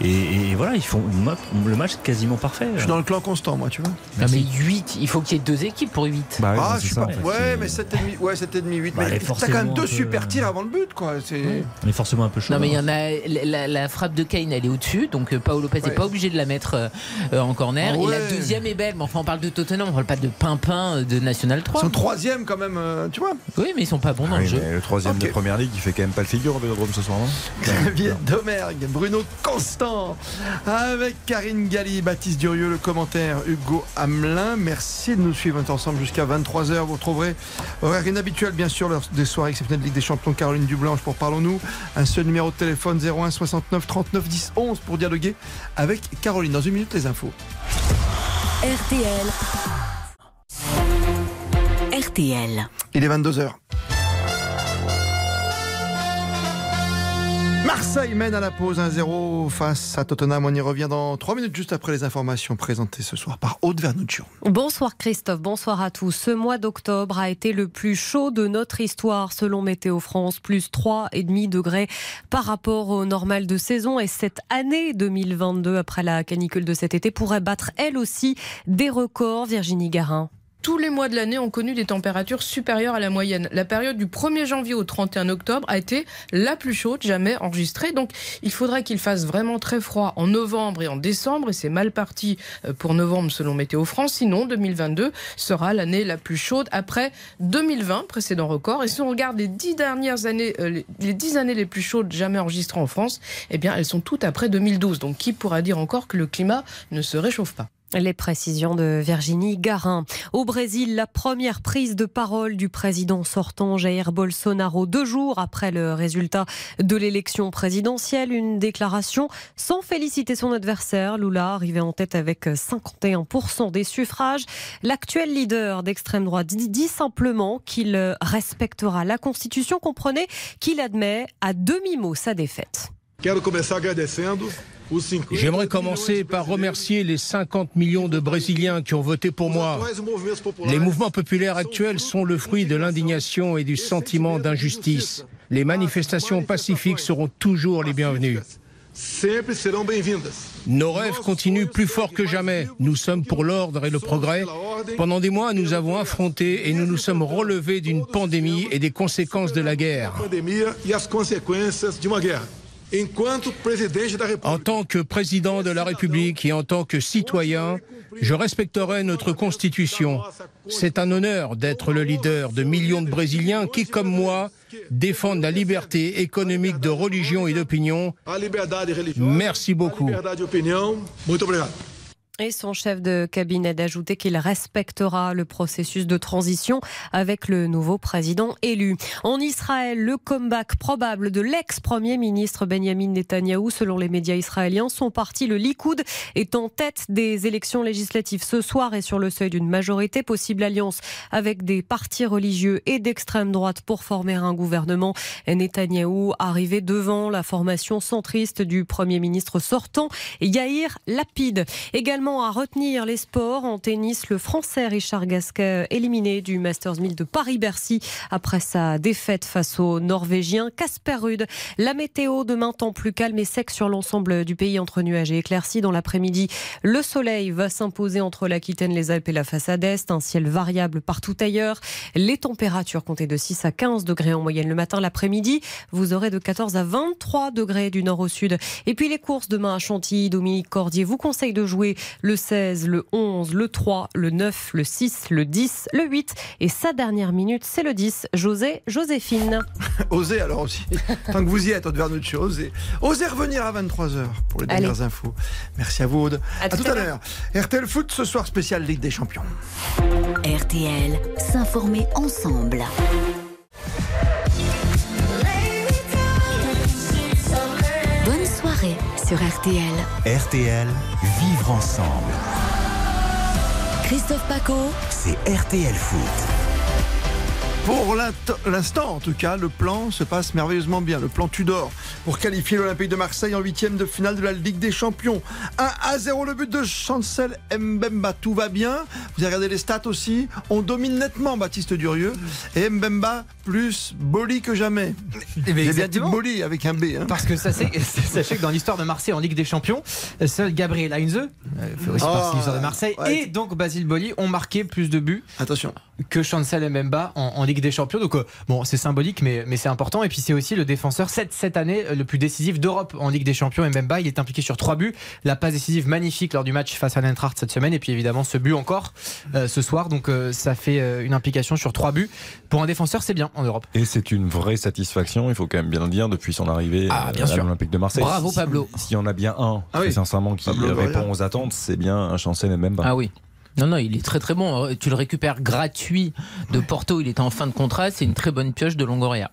Et, et voilà, ils font le ma- le match quasiment parfait. Je suis dans le clan constant, moi, tu vois. Non, mais 8, il faut qu'il y ait deux équipes pour 8. Bah ah, je suis ça, pas. en fait. Ouais, mais 7,5, ouais, 7,5, 8. Bah, mais est t'as quand même deux peu, super tirs avant le but, quoi. C'est. On est forcément un peu chaud. Non mais il y en a la, la- la frappe de Kane elle est au-dessus donc euh, Paolo Lopez n'est Ouais. pas obligé de la mettre euh, euh, en corner Ah et la deuxième est belle mais enfin on parle de Tottenham on parle pas de Pimpin de National 3 Son troisième, quand même, euh, tu vois. oui mais ils sont pas bons dans Ah le jeu le troisième de première ligue, il fait quand même pas le figure au Vélodrome ce soir, non Xavier Domergue, Bruno Constant, avec Karine Galli, Baptiste Durieux, le commentaire Hugo Hamelin. Merci de nous suivre. Ensemble jusqu'à 23h. Vous retrouverez horaire inhabituel, bien sûr, lors des soirées exceptionnelles de Ligue des Champions. Caroline Dublanche pour Parlons-nous. Un seul numéro de téléphone 01 69 39 10 11 pour dialoguer avec Caroline. Dans une minute, les infos. RTL. RTL. Il est 22h. Marseille mène à la pause 1-0 face à Tottenham. On y revient dans 3 minutes juste après les informations présentées ce soir par Aude Vernuccio. Bonsoir Christophe, bonsoir à tous. Ce mois d'octobre a été le plus chaud de notre histoire selon Météo France, plus 3,5 degrés par rapport au normal de saison. Et cette année 2022, après la canicule de cet été, pourrait battre elle aussi des records. Virginie Garin. Tous les mois de l'année ont connu des températures supérieures à la moyenne. La période du 1er janvier au 31 octobre a été la plus chaude jamais enregistrée. Donc il faudrait qu'il fasse vraiment très froid en novembre et en décembre. Et c'est mal parti euh, pour novembre selon Météo France. Sinon, 2022 sera l'année la plus chaude après 2020, précédent record. Et si on regarde les dix dernières années, euh, les dix années les plus chaudes jamais enregistrées en France, eh bien elles sont toutes après 2012. Donc qui pourra dire encore que le climat ne se réchauffe pas? Les précisions de Virginie Garin. Au Brésil, la première prise de parole du président sortant Jair Bolsonaro deux jours après le résultat de l'élection présidentielle. Une déclaration sans féliciter son adversaire. Lula arrivé en tête avec 51% des suffrages. L'actuel leader d'extrême droite dit simplement qu'il respectera la Constitution. Comprenez qu'il admet à demi-mot sa défaite. J'aimerais commencer par remercier les 50 millions de Brésiliens qui ont voté pour moi. Les mouvements populaires actuels sont le fruit de l'indignation et du sentiment d'injustice. Les manifestations pacifiques seront toujours les bienvenues. Nos rêves continuent plus fort que jamais. Nous sommes pour l'ordre et le progrès. Pendant des mois, nous avons affronté et nous nous sommes relevés d'une pandémie et des conséquences de la guerre. En tant que président de la République et en tant que citoyen, je respecterai notre Constitution. C'est un honneur d'être le leader de millions de Brésiliens qui, comme moi, défendent la liberté économique de religion et d'opinion. Merci beaucoup. Et son chef de cabinet d'ajouter qu'il respectera le processus de transition avec le nouveau président élu. En Israël, le comeback probable de l'ex-premier ministre Benjamin Netanyahou, selon les médias israéliens, son parti, le Likoud, est en tête des élections législatives ce soir et sur le seuil d'une majorité. Possible alliance avec des partis religieux et d'extrême droite pour former un gouvernement. Netanyahou arrivé devant la formation centriste du premier ministre sortant, Yair Lapid. Également à retenir les sports. En tennis, le Français Richard Gasquet éliminé du Masters 1000 de Paris-Bercy après sa défaite face au Norvégien Casper Rude. La météo demain temps plus calme et sec sur l'ensemble du pays entre nuages et éclaircies. Dans l'après-midi, le soleil va s'imposer entre l'Aquitaine, les Alpes et la façade est. Un ciel variable partout ailleurs. Les températures comptées de 6 à 15 degrés en moyenne le matin. L'après-midi, vous aurez de 14 à 23 degrés du nord au sud. Et puis les courses demain à Chantilly, Dominique Cordier vous conseille de jouer le 16, le 11, le 3, le 9, le 6, le 10, le 8 et sa dernière minute, c'est le 10. José, Joséphine. osez alors aussi. Tant que vous y êtes, Aude Vernucci, osez. Osez revenir à 23h pour les dernières infos. Merci à vous, Aude. À, tout, à l'heure. RTL Foot ce soir spécial Ligue des Champions. RTL, s'informer ensemble. Sur RTL. RTL, vivre ensemble. Christophe Paco, C'est RTL Foot. Pour l'instant, en tout cas, le plan se passe merveilleusement bien. Le plan Tudor pour qualifier l'Olympique de Marseille en huitième de finale de la Ligue des Champions. 1 à 0 le but de Chancel Mbemba. Tout va bien. Vous avez regardé les stats aussi. On domine nettement Baptiste Durieux. Et Mbemba plus Boli que jamais. Eh bien, exactement. Boli avec un B. hein. Parce que sachez, sachez que dans l'histoire de Marseille en Ligue des Champions, seul Gabriel Heinze, euh, fait aussi Ah, partie de l'histoire de Marseille, ouais. et donc Basile Boli ont marqué plus de buts Attention. que Chancel Mbemba en, en Ligue des Champions. Donc euh, bon, c'est symbolique, mais, mais c'est important. Et puis c'est aussi le défenseur cette, cette année euh, le plus décisif d'Europe en Ligue des Champions. Mbemba, il est impliqué sur trois buts. La passe décisive magnifique lors du match face à l'Eintracht cette semaine. Et puis évidemment ce but encore euh, ce soir. Donc euh, ça fait euh, une implication sur trois buts. Pour un défenseur, c'est bien en Europe. Et c'est une vraie satisfaction, il faut quand même bien le dire, depuis son arrivée Ah, bien à l'Olympique de Marseille. Bravo, Si- Pablo. S'il y en a bien un, Ah oui. sincèrement, qui Pablo répond aux attentes, c'est bien un Chancel même Ah oui. Non, non, il est très très bon. Euh, Tu le récupères gratuit de Porto, il était en fin de contrat, c'est une très bonne pioche de Longoria.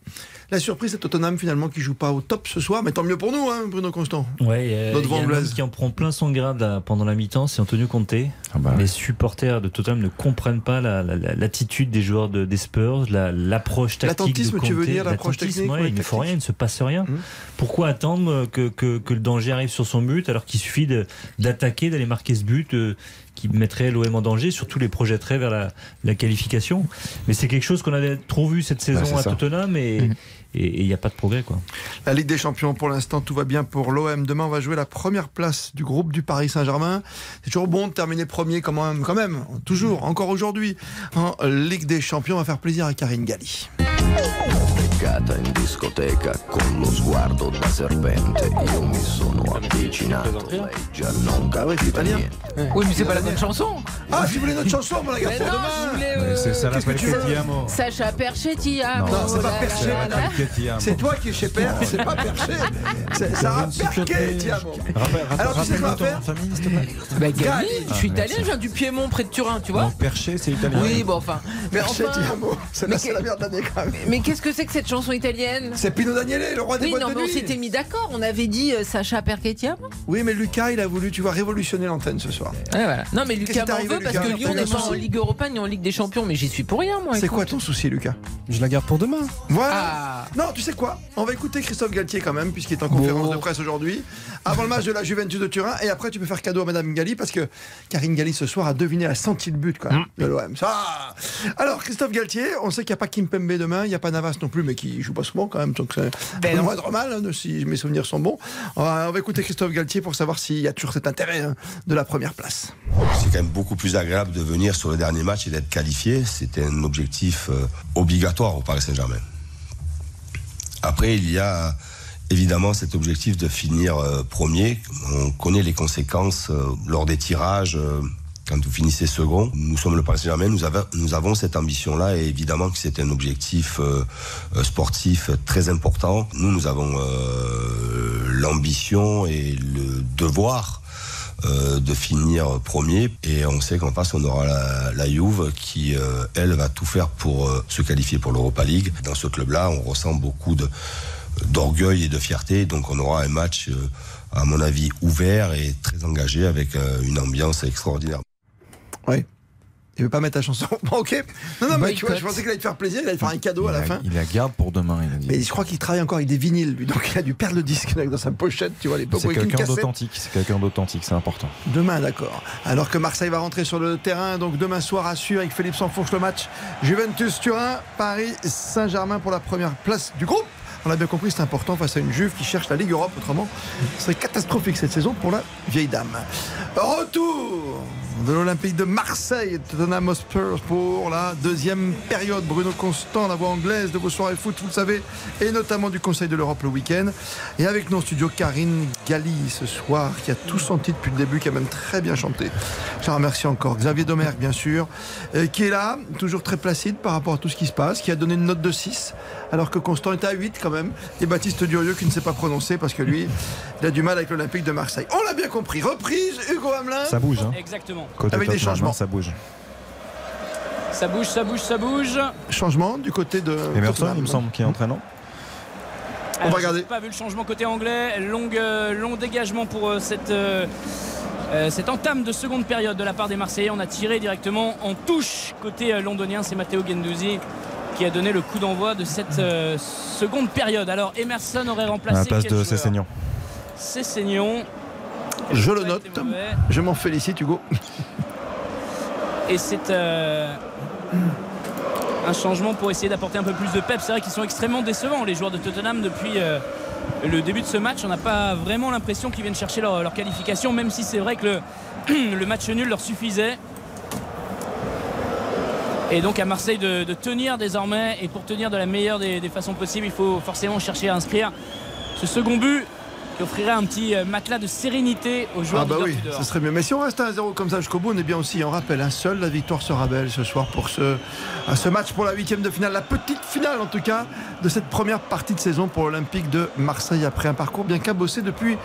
La surprise, c'est Tottenham finalement qui joue pas au top ce soir, mais tant mieux pour nous, hein, Bruno Constant. Y a- Notre il y a un qui en prend plein son grade là, pendant la mi-temps, c'est Antonio Conte. Ah bah Les supporters de Tottenham ne comprennent pas la- la- la- l'attitude des joueurs de, des Spurs, la- l'approche tactique de L'attentisme, tu veux dire, l'approche technique, ouais, il ne faut tactique. rien, il ne se passe rien. Mhm. Pourquoi attendre que, que- que le danger arrive sur son but alors qu'il suffit d'attaquer, d'aller marquer ce but euh, qui mettrait l'OM en danger, surtout les projetterait vers la, la qualification. Mais c'est quelque chose qu'on avait trop vu cette saison Bah, c'est à ça. Tottenham et il n'y a pas de progrès. quoi. La Ligue des Champions, pour l'instant, tout va bien pour l'OM. Demain, on va jouer la première place du groupe du Paris Saint-Germain. C'est toujours bon de terminer premier, quand même, quand même toujours, encore aujourd'hui, en Ligue des Champions. On va faire plaisir à Karine Galli. Beccata in discoteca con lo sguardo da serpente. Io mi sono avvicinato, lei già non capiva niente. Oui, mais c'est pas la même chanson. Ah, si vous voulez notre chanson, on la garde Mais pour demain. C'est ça Qu'est-ce que l'appelle tu veux que ti amo. Sacha Perchetti. ah, Non, c'est pas perché, madame. Que ti amo. C'est toi qui es chez Père, c'est pas perché. C'est Sarah Perquet, tiens. Alors, tu sais quoi faire Bah, Gali, je suis Ah, italien, je viens du Piémont, près de Turin, tu vois. Perché, c'est italien. Oui, bon, enfin. Mais Perché, enfin. ti amo. C'est la- la merde de l'année quand même. Mais qu'est-ce que c'est que cette chanson italienne C'est Pino Daniele, le roi des Oui, boîtes non, de mais on nuit. s'était mis d'accord. On avait dit euh, Sacha Perchetti. Oui, mais Lucas, il a voulu, tu vois, révolutionner l'antenne ce soir. Ouais, voilà. Non, mais Lucas m'en arrivé, veut parce que Lyon n'est pas en Ligue Europa ni en Ligue des Champions, mais j'y suis pour rien, moi. C'est quoi ton souci, Lucas Je la garde pour demain. Voilà. Ah. Non, tu sais quoi On va écouter Christophe Galtier quand même, puisqu'il est en conférence de presse aujourd'hui, avant le match de la Juventus de Turin. Et après, tu peux faire cadeau à Madame Galli, parce que Karine Galli ce soir a deviné à senti le but quand même, de l'OM. Ça. Alors, Christophe Galtier, on sait qu'il n'y a pas Kim Pembe demain, il n'y a pas Navas non plus, mais qui joue pas souvent quand même, donc c'est Ben le non. moindre mal, hein, si mes souvenirs sont bons. On va, on va écouter Christophe Galtier pour savoir s'il y a toujours cet intérêt hein, de la première place. C'est quand même beaucoup plus agréable de venir sur le dernier match et d'être qualifié. C'était un objectif euh, obligatoire au Paris Saint-Germain. Après, il y a évidemment cet objectif de finir euh, premier. On connaît les conséquences euh, lors des tirages. Quand vous finissez second, nous sommes le Paris Saint-Germain, nous, avons- nous avons cette ambition-là et évidemment que c'est un objectif euh, euh, sportif très important. Nous, nous avons euh, l'ambition et le devoir euh, de finir premier et on sait qu'en face on aura la, la Juve qui euh, elle va tout faire pour euh, se qualifier pour l'Europa League. Dans ce club-là, on ressent beaucoup de d'orgueil et de fierté, donc on aura un match à mon avis ouvert et très engagé avec une ambiance extraordinaire. Oui. Il veut pas mettre la chanson. Bon, ok. Non, non, mais tu vois, je pensais qu'il allait te faire plaisir, il allait te faire un cadeau à la fin. il la garde pour demain, il a dit. Mais je crois qu'il travaille encore avec des vinyles, lui. Donc il a dû perdre le disque dans sa pochette, tu vois, les C'est quelqu'un d'authentique, c'est quelqu'un d'authentique, c'est important. Demain, d'accord. Alors que Marseille va rentrer sur le terrain, donc demain soir, assure avec Philippe s'enfourche le match. Juventus-Turin, Paris-Saint-Germain pour la première place du groupe. On l'a bien compris, c'est important face à une Juve qui cherche la Ligue Europe. Autrement, ce serait catastrophique cette saison pour la vieille dame. Retour de l'Olympique de Marseille, Tottenham Hotspur pour la deuxième période. Bruno Constant, la voix anglaise de vos soirées foot, vous le savez, et notamment du Conseil de l'Europe le week-end. Et avec nous en studio, Karine Galli ce soir, qui a tout senti depuis le début, qui a même très bien chanté. Je la remercie encore. Xavier Domergue, bien sûr, euh, qui est là, toujours très placide par rapport à tout ce qui se passe, qui a donné une note de 6, alors que Constant est à 8 quand même. Et Baptiste Durieux qui ne sait pas prononcer parce que lui, il a du mal avec l'Olympique de Marseille. On l'a bien compris. Reprise, Hugo Hamelin. Ça bouge, hein. Exactement. Côté Avec des changements. Ça bouge. Ça bouge, ça bouge, ça bouge. Changement du côté de. Emerson, il me semble, qui est entraînant. On va regarder. Pas vu le changement côté anglais. Long, euh, long dégagement pour euh, cette, euh, euh, cette entame de seconde période de la part des Marseillais. On a tiré directement en touche côté londonien. C'est Matteo Gendouzi qui a donné le coup d'envoi de cette euh, seconde période. Alors Emerson aurait À remplacé la place de Cessignon. Cessignon. Je le note. Je m'en félicite, Hugo. Et c'est euh, un changement pour essayer d'apporter un peu plus de pep. C'est vrai qu'ils sont extrêmement décevants, les joueurs de Tottenham, depuis euh, le début de ce match. On n'a pas vraiment l'impression qu'ils viennent chercher leur, qualification, même si c'est vrai que le, match nul leur suffisait. Et donc à Marseille de, tenir désormais, et pour tenir de la meilleure des façons possibles, il faut forcément chercher à inscrire ce second but qui offrirait un petit euh, matelas de sérénité aux joueurs Ah bah oui, ce serait mieux. Mais si on reste à 1-0 comme ça jusqu'au bout, on est bien aussi. On rappelle, un seul, la victoire sera belle ce soir pour ce, match pour la huitième de finale, la petite finale en tout cas de cette première partie de saison pour l'Olympique de Marseille après un parcours bien cabossé depuis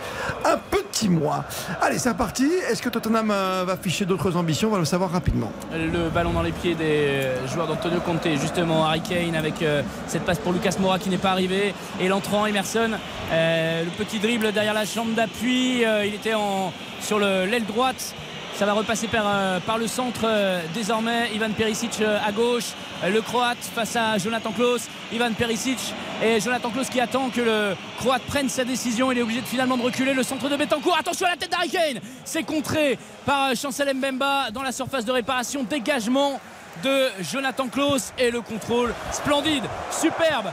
un petit mois. Allez, c'est reparti. Est-ce que Tottenham euh, va afficher d'autres ambitions? On va le savoir rapidement. le ballon dans les pieds des joueurs d'Antonio Conte justement Harry Kane avec euh, cette passe pour Lucas Moura qui n'est pas arrivé et l'entrant Emerson euh, le petit dribble derrière la jambe d'appui euh, il était en, sur le- l'aile droite. Ça va repasser par, euh, par le centre euh, désormais Ivan Perisic à gauche. Le Croate face à Jonathan Klaus. Ivan Perisic et Jonathan Klaus qui attend que le Croate prenne sa décision. Il est obligé de finalement de reculer. Le centre de Betancourt attention à la tête d'Harry Kane. C'est contré par Chancel Mbemba dans la surface de réparation. Dégagement de Jonathan Klaus et le contrôle splendide, superbe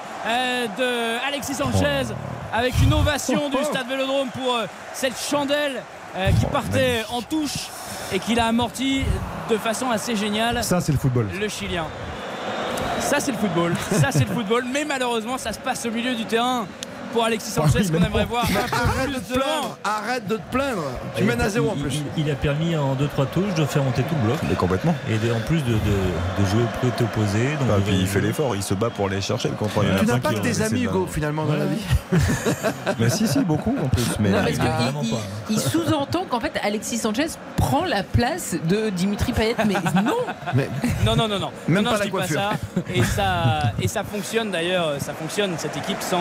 de Alexis Sanchez avec une ovation du stade Vélodrome pour euh, cette chandelle euh, qui partait en touche et qui l'a amorti de façon assez géniale. Ça, c'est le football. Le Chilien. Ça, c'est le football. Ça, c'est le football. Mais malheureusement, ça se passe au milieu du terrain pour Alexis Sanchez Oui, mais qu'on aimerait voir Arrête de te plaindre. Arrête de te plaindre. Tu Il- mènes à zéro en plus. Il, il a permis en 2-3 touches de faire monter tout le bloc. Mais complètement. Et de- en plus de, de- de jouer au côté opposé. Donc Ah, puis il fait l'effort, il se bat pour aller chercher le a Tu n'as pas que laissé amis, Hugo, finalement, dans la vie. Mais si, si, beaucoup en plus. Mais Non, parce que Ah, vraiment il- sous-entend qu'en fait Alexis Sanchez prend la place de Dimitri Payet, mais non. Non, non, non, non. Même non, pas non, la coiffure. ça. Et ça, et ça fonctionne d'ailleurs. Ça fonctionne cette équipe sans,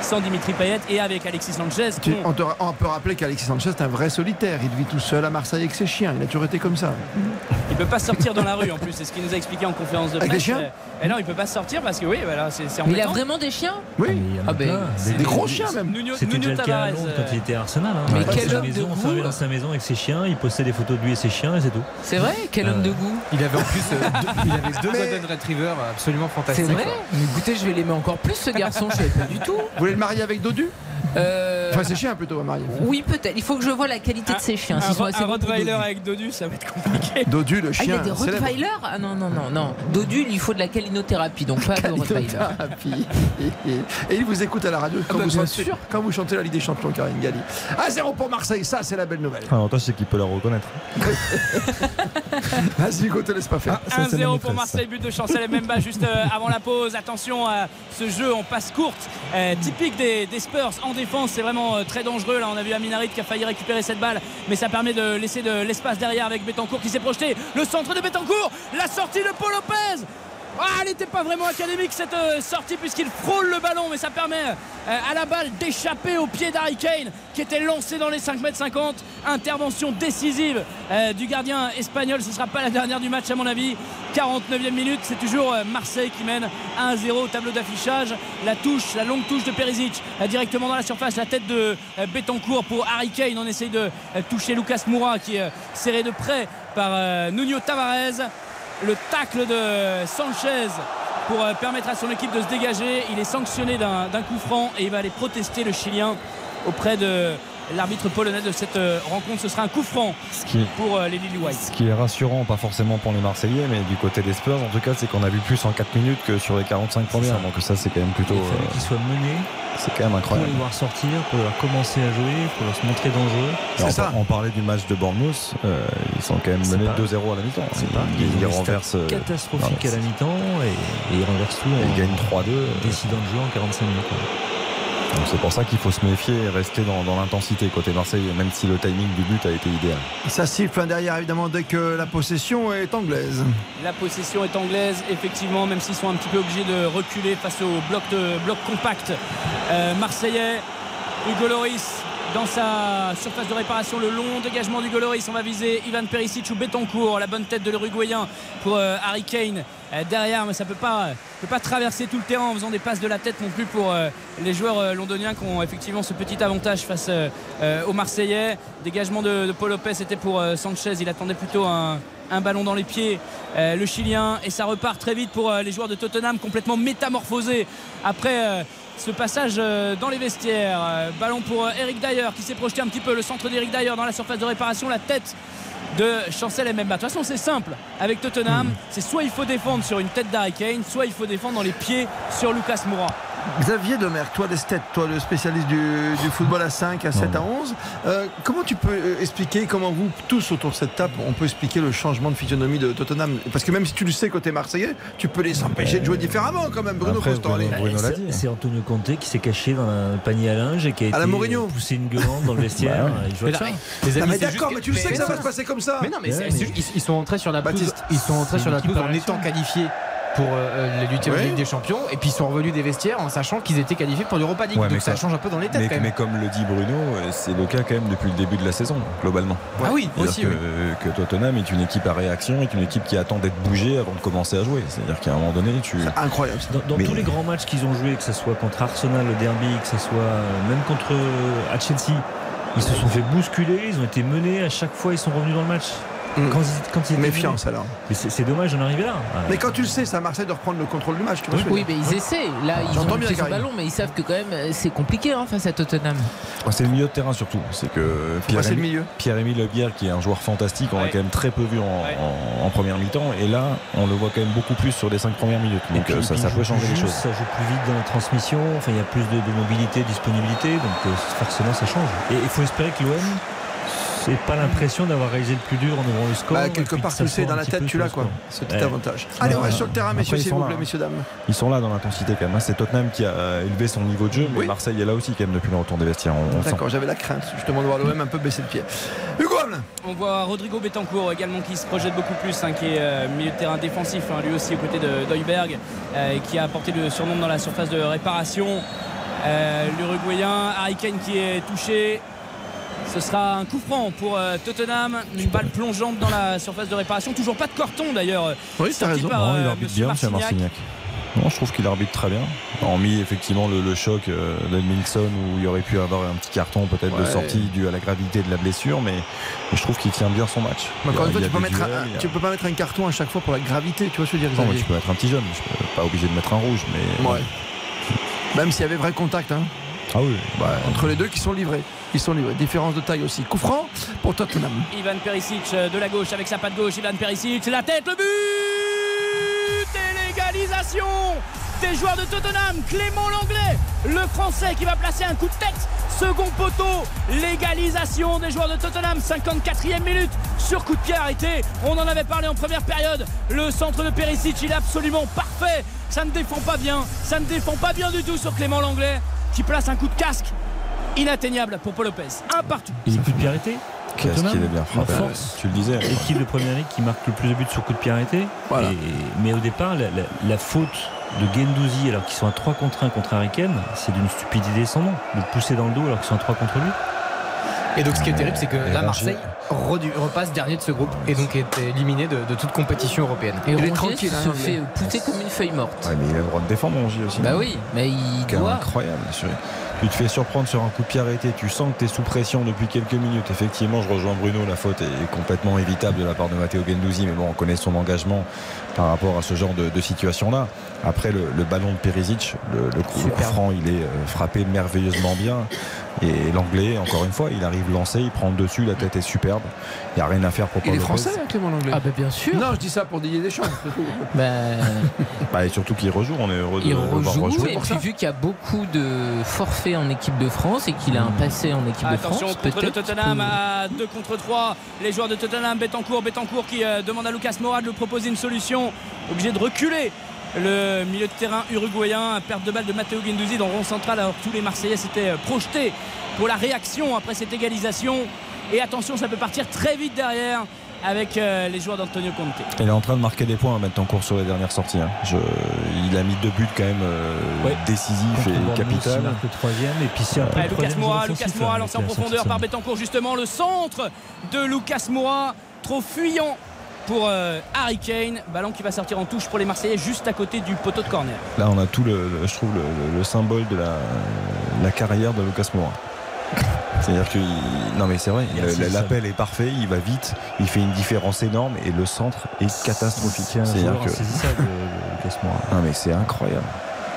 sans Dimitri Payet et avec Alexis Sanchez. tu- on, te- on peut rappeler qu'Alexis Sanchez est un vrai solitaire. Il vit tout seul à Marseille avec ses chiens. Il a toujours été comme ça. Il peut pas sortir dans la rue en plus. C'est ce qu'il nous a expliqué en conférence de presse. Avec les chiens? Et non, il peut pas sortir parce que oui, voilà, c'est c'est il a vraiment des chiens Oui. Il y en a Ah ben, c'est Des gros chiens même. Nuno, C'était Nuno déjà le cas à Londres euh, quand il était à Arsenal. hein. Mais Il quel homme de maison, goût. enfermé dans sa maison avec ses chiens, il postait des photos de lui et ses chiens et c'est tout. C'est vrai Quel homme Euh, de goût Il avait en plus euh, deux, il avait deux Mais- Golden Retriever absolument C'est fantastiques. vrai Mais écoutez, je vais l'aimer encore plus ce garçon, je savais pas du tout. Vous voulez le marier avec Dodu? Euh, Enfin, ses chiens plutôt, marier. oui, peut-être. Il faut que je vois la qualité de ses chiens. Un, sont un, Rottweiler avec Dodu, ça va être compliqué. Dodu, le Ah, il y chien. a des célèbre. Rottweilers Ah non, non, non, non. Dodu, il lui faut de la calinothérapie, donc pas de Rottweiler. Et il vous écoute à la radio quand, bah, vous, bien chantez, sûr. quand vous chantez la Ligue des Champions, Karine Galli. À zéro pour Marseille, ça c'est la belle nouvelle. L'avantage, c'est qu'il peut la reconnaître. Vas-y, Hugo, te laisse pas faire. Ça, c'est la 1-0 pour. Marseille, but de Chancel Memba juste euh, avant la pause. Attention à ce jeu en passe courte, euh, typique des, des Spurs en défense. C'est vraiment euh, très dangereux. Là, on a vu Aminarit qui a failli récupérer cette balle, mais ça permet de laisser de l'espace derrière avec Betancourt qui s'est projeté. Le centre de Betancourt, la sortie de Paul Lopez. Ah, elle n'était pas vraiment académique cette euh, sortie puisqu'il frôle le ballon, mais ça permet euh, à la balle d'échapper au pied d'Harry Kane qui était lancé dans les 5 mètres 50. Intervention décisive euh, du gardien espagnol. Ce ne sera pas la dernière du match à mon avis. 49e minute, c'est toujours Marseille qui mène 1-0 au tableau d'affichage. La touche, la longue touche de Perisic directement dans la surface, la tête de Betancourt pour Harry Kane. On essaye de toucher Lucas Moura qui est serré de près par Nuno Tavares le tacle de Sanchez pour euh, permettre à son équipe de se dégager. Il est sanctionné d'un d'un coup franc et il va aller protester le Chilien auprès de l'arbitre polonais de cette euh, rencontre. Ce sera un coup franc Ce qui, pour euh, les Lily White. ce qui est rassurant, pas forcément pour les Marseillais, mais du côté des Spurs, en tout cas, c'est qu'on a vu plus en 4 minutes que sur les 45 premières. Donc ça, c'est quand même plutôt. Il euh, qu'ils soient menés c'est quand même pour incroyable. les voir sortir, pour leur commencer à jouer, pour leur se montrer dangereux. C'est on, ça. on parlait du match de Bournemouth, euh, ils sont quand même menés pas- 2-0 à la mi-temps. C'est pas Ils, ils renversent. euh, non, à la mi-temps et, et ils renversent tout Ils en gagnent 3-2. décidant de jouer en 45 minutes. Donc c'est pour ça qu'il faut se méfier et rester dans, dans l'intensité côté Marseille, même si le timing du but a été idéal. Ça siffle derrière, évidemment, dès que la possession est anglaise. La possession est anglaise, effectivement, même s'ils sont un petit peu obligés de reculer face au bloc, de, bloc compact euh, marseillais. Hugo Loris dans sa surface de réparation, le long dégagement d'Hugo Loris. On va viser Ivan Perisic ou Betancourt, la bonne tête de l'Uruguayen pour euh, Harry Kane derrière, mais ça peut pas, peut pas traverser tout le terrain en faisant des passes de la tête non plus pour euh, les joueurs euh, londoniens qui ont effectivement ce petit avantage face euh, euh, aux Marseillais. Dégagement de, Paul Lopez, c'était pour euh, Sanchez. Il attendait plutôt un, ballon dans les pieds, euh, le Chilien, et ça repart très vite pour euh, les joueurs de Tottenham, complètement métamorphosés après euh, ce passage euh, dans les vestiaires. Euh, ballon pour euh, Eric Dyer qui s'est projeté un petit peu, le centre d'Eric Dyer dans la surface de réparation, la tête de Chancel Mbemba. De toute façon, c'est simple avec Tottenham, c'est soit il faut défendre sur une tête d'Harry Kane, soit il faut défendre dans les pieds sur Lucas Moura. Xavier Demer, toi l'esthète, toi le spécialiste du, du football à 5, à 7, à 11, euh, comment tu peux euh, expliquer, comment vous tous autour de cette table, on peut expliquer le changement de physionomie de Tottenham? Parce que même si tu le sais côté marseillais, tu peux les empêcher de jouer différemment quand même, Bruno. Bruno- Bruno l'a C'est- Antonio Conte qui s'est caché dans un panier à linge et qui a À la été Mourinho. poussé une gueulante dans le vestiaire. Bah Il joue Mais Ah, amis, mais d'accord, mais tu le sais que ça va se passer comme ça Mais non, mais Ouais, c'est- mais- c'est juste- ils, sont entrés sur la pelouse. Ils sont entrés sur la en étant qualifiés pour euh, les huitièmes de Ouais. Ligue des Champions et puis ils sont revenus des vestiaires en sachant qu'ils étaient qualifiés pour l'Europa League. Ouais, Donc ça change un peu dans les têtes Mais, quand même. mais comme le dit Bruno, euh, c'est le cas quand même depuis le début de la saison, globalement. Ah oui, aussi. que, oui. que Tottenham est une équipe à réaction, est une équipe qui attend d'être bougée avant de commencer à jouer. C'est-à-dire qu'à un moment donné, tu. Incroyable. ça. Dans, dans Mais- tous les grands matchs qu'ils ont joués, que ce soit contre Arsenal, le derby, que ce soit euh, même contre euh, à Chelsea, ils se sont fait bousculer, ils ont été menés, à chaque fois ils sont revenus dans le match. Quand, quand il Méfiance alors. Mais c'est dommage d'en arriver là. Mais quand tu le sais, c'est à Marseille de reprendre le contrôle du match. Tu vois Oui, mais ils essaient. Là, ils ont bien, Karim. ballon, mais ils savent que quand même euh, c'est compliqué hein, face à Tottenham. C'est le milieu de terrain surtout. C'est que le Pierre-Émile Le Bière, qui est un joueur fantastique, on l'a Ouais. quand même très peu vu en, en- en première mi-temps. Et là, on le voit quand même beaucoup plus sur les cinq premières minutes. Donc puis- euh, ça, ça peut changer les choses. Ça joue plus vite dans la transmission. Enfin, il y a plus de, de mobilité, de disponibilité. Donc euh, forcément, ça change. Et il faut espérer que l'OM c'est pas l'impression d'avoir réalisé le plus dur en ouvrant le score. Bah, quelque part, tu sais, dans la petit tête, tu l'as quoi. C'est tout Ouais. avantage. Allez, on reste sur le terrain, messieurs, s'il sont vous là, plaît, messieurs, dames. Ils sont là dans l'intensité quand même. hein. C'est Tottenham qui a élevé son niveau de jeu, mais Oui. Marseille est là aussi quand même depuis le retour des vestiaires. D'accord, j'avais la crainte justement de voir l'OM un peu baisser le pied. Hugo. On voit Rodrigo Betancourt également qui se projette beaucoup plus, hein, qui est euh, milieu de terrain défensif, hein, lui aussi aux côtés de Doyberg, euh, et qui a apporté le surnom dans la surface de réparation. Euh, L'Uruguayen, Harry Kane qui est touché. Ce sera un coup franc pour euh, Tottenham, une balle plongeante dans la surface de réparation. Toujours pas de carton d'ailleurs. Oui, t'as raison. par, Non, il euh, arbitre bien, c'est Marcignac. Marcignac. Non, je trouve qu'il arbitre très bien. Hormis effectivement le, le choc euh, d'Edmilson où il y aurait pu avoir un petit carton peut-être de sortie dû à la gravité de la blessure, mais, mais je trouve qu'il tient bien son match. Encore une fois, tu peux, mettre un, a- tu peux pas mettre un carton à chaque fois pour la gravité, tu vois ce que je veux dire Non, mais tu peux mettre un petit jeune, je suis pas obligé de mettre un rouge, mais. Ouais. Même s'il y avait vrai contact, hein. Ah oui, bah, entre les deux qui sont livrés. Ils sont livrés. Différence de taille aussi. Coup franc pour Tottenham. Ivan Perisic euh, de la gauche avec sa patte gauche. Ivan Perisic, la tête, le but et l'égalisation des joueurs de Tottenham. Clément Langlais, le Français qui va placer un coup de tête. Second poteau, l'égalisation des joueurs de Tottenham. 54e minute sur coup de pied arrêté. On en avait parlé en première période. Le centre de Perisic, il est absolument parfait. Ça ne défend pas bien. Ça ne défend pas bien du tout sur Clément Langlais qui place un coup de casque inatteignable pour Paul Lopez. Un partout. Il est coup de pied arrêté. Qu'est-ce qu'il est bien frappé. force. Tu le disais. Équipe de première ligue qui marque le plus de buts sur coup de pied arrêté. Voilà. Et- mais au départ, la, la- la faute de Gendouzi, alors qu'ils sont à 3 contre 1 contre Harry c'est d'une stupidité sans nom. De le pousser dans le dos alors qu'ils sont à 3 contre lui. Et donc ce qui est terrible, c'est que là, Marseille repasse dernier de ce groupe et donc est éliminé de, de toute compétition européenne. Et Il est tranquille, se hein, fait pousser comme une feuille morte. Ouais, mais il a le droit de défendre, Rongier aussi. Bah oui, mais il doit. incroyable. Tu te fais surprendre sur un coup de pied arrêté, tu sens que tu es sous pression depuis quelques minutes. Effectivement, je rejoins Bruno, la faute est complètement évitable de la part de Matteo Gendouzi, mais bon, on connaît son engagement par rapport à ce genre de, de situation-là. Après, le, le ballon de Perisic, le, le coup, franc, il est euh, frappé merveilleusement bien. Et l'anglais, encore une fois, il arrive lancé, il prend le dessus, la tête est superbe. Il n'y a rien à faire pour Il Paul est Lopez. français, hein, Clément Langlais Ah bah bien sûr. Non, je dis ça pour Didier Deschamps. Ben, Bah, et surtout qu'il rejoue, on est heureux de il le voir rejoue rejouer et puis vu qu'il y a beaucoup de forfaits en équipe de France et qu'il a un passé en équipe de Attention France, contre le. Tottenham à 2 contre 3. Les joueurs de Tottenham, Betancourt, Betancourt qui euh, demande à Lucas Moura de lui proposer une solution. Obligé de reculer le milieu de terrain uruguayen. Perte de balle de Matteo Guendouzi dans le rond central alors que tous les Marseillais s'étaient euh, projetés pour la réaction après cette égalisation. Et attention, ça peut partir très vite derrière avec euh, les joueurs d'Antonio Conte. Il est en train de marquer des points maintenant en cours sur les dernières sorties. hein. Je- il a mis deux buts quand même euh, Ouais. décisifs et capital. marque le troisième et puis c'est un peu Ouais, le Lucas Moura, Lucas offensif, Moura hein, lancé en profondeur par Betancourt justement le centre de Lucas Moura trop fuyant pour euh, Harry Kane ballon qui va sortir en touche pour les Marseillais juste à côté du poteau de corner Là, on a tout le, le- je trouve le, le- le symbole de la, la carrière de Lucas Moura. C'est-à-dire que non mais c'est vrai, ça. l'appel est parfait, il va vite, il fait une différence énorme et le centre est catastrophique. C'est que insaisissable, le- le Lucas Moura. non mais c'est incroyable.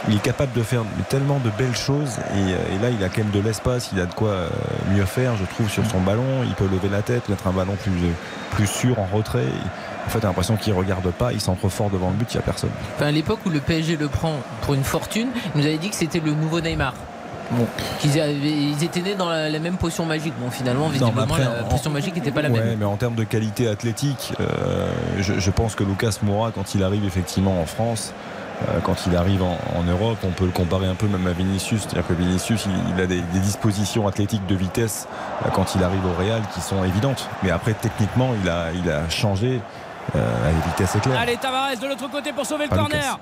Il est capable de faire tellement de belles choses et, et là il a quand même de l'espace, il a de quoi euh, mieux faire je trouve sur son ballon, il peut lever la tête, mettre un ballon plus, plus sûr en retrait. En fait, t'as l'impression qu'il regarde pas, il s'entre fort devant le but, il n'y a personne. Enfin, à l'époque où le PSG le prend pour une fortune, il nous avait dit que c'était le nouveau Neymar. Bon, qu'ils avaient- ils étaient nés dans la, la même potion magique. Bon, finalement, visiblement, après, la en- potion magique n'était pas la ouais, même. mais en termes de qualité athlétique, euh, je, je pense que Lucas Moura, quand il arrive effectivement en France, euh, quand il arrive en, en Europe, on peut le comparer un peu même à Vinicius. C'est-à-dire que Vinicius, il, il a des, des dispositions athlétiques de vitesse euh, quand il arrive au Real qui sont évidentes. Mais après, techniquement, il a, il a changé euh, à une vitesse éclair. allez Tavares de l'autre côté pour sauver le corner Lucas.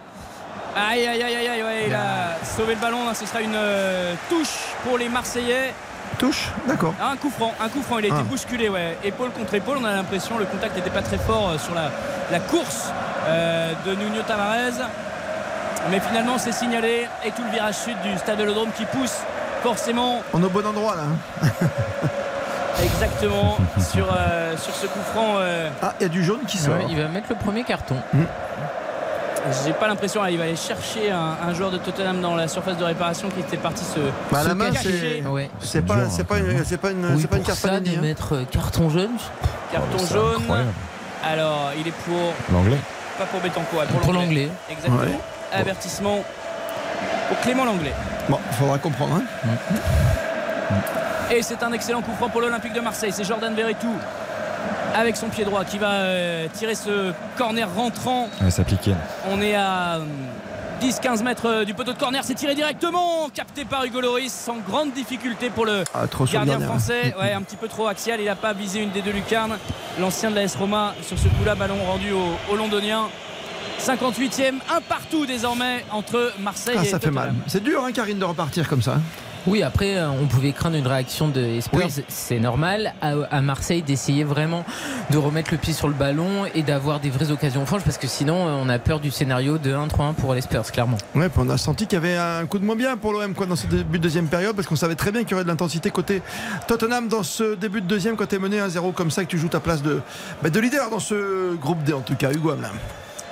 Aïe aïe aïe aïe aïe ouais, il a sauvé le ballon là, ce sera une euh, touche pour les Marseillais Touche D'accord. Un coup franc, un coup franc, il a été Ah. bousculé, ouais. Épaule contre épaule, on a l'impression le contact n'était pas très fort euh, sur la, la course euh, de Nuno Tavares. Mais finalement, c'est signalé et tout le virage sud du stade de l'Odrome qui pousse forcément. On est au bon endroit là. hein. Exactement, sur, euh, sur ce coup franc. euh, Ah, il y a du jaune qui sort. Ouais, il va mettre le premier carton. J'ai pas l'impression, il va aller chercher un, un joueur de Tottenham dans la surface de réparation qui était parti se. Bah, se la main, cacher. c'est Ouais. c'est pas, dur, c'est hein. pas une, c'est pas une, Oui, c'est pas une pour carte ça, de hein. mettre euh, carton jaune. Carton c'est jaune. incroyable. Alors, il est pour. L'anglais. Pas pour Betancourt, pour, Pour l'anglais. l'anglais. Exactement. Ouais. Avertissement pour Clément Langlais. Bon, faudra comprendre. hein. Et c'est un excellent coup franc pour l'Olympique de Marseille. C'est Jordan Verretou avec son pied droit qui va euh, tirer ce corner rentrant. Ouais, ça piquait. On est à euh, 10-15 mètres euh, du poteau de corner. C'est tiré directement, capté par Hugo Loris sans grande difficulté pour le Ah, trop gardien français. Ouais, un petit peu trop axial. Il n'a pas visé une des deux lucarnes. L'ancien de la S Roma sur ce coup-là, ballon rendu au, au Londonien. 58e, un partout désormais entre Marseille Ah, et ça fait mal. C'est dur, hein, Karine, de repartir comme ça. Oui, après, euh, on pouvait craindre une réaction de Spurs, Oui. c'est normal. À, à Marseille, d'essayer vraiment de remettre le pied sur le ballon et d'avoir des vraies occasions franches, parce que sinon, euh, on a peur du scénario de 1-3-1 pour les Spurs, clairement. Puis on a senti qu'il y avait un coup de moins bien pour l'OM quoi, dans ce début de deuxième période, parce qu'on savait très bien qu'il y aurait de l'intensité côté Tottenham dans ce début de deuxième, quand tu es mené 1-0 comme ça, que tu joues ta place de, bah, de leader dans ce groupe D, en tout cas, Hugo Hamelin.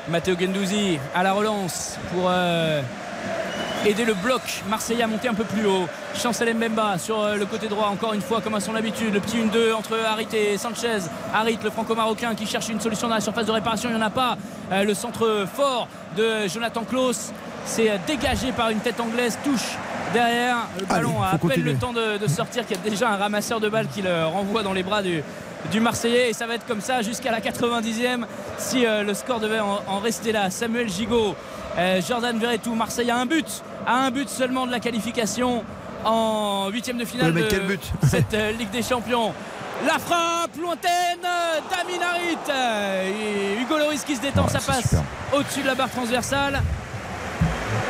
Matteo Gendouzi à la relance pour euh, aider le bloc marseillais à monter un peu plus haut. Chancel Mbemba sur euh, le côté droit, encore une fois, comme à son habitude. Le petit 1-2 entre Harit et Sanchez. Harit, le franco-marocain, qui cherche une solution dans la surface de réparation. Il n'y en a pas. Euh, le centre fort de Jonathan Klaus. C'est euh, dégagé par une tête anglaise. Touche derrière. Le Allez, ballon a à peine le temps de, de sortir. Qu'il y a déjà un ramasseur de balles qui le renvoie dans les bras du, du Marseillais. Et ça va être comme ça jusqu'à la 90e si euh, le score devait en, en rester là. Samuel Gigot, euh, Jordan Verretou. Marseille a un but. A un but seulement de la qualification en huitième de finale de but cette euh, Ligue des Champions. La frappe lointaine. Euh, et Hugo Loris qui se détend, c'est passe au-dessus de la barre transversale.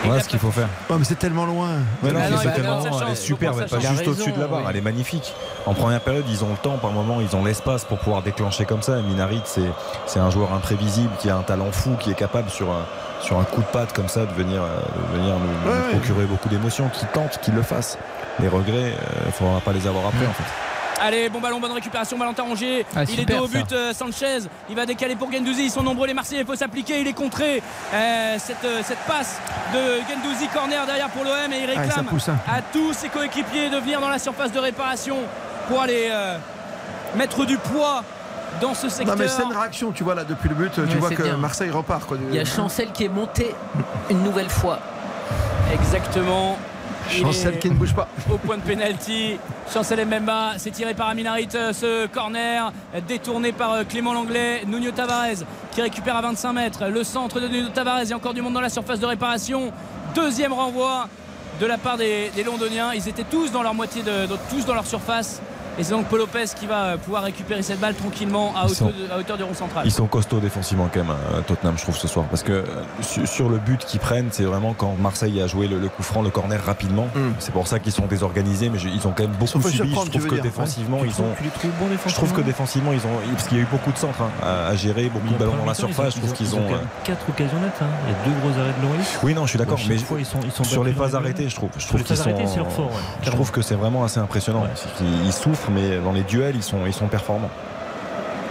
Voilà ce qu'il faut faire. Ouais, mais c'est tellement loin. Mais non, Ah mais non, c'est va tellement loin. Elle est superbe, elle passe juste au-dessus de la barre. oui. Elle est magnifique. En première période, ils ont le temps, par moment, ils ont l'espace pour pouvoir déclencher comme ça. Minarit, c'est c'est un joueur imprévisible qui a un talent fou, qui est capable sur un, sur un coup de patte comme ça de venir, euh, de venir nous, nous Ouais, ouais. procurer beaucoup d'émotions, qui tente, qui le fasse. Les regrets, il ne faudra pas les avoir après en fait. Allez, bon ballon, bonne récupération, Valentin Rongier. Ah, il est dos au but, euh, Sanchez. Il va décaler pour Gendouzi. Ils sont nombreux, les Marseillais. Il faut s'appliquer. Il est contré. Euh, cette, euh, cette passe de Gendouzi, corner derrière pour l'OM. Et il Ah, réclame pousse, hein. à tous ses coéquipiers de venir dans la surface de réparation pour aller euh, mettre du poids dans ce Non, secteur. mais c'est une réaction, tu vois, là, depuis le but, tu Ouais, vois que bien. Marseille repart. Quoi, Il y a Chancel qui est monté une nouvelle fois. Exactement. Chancel qui ne bouge pas. au point de pénalty. Chancel Mbemba, c'est tiré par Aminarit euh, ce corner, détourné par euh, Clément Langlais. Nuno Tavares qui récupère à 25 mètres. Le centre de Nuno Tavares, il y a encore du monde dans la surface de réparation. Deuxième renvoi de la part des, des Londoniens. Ils étaient tous dans leur moitié, de, de- tous dans leur surface. Et c'est donc Paul Lopez qui va euh, pouvoir récupérer cette balle tranquillement à sont- hauteur, de- à hauteur du rond central. Ils sont costauds défensivement quand même, euh, Tottenham, je trouve, ce soir. Parce que euh, sur, sur le but qu'ils prennent, c'est vraiment quand Marseille a joué le, le coup franc, le corner rapidement. Mm. C'est pour ça qu'ils sont désorganisés, mais je- ils ont quand même beaucoup subi. Je trouve que défensivement, ils ont. tu les trouves bons Je trouve que défensivement ils ont. Parce qu'il y a eu beaucoup de centres hein, à, à gérer, beaucoup de ballons dans la surface. Je trouve qu'ils ont. quand même euh, quatre occasions nettes. hein. Il y a deux gros arrêts de Loris. Oui, non, je suis d'accord, mais fois, ils sont, ils sont sur les phases arrêtées, je trouve, je trouve qu'ils sont. Je trouve que c'est vraiment assez impressionnant. Ils souffrent, mais dans les duels, ils sont, ils sont performants.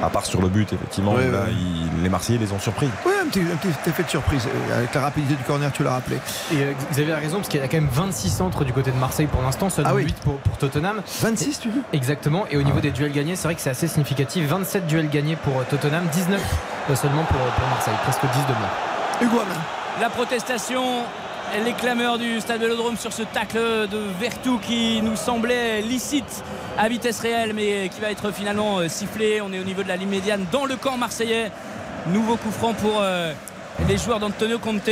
À part sur le but, effectivement, Ouais, où là, ouais. ils- les Marseillais les ont surpris. Oui, un petit, un petit effet de surprise. euh, Avec la rapidité du corner, tu l'as rappelé. Et euh, vous avez raison, parce qu'il y a quand même 26 centres du côté de Marseille pour l'instant, seulement Ah oui. 8 pour, pour Tottenham. 26, tu dis Exactement. Et au niveau des duels gagnés, c'est vrai que c'est assez significatif. 27 duels gagnés pour euh, Tottenham, 19 euh, seulement pour, pour Marseille. Presque 10 de moins. Hugo Hamelin. La protestation, les clameurs du stade Vélodrome sur ce tacle de Vertou qui nous semblait licite à vitesse réelle mais qui va être finalement euh, sifflé. On est au niveau de la ligne médiane dans le camp marseillais. Nouveau coup franc pour euh, les joueurs d'Antonio Conte.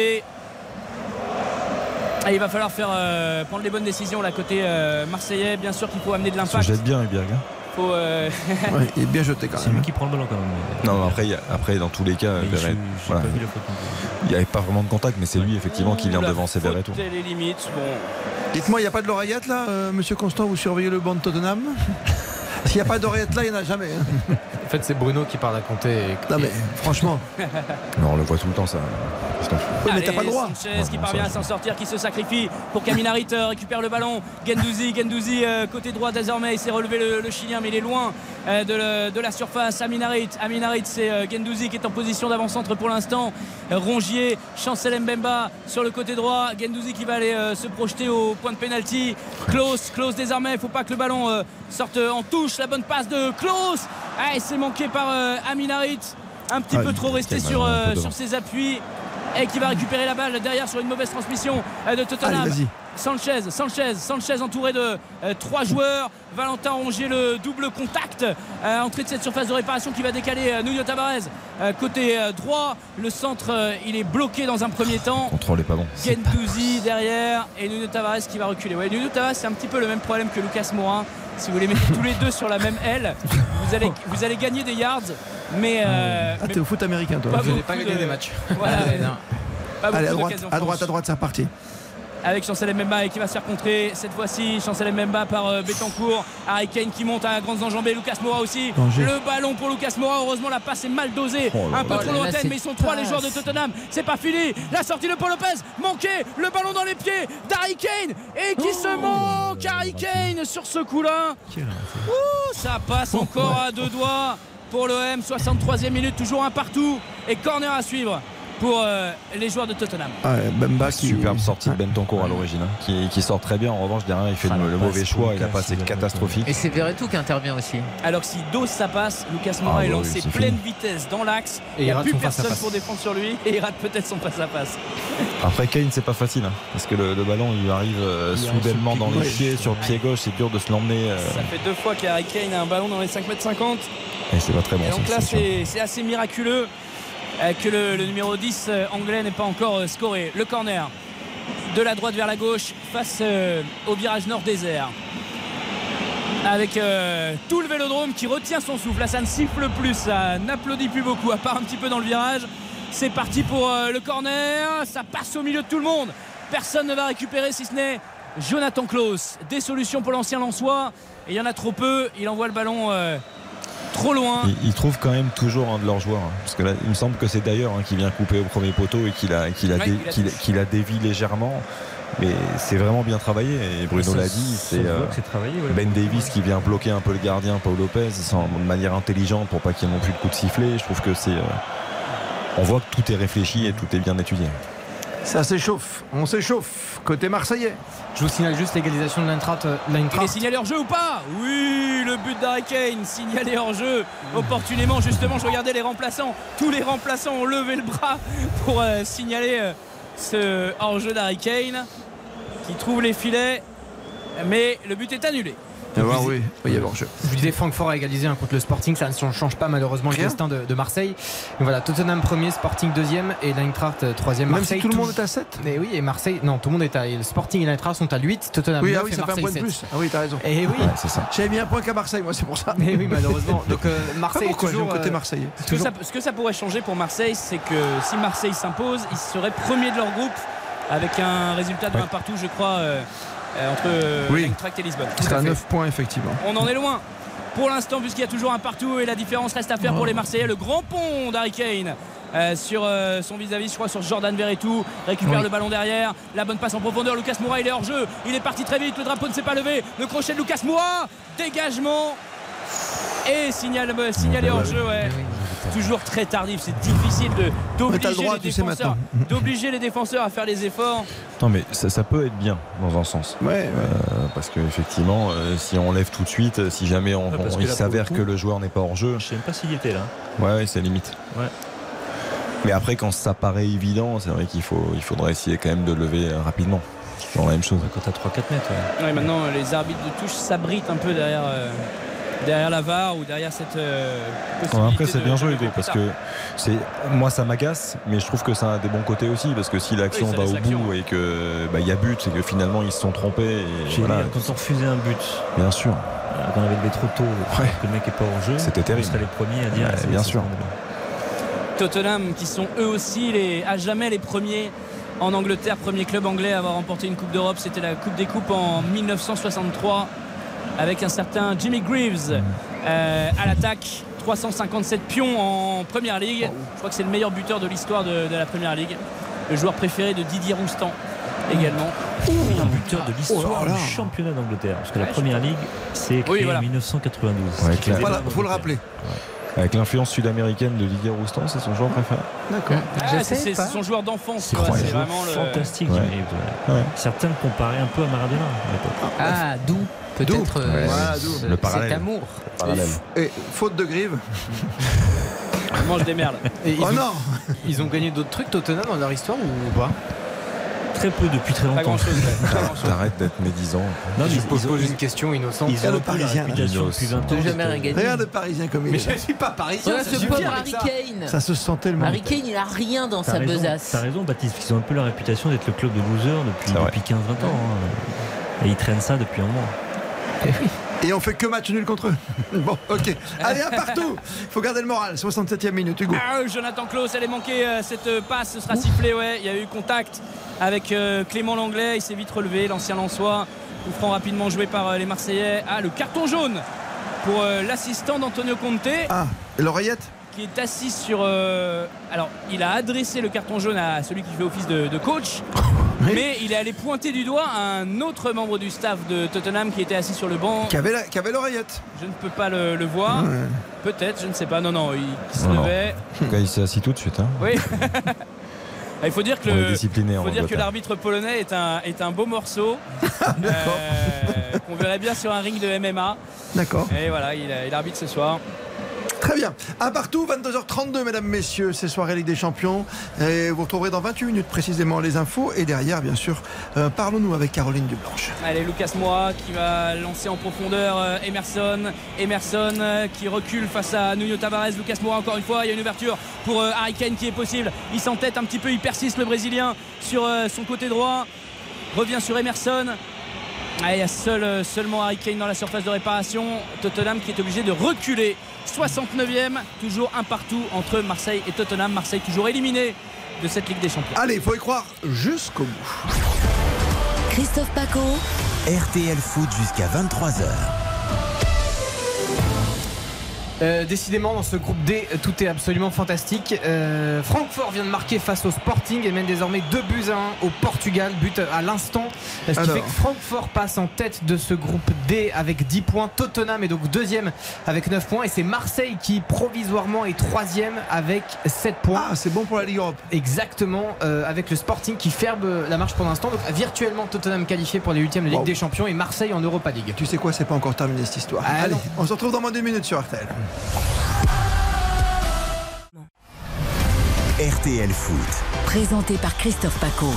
Il va falloir faire euh, prendre les bonnes décisions là côté marseillais. Bien sûr qu'il faut amener de l'impact. jettent bien, Hubert. Hein. Faut, euh, Ouais, il est bien jeté quand C'est même. lui qui prend le ballon quand même. Non, après, après, dans tous les cas, Verret- voilà. il n'y avait pas vraiment de contact, mais c'est lui, effectivement, qui vient devancer faute Verretou. et les limites. Bon, Dites-moi, il n'y a pas de l'oreillette là, euh, monsieur Constant Vous surveillez le banc de Tottenham? S'il n'y a pas d'oreillette là, il n'y en a jamais. hein. En fait, c'est Bruno qui parle à compter. Et... Non, mais franchement. non, on le voit tout le temps, ça. Oui, mais t'as pas le droit. Sanchez qui parvient à s'en sortir, qui se sacrifie pour qu'Aminarit euh, récupère le ballon. Gendouzi, Gendouzi euh, côté droit désormais. Il s'est relevé le, le, Chilien, mais il est loin euh, de, le, de, la surface. Aminarit, Aminarit, c'est euh, Gendouzi qui est en position d'avant-centre pour l'instant. Rongier, Chancel Mbemba sur le côté droit. Gendouzi qui va aller euh, se projeter au point de pénalty. Klaus, Klaus désormais. Il faut pas que le ballon sorte en touche. La bonne passe de Klaus. Ah, c'est manqué par Aminarit. Un petit Ah, peu trop resté sur, sur devant. ses appuis et qui va récupérer la balle derrière sur une mauvaise transmission euh, de Tottenham. Allez. Sanchez, Sanchez, Sanchez entouré de euh, trois joueurs. Valentin Rongier le double contact. Euh, entrée de cette surface de réparation qui va décaler euh, Nuno Tavares côté droit. Le centre, il est bloqué dans un premier temps. Contrôle est pas bon. Gendouzi derrière et Nuno Tavares qui va reculer. Ouais, Nuno Tavares, c'est un petit peu le même problème que Lucas Moura. Si vous les mettez tous les deux sur la même aile, vous allez, vous allez gagner des yards. Mais, euh, Ah, t'es au foot américain, toi. pas Vous n'allez pas gagner de- des matchs. Voilà. Ouais, non. Pas Allez, à droite, à droite, à droite, c'est reparti. Avec Chancel Mbemba et qui va se faire contrer cette fois-ci. Chancel Mbemba par euh, Betancourt. Harry Kane qui monte à grandes enjambées. Lucas Moura aussi. Danger. le ballon pour Lucas Moura. Heureusement la passe est mal dosée. Oh un peu trop Oh lointaine c'est mais ils sont trois les joueurs de Tottenham. C'est pas fini. La sortie de Paul Lopez. Manqué. Le ballon dans les pieds d'Harry Kane. Et qui se manque Harry Kane sur ce coup là Ouh, ça passe encore à deux doigts pour l'OM 63e minute. Toujours un partout. Et corner à suivre pour euh, les joueurs de Tottenham Ah, Bemba qui. Superbe sortie de Bentancourt à l'origine, hein, qui, qui sort très bien. En revanche, derrière, il fait Ah, le, passe mauvais choix passe il a- catastrophique. Et c'est Verretou qui intervient aussi. Alors que s'il dose sa passe, Lucas Moura Ah est bah lancé oui, pleine fini. vitesse dans l'axe. Et Il n'y a plus son personne pour défendre sur lui et il rate peut-être son face à face. Après, Kane, c'est pas facile, hein, parce que le, le ballon, il lui arrive euh, Il soudainement dans le les pied pieds, sur le pied gauche, c'est dur de se l'emmener. euh, Ça fait deux fois qu'Harry Kane a un ballon dans les 5 mètres 50. et c'est pas très bon. Et donc ça, là, c'est assez miraculeux que le, numéro 10 euh, anglais n'ait pas encore euh, scoré. Le corner de la droite vers la gauche face euh, au virage nord désert. Avec euh, tout le vélodrome qui retient son souffle. Là, ça ne siffle plus, ça n'applaudit plus beaucoup, à part un petit peu dans le virage. C'est parti pour euh, le corner. Ça passe au milieu de tout le monde. Personne ne va récupérer si ce n'est Jonathan Klaus. Des solutions pour l'ancien Lançois. Et il y en a trop peu. Il envoie le ballon euh, trop loin. Ils, ils trouvent quand même toujours un de leurs joueurs. hein, parce que là, il me semble que c'est d'ailleurs hein, qui vient couper au premier poteau et qu'il a, qu'il a, Ouais, dé- il a qu'il- touché. qu'il a dévié légèrement. Mais c'est vraiment bien travaillé. Et Bruno l'a dit, c'est euh, ouais. Ben Davis qui vient bloquer un peu le gardien, Paul Lopez, sans- de manière intelligente pour pas qu'il y ait non plus de coup de sifflet. Je trouve que c'est. euh, on voit que tout est réfléchi et tout est bien étudié. Ça s'échauffe, on s'échauffe. Côté Marseillais. Je vous signale juste l'égalisation de l'Eintracht. euh, Il est l'Eintracht. signalé hors jeu ou pas Oui, le but d'Harry Kane signalé hors jeu opportunément. Justement, je regardais les remplaçants. Tous les remplaçants ont levé le bras pour euh, signaler euh, ce hors jeu d'Harry Kane qui trouve les filets. Mais le but est annulé. Ah, oui, il y avait hors-jeu. Je vous disais, Francfort a égalisé hein, contre le Sporting, ça ne change pas malheureusement Rien. le destin de, de Marseille. Donc voilà, Tottenham premier, Sporting deuxième et l'Eintracht euh, troisième. Même Marseille si tout le monde tout- est à 7 Mais oui, et Marseille, non, tout le monde est à. Le Sporting et l'Eintracht sont à 8, Tottenham Oui, 9 ah oui, et ça fait un Marseille point de 7. plus. Ah oui, t'as raison. Et oui, Ouais, c'est ça. J'avais mis un point qu'à Marseille, moi, c'est pour ça. mais oui, malheureusement. Donc euh, Marseille est pourquoi, toujours. j'ai le côté euh, Marseillais. Ce que, toujours- ça, ce que ça pourrait changer pour Marseille, c'est que si Marseille s'impose, ils seraient premiers de leur groupe avec un résultat de Ouais. 1 partout, je crois, euh, euh, entre euh, Oui. et Lisbonne. C'est à 9 points, effectivement. On en est loin. Pour l'instant, puisqu'il y a toujours un partout et la différence reste à faire pour les Marseillais. Le grand pont d'Harry Kane euh, sur euh, son vis-à-vis, je crois, sur Jordan Verretou. Récupère Oui. le ballon derrière. La bonne passe en profondeur. Lucas Moura, il est hors jeu. Il est parti très vite. Le drapeau ne s'est pas levé. Le crochet de Lucas Moura. Dégagement. Et signal, signalé hors jeu, ouais. Toujours très tardif, c'est difficile d'obliger le droit, les tu sais, défenseurs, maintenant. d'obliger les défenseurs à faire les efforts. Non, mais ça, ça peut être bien dans un sens. Ouais, ouais. Euh, parce qu'effectivement, si on lève tout de suite, euh, si jamais on, Ouais, parce on- que il s'avère que le joueur n'est pas hors jeu, Je sais même pas s'il y était là. ouais, c'est limite. Ouais. Mais après, quand ça paraît évident, c'est vrai qu'il faut, il faudrait essayer quand même de lever euh, rapidement. C'est toujours la même chose. Quand t'as 3-4 mètres. ouais. Ouais, maintenant, euh, les arbitres de touche s'abritent un peu derrière, euh, derrière la VAR ou derrière cette euh, Ouais, possibilité après, c'est bien joué, Hugo, parce que c'est, moi, ça m'agace, mais je trouve que ça a des bons côtés aussi, parce que si l'action Oui, va au bout et que bah, il y a but, c'est que finalement ils se sont trompés. Et J'ai voilà, dit, quand on refusait un but, bien sûr. qu'on avait levé trop tôt, que le mec est pas hors jeu, C'était terrible. on serait les premiers à dire. Ouais, bien sûr. Tottenham qui sont eux aussi les, à jamais les premiers en Angleterre, premier club anglais à avoir remporté une Coupe d'Europe. C'était la Coupe des Coupes en 1963 avec un certain Jimmy Greaves euh, à l'attaque. 357 pions en première ligue. Je crois que c'est le meilleur buteur de l'histoire de, de la première ligue. Le joueur préféré de Didier Roustan également. un buteur de l'histoire du championnat d'Angleterre. Parce que la première ligue, c'est en 1992. Il faut le rappeler. Avec l'influence sud-américaine de Didier Roustan, c'est son joueur préféré. D'accord. Ah, c'est son joueur d'enfance. C'est vraiment le... fantastique. Certains le comparaient un peu à Maradona à l'époque. Ah, d'où peut-être euh, le parallèle. cet amour. Et, et faute de grive. On mange des merdes. Et ils oh ont- non Ils ont gagné d'autres trucs Tottenham dans leur histoire ou pas Très peu depuis très longtemps. T'arrêtes d'être médisant. Non, mais Je ils, pose ils ont, une question innocente. ils ont le Parisien, là. réputation depuis 20 ans. De jamais rien gagné. Regarde le Parisien comme il Mais je suis pas parisien. Voilà ça ce pauvre Harry ça. Kane. Ça se sent tellement. Harry Kane, il a rien dans sa raison, besace. t'as raison, Baptiste, qu'ils ont un peu la réputation d'être le club de losers depuis, depuis 15-20 ans. hein. Et ils traînent ça depuis un moment. Et on fait que match nul contre eux. Bon, ok. Allez, un partout. faut garder le moral. 67e minute, Hugo. Ah, Jonathan Klaus, elle est manquée euh, cette euh, passe, ce sera sifflé, ouais. Il y a eu contact avec euh, Clément Langlais, il s'est vite relevé, l'ancien Lançois. Coup franc rapidement joué par euh, les Marseillais. Ah, le carton jaune pour euh, l'assistant d'Antonio Conte Ah, et l'oreillette qui est assis sur. euh, alors, il a adressé le carton jaune à celui qui fait office de, de coach, mais il est allé pointer du doigt un autre membre du staff de Tottenham qui était assis sur le banc. qui avait la- qui avait l'oreillette. Je ne peux pas le, le voir. Ouais. Peut-être, je ne sais pas. Non, non, il, il se levait. En tout cas, il s'est assis tout de suite. Hein. Oui. Ah, Il faut dire que le- faut dire l'arbitre polonais est un, est un beau morceau euh, qu'on verrait bien sur un ring de MMA. D'accord. Et voilà, il, il arbitre ce soir. Très bien. Un partout, 22h32, mesdames, messieurs. C'est soirée Ligue des Champions. Vous retrouverez dans 28 minutes précisément les infos. Et derrière, bien sûr, euh, parlons-nous avec Caroline Dublanche. Allez, Lucas Moura qui va lancer en profondeur euh, Emerson. Emerson euh, qui recule face à Nuno Tavares. Lucas Moura, encore une fois, il y a une ouverture pour Harry Kane qui est possible. Il s'entête un petit peu, il persiste le Brésilien sur son côté droit. Revient sur Emerson. Ah, il y a seul, seulement Harry Kane dans la surface de réparation. Tottenham qui est obligé de reculer. 69e, toujours un partout entre Marseille et Tottenham. Marseille toujours éliminé de cette Ligue des Champions. Allez, il faut y croire jusqu'au bout. Christophe Paco. RTL Foot jusqu'à 23h. Euh, décidément, dans ce groupe D, tout est absolument fantastique. Euh, Francfort vient de marquer face au Sporting et mène désormais 2 buts à 1 au Portugal, but à l'instant. Ce qui Alors. fait que Francfort passe en tête de ce groupe D avec 10 points. Tottenham est donc deuxième avec 9 points. Et c'est Marseille qui provisoirement est troisième avec 7 points. Ah, c'est bon pour la Ligue Europe. Exactement, euh, avec le Sporting qui ferme la marche pour l'instant. Donc virtuellement Tottenham qualifié pour les huitièmes de Ligue Wow. des Champions et Marseille en Europa League. Tu sais quoi, c'est pas encore terminé cette histoire. Ah, Allez, non. on se retrouve dans moins de minutes sur RTL. RTL Foot. Présenté par Christophe Paco.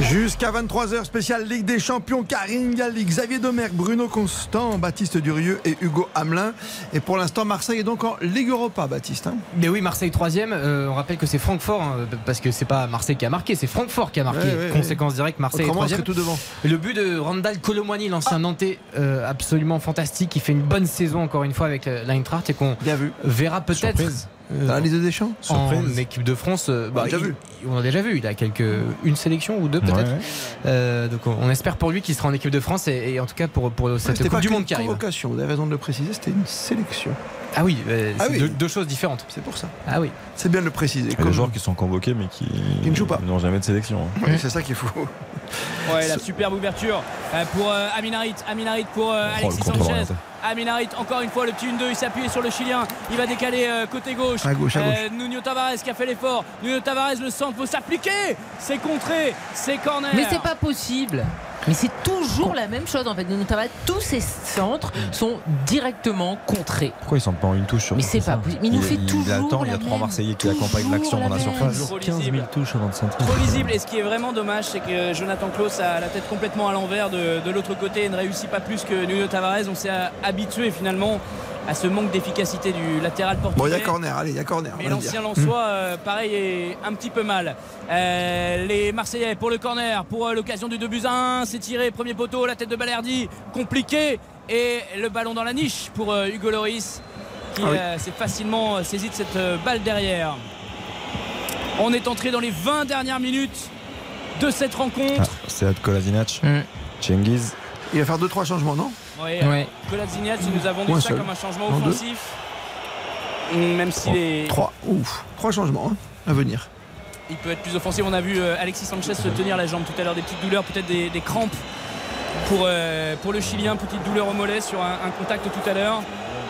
Jusqu'à 23h, spécial Ligue des Champions, Karine Galli, Xavier Domergue, Bruno Constant, Baptiste Durieux et Hugo Hamelin. Et pour l'instant, Marseille est donc en Ligue Europa, Baptiste. hein. Mais oui, Marseille troisième. Euh, on rappelle que c'est Francfort, hein, parce que c'est pas Marseille qui a marqué, c'est Francfort qui a marqué. Ouais, ouais, Conséquence directe, Marseille est Autrement, tout devant. Le but de Randall Colomwani, l'ancien Nantais, euh, absolument fantastique, qui fait une bonne saison encore une fois avec euh, l'Eintracht et qu'on verra peut-être Surprise. Dans la liste des Deschamps en équipe de France. euh, On a déjà il- vu. On a déjà vu. Il a quelques une sélection ou deux peut-être. Ouais, ouais. Euh, donc on, on espère pour lui qu'il sera en équipe de France et, et en tout cas pour pour cette C'était Coupe pas du Monde qui arrive. convocation, vous avez raison de le préciser, c'était une sélection. Ah oui, euh, Ah c'est oui. Deux, deux choses différentes. C'est pour ça. Ah oui. C'est bien de le préciser. Il y a Comme- des joueurs qui sont convoqués mais qui, Qui ne jouent pas. n'ont jamais de sélection. hein. Ouais, c'est ça qu'il faut. Ouais, la superbe ouverture pour euh, Aminarit. Aminarit pour euh, Oh, Alexis Sanchez. Aminarit, encore une fois, le petit 1-2, il s'appuie sur le Chilien. Il va décaler euh, côté gauche. À gauche, à Euh, Nuno Tavares qui a fait l'effort. Nuno Tavares, le centre, faut s'appliquer. C'est contré, c'est corner. Mais c'est pas possible. Mais c'est toujours la même chose en fait. Nuno Tavares, tous ces centres sont directement contrés. Pourquoi ils sont pas en une touche sur Mais c'est pas possible. Il nous fait il, toujours attend, il y a la trois. Marseillais qui accompagnent l'action dans la la même. surface. Trop 15 000 lisible. touches avant de centrer. Trop lisible et ce qui est vraiment dommage c'est que Jonathan Klaus a la tête complètement à l'envers de, de l'autre côté et ne réussit pas plus que Nuno Tavares on s'est habitué finalement à ce manque d'efficacité du latéral Bon, il y portugais a corner, allez, il y a corner. mais l'ancien Lançois, euh, pareil, est un petit peu mal. Euh, les Marseillais pour le corner, pour euh, l'occasion du 2 buts à 1, c'est tiré, premier poteau, la tête de Balerdi, compliqué. Et le ballon dans la niche pour euh, Hugo Loris, qui Ah oui. euh, s'est facilement saisi de cette euh, balle derrière. On est entré dans les 20 dernières minutes de cette rencontre. Ah, c'est Kolasinac, Mm. Cengiz. Il va faire 2-3 changements, non? Ouais. Ouais. Kolasinac, il nous a vendu Un ça seul. comme un changement deux. offensif. Même s'il est. Trois. Ouf. Trois changements hein, à venir. Il peut être plus offensif. On a vu euh, Alexis Sanchez se tenir la jambe tout à l'heure, des petites douleurs, peut-être des, des crampes pour, euh, pour le Chilien, petite douleur au mollet sur un, un contact tout à l'heure.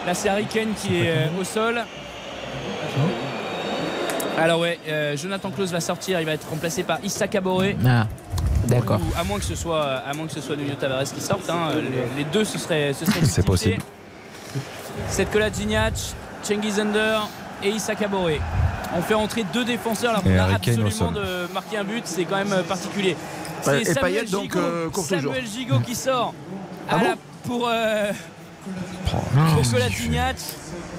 Là, c'est Harry Kane qui est euh, au sol. Alors ouais, euh, Jonathan Klaus va sortir, il va être remplacé par Issa Kaboré. Ah, d'accord. À moins que ce soit, à moins que ce soit Nuno Tavares qui sorte, hein, les, les deux ce serait, ce serait C'est possible. Cette Kolasinac, Cengiz Under et Issa Kaboré. On fait entrer deux défenseurs là, on a absolument sol. de marquer un but, c'est quand même euh, particulier. C'est et Samuel Payet, donc, euh. Samuel Gigot qui sort Ah à bon? la- pour, euh, pour Kolasinac.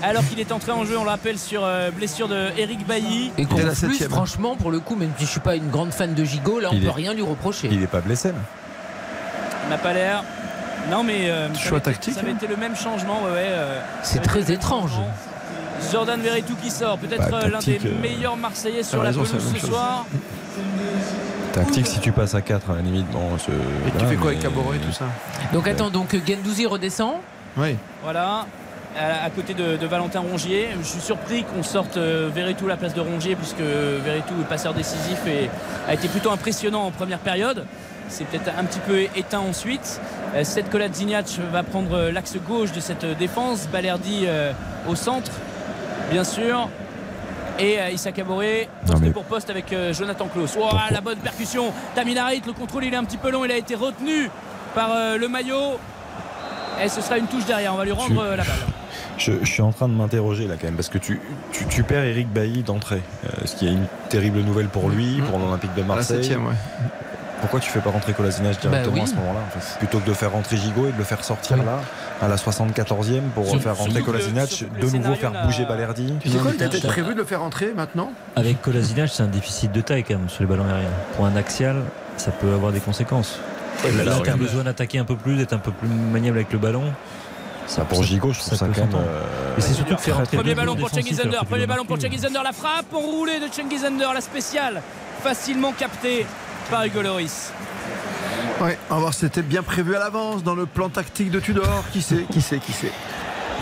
Alors qu'il est entré en jeu, on l'appelle sur euh, blessure de Eric Bailly. Et plus, septième. franchement, pour le coup, même si je suis pas une grande fan de Gigot, là, on Il peut est- rien lui reprocher. Il n'est pas blessé. là. On n'a pas l'air. Non mais euh, ça Choix avait été- tactique, Ça avait hein. été le même changement, ouais, ouais, euh, C'est très étrange. changement. Jordan Verretou qui sort, peut-être Bah, l'un des euh, meilleurs Marseillais sur la raison, pelouse ce chose. soir. Tactique, si tu passes à 4 à la limite, bon, ce- Et tu fais quoi mais- avec Caboret et tout ça Donc attends, donc Gendouzi redescend. Oui. Voilà. À, à côté de, de Valentin Rongier. Je suis surpris qu'on sorte euh, Verretou à la place de Rongier puisque Verretou est passeur décisif et a été plutôt impressionnant en première période. C'est peut-être un petit peu éteint ensuite. Euh, Seth Kolasinac va prendre euh, l'axe gauche de cette euh, défense. Balerdi au centre, bien sûr. Et Issa Kaboré, Non, poste mais- pour poste avec Jonathan Klaus. Oh, la bonne percussion. Taminarit, le contrôle il est un petit peu long. Il a été retenu par le maillot. Et ce sera une touche derrière. On va lui rendre Tu- euh, la balle. Je, je suis en train de m'interroger là quand même parce que tu, tu, tu perds Eric Bailly d'entrée, euh, ce qui est une terrible nouvelle pour lui, pour l'Olympique de la Marseille. septième, ouais. Pourquoi tu fais pas rentrer Kolasinac directement oui. à ce moment-là en fait Plutôt que de faire rentrer Gigot et de le faire sortir Oui. là à la 74e pour faire rentrer le de nouveau faire bouger Balerdi. Tu sais quoi, t'as- prévu de le faire entrer maintenant Avec Kolasinac, c'est un déficit de taille quand même sur les ballons aériens. Pour un axial, ça peut avoir des conséquences. Mais là, tu as besoin d'attaquer un peu plus, d'être un peu plus maniable avec le ballon. Ça pour Gigot, je trouve ça, peut quand même. s'entendre. euh, Et c'est surtout de faire entrer Premier ballon pour que premier ballon pour Under, la frappe enroulée de Cengiz Under, la spéciale, facilement captée par Hugo Loris. Ouais, on va voir si c'était bien prévu à l'avance dans le plan tactique de Tudor. Qui sait, qui sait, qui sait.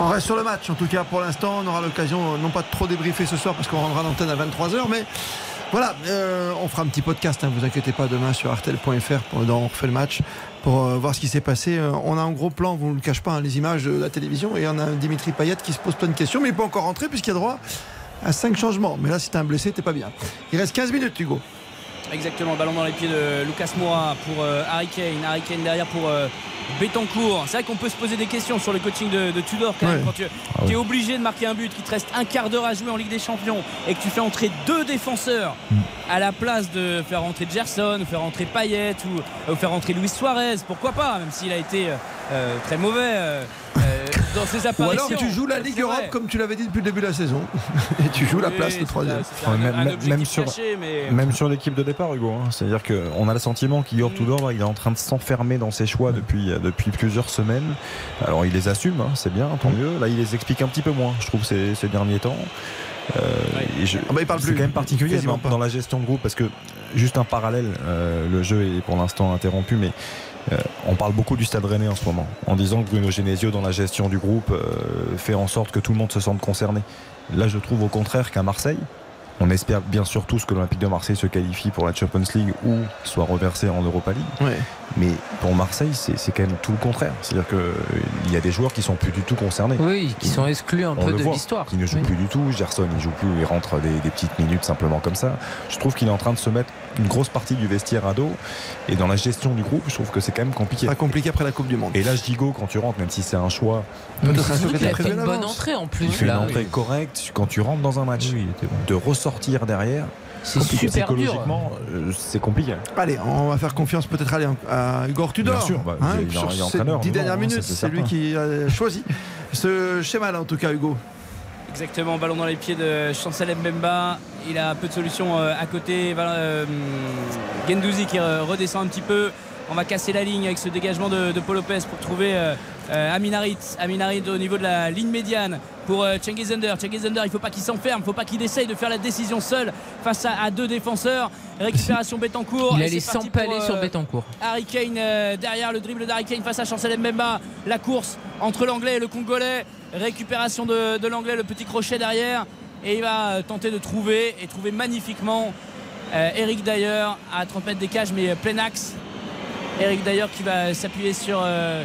On reste sur le match. En tout cas, pour l'instant, on aura l'occasion, euh, non pas de trop débriefer ce soir parce qu'on rendra l'antenne à 23h, mais voilà, euh, on fera un petit podcast. Hein, vous inquiétez pas demain sur artel.fr on refait le match pour euh, voir ce qui s'est passé. Euh, on a un gros plan, vous ne le cachez pas, hein, les images de la télévision, et on a Dimitri Payet qui se pose plein de questions, mais il peut encore rentrer puisqu'il a droit à 5 changements. Mais là, si t'es un blessé, t'es pas bien. Il reste 15 minutes, Hugo. Exactement, ballon dans les pieds de Lucas Moura pour euh, Harry Kane. Harry Kane derrière pour euh, Betancourt. C'est vrai qu'on peut se poser des questions sur le coaching de, de Tudor quand même. Quand tu, Ah es obligé de marquer un but, qu'il te reste un quart d'heure à jouer en Ligue des Champions et que tu fais entrer deux défenseurs à la place de faire rentrer Gerson, ou faire rentrer Payet ou, ou faire rentrer Luis Suarez. Pourquoi pas, même s'il a été euh, euh, très mauvais dans ses Ou alors tu joues la Ligue vrai. Europe comme tu l'avais dit depuis le début de la saison. Et tu joues la place, c'est troisième. même- sur- mais- Même sur l'équipe de départ, Hugo. hein. C'est-à-dire qu'on a le sentiment qu'Igor Tudor, là, il est en train de s'enfermer dans ses choix depuis, euh, depuis plusieurs semaines. Alors, il les assume, hein, c'est bien, tant mieux. Là, il les explique un petit peu moins, je trouve, ces, ces derniers temps. Euh, je- Ah bah, il parle c'est plus, quand même particulier dans, dans la gestion de groupe parce que, juste un parallèle, euh, le jeu est pour l'instant interrompu, mais euh, on parle beaucoup du Stade Rennais en ce moment, en disant que Bruno Genesio, dans la gestion du groupe, euh, fait en sorte que tout le monde se sente concerné. Là, je trouve au contraire qu'à Marseille, on espère bien sûr tous que l'Olympique de Marseille se qualifie pour la Champions League ou soit reversé en Europa League. Mais pour Marseille, c'est quand même tout le contraire. C'est-à-dire qu'il y a des joueurs qui sont plus du tout concernés. Oui, qui sont exclus un peu de l'histoire. Qui ne joue Oui. plus du tout. Gerson, il joue plus. Il rentre des, des petites minutes simplement comme ça. Je trouve qu'il est en train de se mettre une grosse partie du vestiaire à dos. Et dans la gestion du groupe, je trouve que c'est quand même compliqué. Pas compliqué après la Coupe du Monde. Et là, Gigot, quand tu rentres, même si c'est un choix, fait prévu une bonne entrée en il plus. une entrée correcte. Quand tu rentres dans un match, Oui, il était bon. de ressortir derrière, C'est super psychologiquement, euh, c'est compliqué. Allez, on va faire confiance peut-être à Igor Tudor. Bien sûr, bah, hein, il il ces dix dernières non, minutes, c'est lui qui a choisi ce schéma-là en tout cas, Hugo. Exactement, ballon dans les pieds de Chancel Mbemba. Il a un peu de solutions euh, à côté. Euh, Gendouzi qui redescend un petit peu. On va casser la ligne avec ce dégagement de, de Paul Lopez pour trouver Aminarit. Aminarit au niveau de la ligne médiane pour euh, Cengiz Under. Cengiz Under, il faut pas qu'il s'enferme, il faut pas qu'il essaye de faire la décision seul face à, à deux défenseurs. Récupération Betancourt. Il allait s'empaler sur euh, Betancourt. Harry Kane euh, derrière le dribble d'Harry Kane face à Chancel Mbemba. La course entre l'anglais et le congolais. Récupération de, de l'anglais, le petit crochet derrière. Et il va tenter de trouver et trouver magnifiquement euh, Eric d'ailleurs à 30 mètres des cages, mais plein axe. Eric d'ailleurs qui va s'appuyer sur, euh,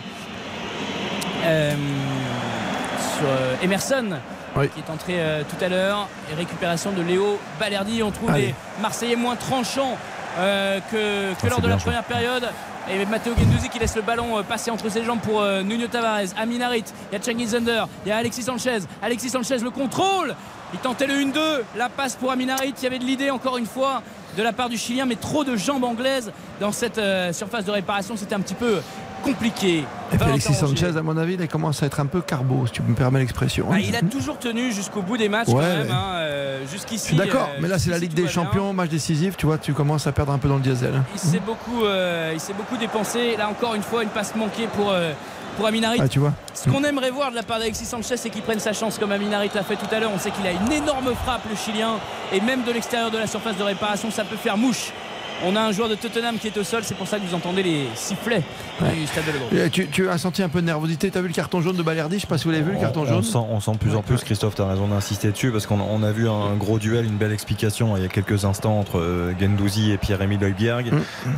sur euh, Emerson. Qui est entré euh, tout à l'heure. Et récupération de Léo Balerdi. On trouve Allez. les Marseillais moins tranchants euh, que, que Ah, lors de la première période. Et Matteo Guendouzi qui laisse le ballon passer entre ses jambes pour euh, Nuno Tavares, Aminarit, il y a Cengiz Under, il y a Alexis Sanchez. Alexis Sanchez le contrôle. Il tentait le 1-2, la passe pour Aminarit. Il y avait de l'idée encore une fois de la part du Chilien, mais trop de jambes anglaises dans cette euh, surface de réparation. C'était un petit peu compliqué. Et puis Valentin Alexis. Sanchez, à mon avis, il commence à être un peu carbo, si tu me permets l'expression. Ah, il a toujours tenu jusqu'au bout des matchs Ouais, quand même. hein, euh, Jusqu'ici. D'accord, euh, mais là c'est la Ligue des. Champions, match décisif, tu vois, tu commences à perdre un peu dans le diesel. Il s'est beaucoup, euh, il s'est beaucoup dépensé. Là encore une fois, une passe manquée pour, pour Aminarit. Ah, tu vois. Ce qu'on aimerait voir de la part d'Alexis Sanchez, c'est qu'il prenne sa chance comme Aminarit l'a fait tout à l'heure. On sait qu'il a une énorme frappe, le Chilien, et même de l'extérieur de la surface de réparation, ça peut faire mouche. On a un joueur de Tottenham qui est au sol, c'est pour ça que vous entendez les sifflets du stade de Tu, tu as senti un peu de nervosité, tu as vu le carton jaune de Balerdi, je sais pas si vous l'avez vu le carton on, jaune. sent, on sent de plus en plus, Christophe, tu as raison d'insister dessus, parce qu'on on a vu un gros duel, une belle explication il y a quelques instants entre euh, Gendouzi et Pierre-Emile Højbjerg.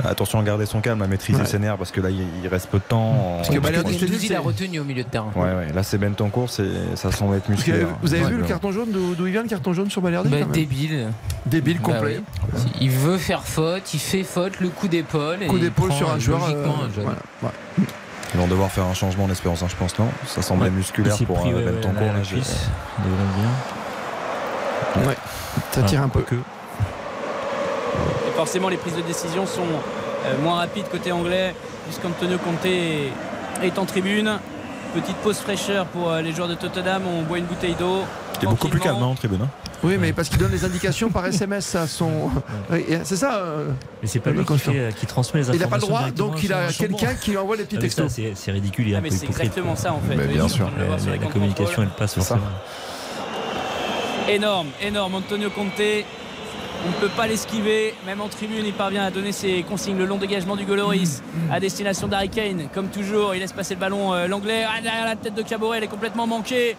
Attention à garder son calme, à maîtriser Ouais. ses nerfs, parce que là, il, il reste peu de temps. Parce que Balerdi, c'est- l'a retenu au milieu de terrain. Ouais, ouais, là, c'est Bentoncourt, c'est- ça semble être musclé. vous avez Ouais, vu le carton jaune d'où il vient le carton jaune sur Balerdi Bah, débile. Débile Bah complet. oui. Il veut faire faute, il fait faute, le coup d'épaule. et Coup d'épaule sur un joueur. euh, un jeune. voilà, ouais. Ils vont devoir faire un changement en espérance, hein, je pense, non? Ça semblait Ouais. musculaire pour pris, euh, ouais, ouais, Bentoncourt. la- cuisse. Bien. Ouais, ça tire un peu. Que. Et forcément, les prises de décision sont euh, moins rapides côté anglais, puisqu'Antonio Conte est, est en tribune. Petite pause fraîcheur pour euh, les joueurs de Tottenham. On boit une bouteille d'eau. C'était beaucoup plus calme hein, en tribune. hein. Oui, mais parce qu'il donne les indications par SMS à son. C'est ça. euh, Mais c'est pas lui qui, fait- qui transmet les Il n'a pas le informations droit, donc il a quelqu'un qui lui envoie les petits Ah, textos. C'est ridicule, il est Ah, mais c'est exactement ça en fait. Mais bien sûr. sur La, communication, elle passe ça. forcément. Énorme, énorme. Antonio Conte, on ne peut pas l'esquiver. Même en tribune, il parvient à donner ses consignes. Le long dégagement du Goloris à destination d'Harry Kane. Comme toujours, il laisse passer le ballon euh, l'anglais. Ah, derrière la tête de Caboret, elle est complètement manquée.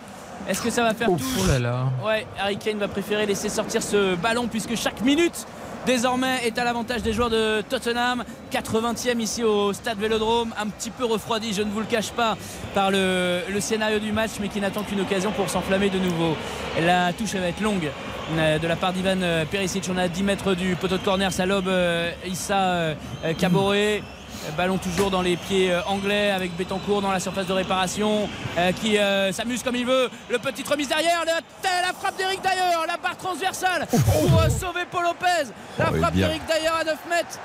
Est-ce que ça va faire touche Oh là là. Ouais, Harry Kane va préférer laisser sortir ce ballon puisque chaque minute désormais est à l'avantage des joueurs de Tottenham. 80e ici au stade Vélodrome, un petit peu refroidi, je ne vous le cache pas, par le, le scénario du match, mais qui n'attend qu'une occasion pour s'enflammer de nouveau. La touche elle va être longue euh, de la part d'Ivan euh, Perisic. On à 10 mètres du poteau de corner, ça lobe euh, Issa Caboret. Euh, Ballon toujours dans les pieds euh, anglais avec Betancourt dans la surface de réparation euh, qui s'amuse comme il veut. Le petit remise derrière, la, la frappe d'Eric d'ailleurs, la barre transversale pour sauver Paul Lopez. La Oh, frappe d'Eric d'ailleurs à 9 mètres.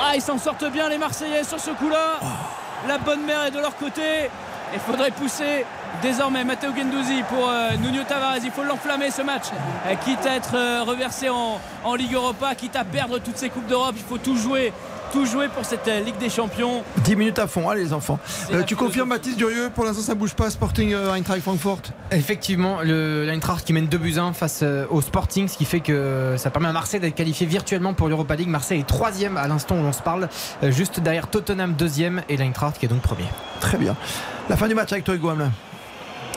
Ah, ils s'en sortent bien les Marseillais sur ce coup-là. La bonne mère est de leur côté. Il faudrait pousser désormais Matteo Gendouzi pour euh, Nuno Tavares. Il faut l'enflammer ce match. Euh, quitte à être euh, reversé en, en Ligue Europa, quitte à perdre toutes ces Coupes d'Europe. Il faut tout jouer. Tout jouer pour cette euh, Ligue des Champions. 10 minutes à fond, allez les enfants. Euh, tu confirmes Baptiste Durieux Pour l'instant, ça bouge pas. Sporting euh, Eintracht Francfort? Effectivement, le l'Eintracht qui mène 2 buts 1 face euh, au Sporting, ce qui fait que ça permet à Marseille d'être qualifié virtuellement pour l'Europa League. Marseille est troisième à l'instant où l'on se parle, euh, juste derrière Tottenham deuxième et l'Eintracht qui est donc premier. Très bien. La fin du match avec toi, Hugo Hamelin.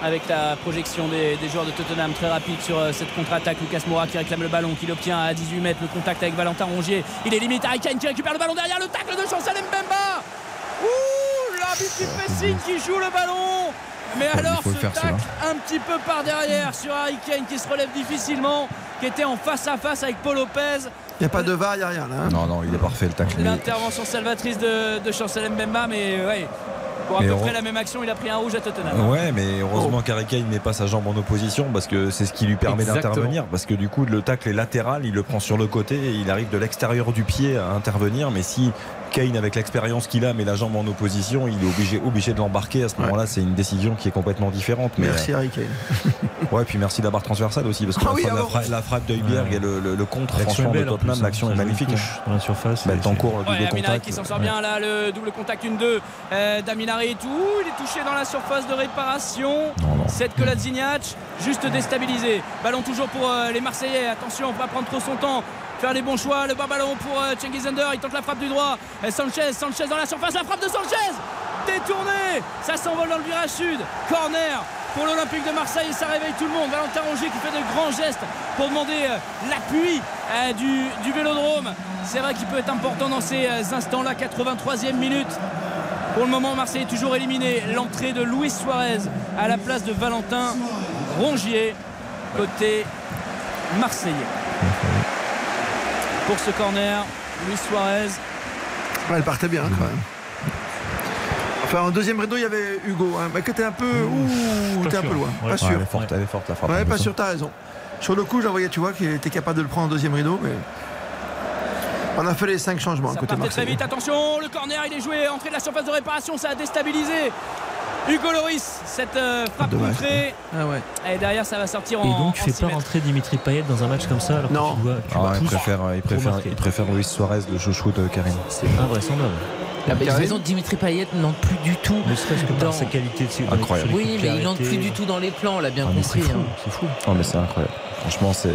Avec la projection des, des joueurs de Tottenham très rapide sur euh, cette contre-attaque. Lucas Moura qui réclame le ballon, qui l'obtient à 18 mètres. Le contact avec Valentin Rongier. Il est limite. Harry Kane qui récupère le ballon derrière. Le tacle de Chancel Mbemba. Ouh, l'arbitre qui fait signe qui joue le ballon. Mais alors ce faire, tacle un petit peu par derrière sur Harry Kane qui se relève difficilement, qui était en face à face avec Paul Lopez. Il n'y a pas de VAR, il n'y a rien là. hein. Non, non, il est parfait le tacle. L'intervention salvatrice de, de Chancel Mbemba, mais ouais, pour à Mais peu on- près la même action, il a pris un rouge à Tottenham. Ouais, mais heureusement qu'Harry Kane met pas sa jambe en opposition parce que c'est ce qui lui permet d'intervenir. Parce que du coup, le tacle est latéral, il le prend sur le côté et il arrive de l'extérieur du pied à intervenir. Mais si Kane avec l'expérience qu'il a, met la jambe en opposition, il est obligé, obligé de l'embarquer. À ce moment-là, c'est une décision qui est complètement différente. Mais, Merci Harry Kane. Ouais, puis merci d'avoir transversal aussi, parce que Ah la, oui, frappe, la bon. frappe- la frappe d'Heuberg et le, le- le contre, franchement, de en Tottenham, hein. l'action Ça est magnifique. touche dans la surface. Bah, et temps court, le double contact. qui s'en sort bien là, le double contact 1-2. Euh, Daminarit, tout, il est touché dans la surface de réparation. Cette que Zignac, juste déstabilisé. Ballon toujours pour euh, les Marseillais. Attention, on va pas prendre trop son temps. Faire les bons choix. Le bas ballon pour euh, Cengiz Under. Il tente la frappe du droit. Sanchez, Sanchez dans la surface. La frappe de Sanchez détourné. Ça s'envole dans le virage sud. Corner pour l'Olympique de Marseille et ça réveille tout le monde. Valentin Rongier qui fait de grands gestes pour demander euh, l'appui euh, du, du vélodrome. C'est vrai qu'il peut être important dans ces instants-là. 83e minute. Pour le moment, Marseille est toujours éliminé. L'entrée de Luis Suarez à la place de Valentin Rongier côté marseillais. Pour ce corner, Luis Suarez. Ouais, elle partait bien quand même. Enfin, en deuxième rideau, il y avait Hugo, hein, mais qui était un peu. Ouh, t'es un peu loin. Pas sûr. elle est forte, elle est forte la frappe. Ouais, pas sûr, t'as raison. Sur le coup, j'en voyais, tu vois, qu'il était capable de le prendre en deuxième rideau, mais. On a fait les cinq changements Ça côté très vite, attention, le corner il est joué, entrée de la surface de réparation, ça a déstabilisé Hugo Loris, cette euh, frappe Dommage, contrée. Ah ouais. Et derrière ça va sortir en. Et donc tu fais pas mètres. rentrer Dimitri Payet dans un match comme ça alors que Non. tu dois, tu Ah, il, préfère, il, préfère, il préfère Luis Suarez, le chouchou de Karim. C'est invraisemblable. La Karim raison Dimitri Payet n'entre plus du tout. Ne serait-ce que dans- par sa qualité de Incroyable. Oui, mais il n'entre plus du tout dans les plans, on l'a bien Ah, mais c'est compris. fou, hein. c'est fou. Non, mais c'est incroyable. Franchement, c'est.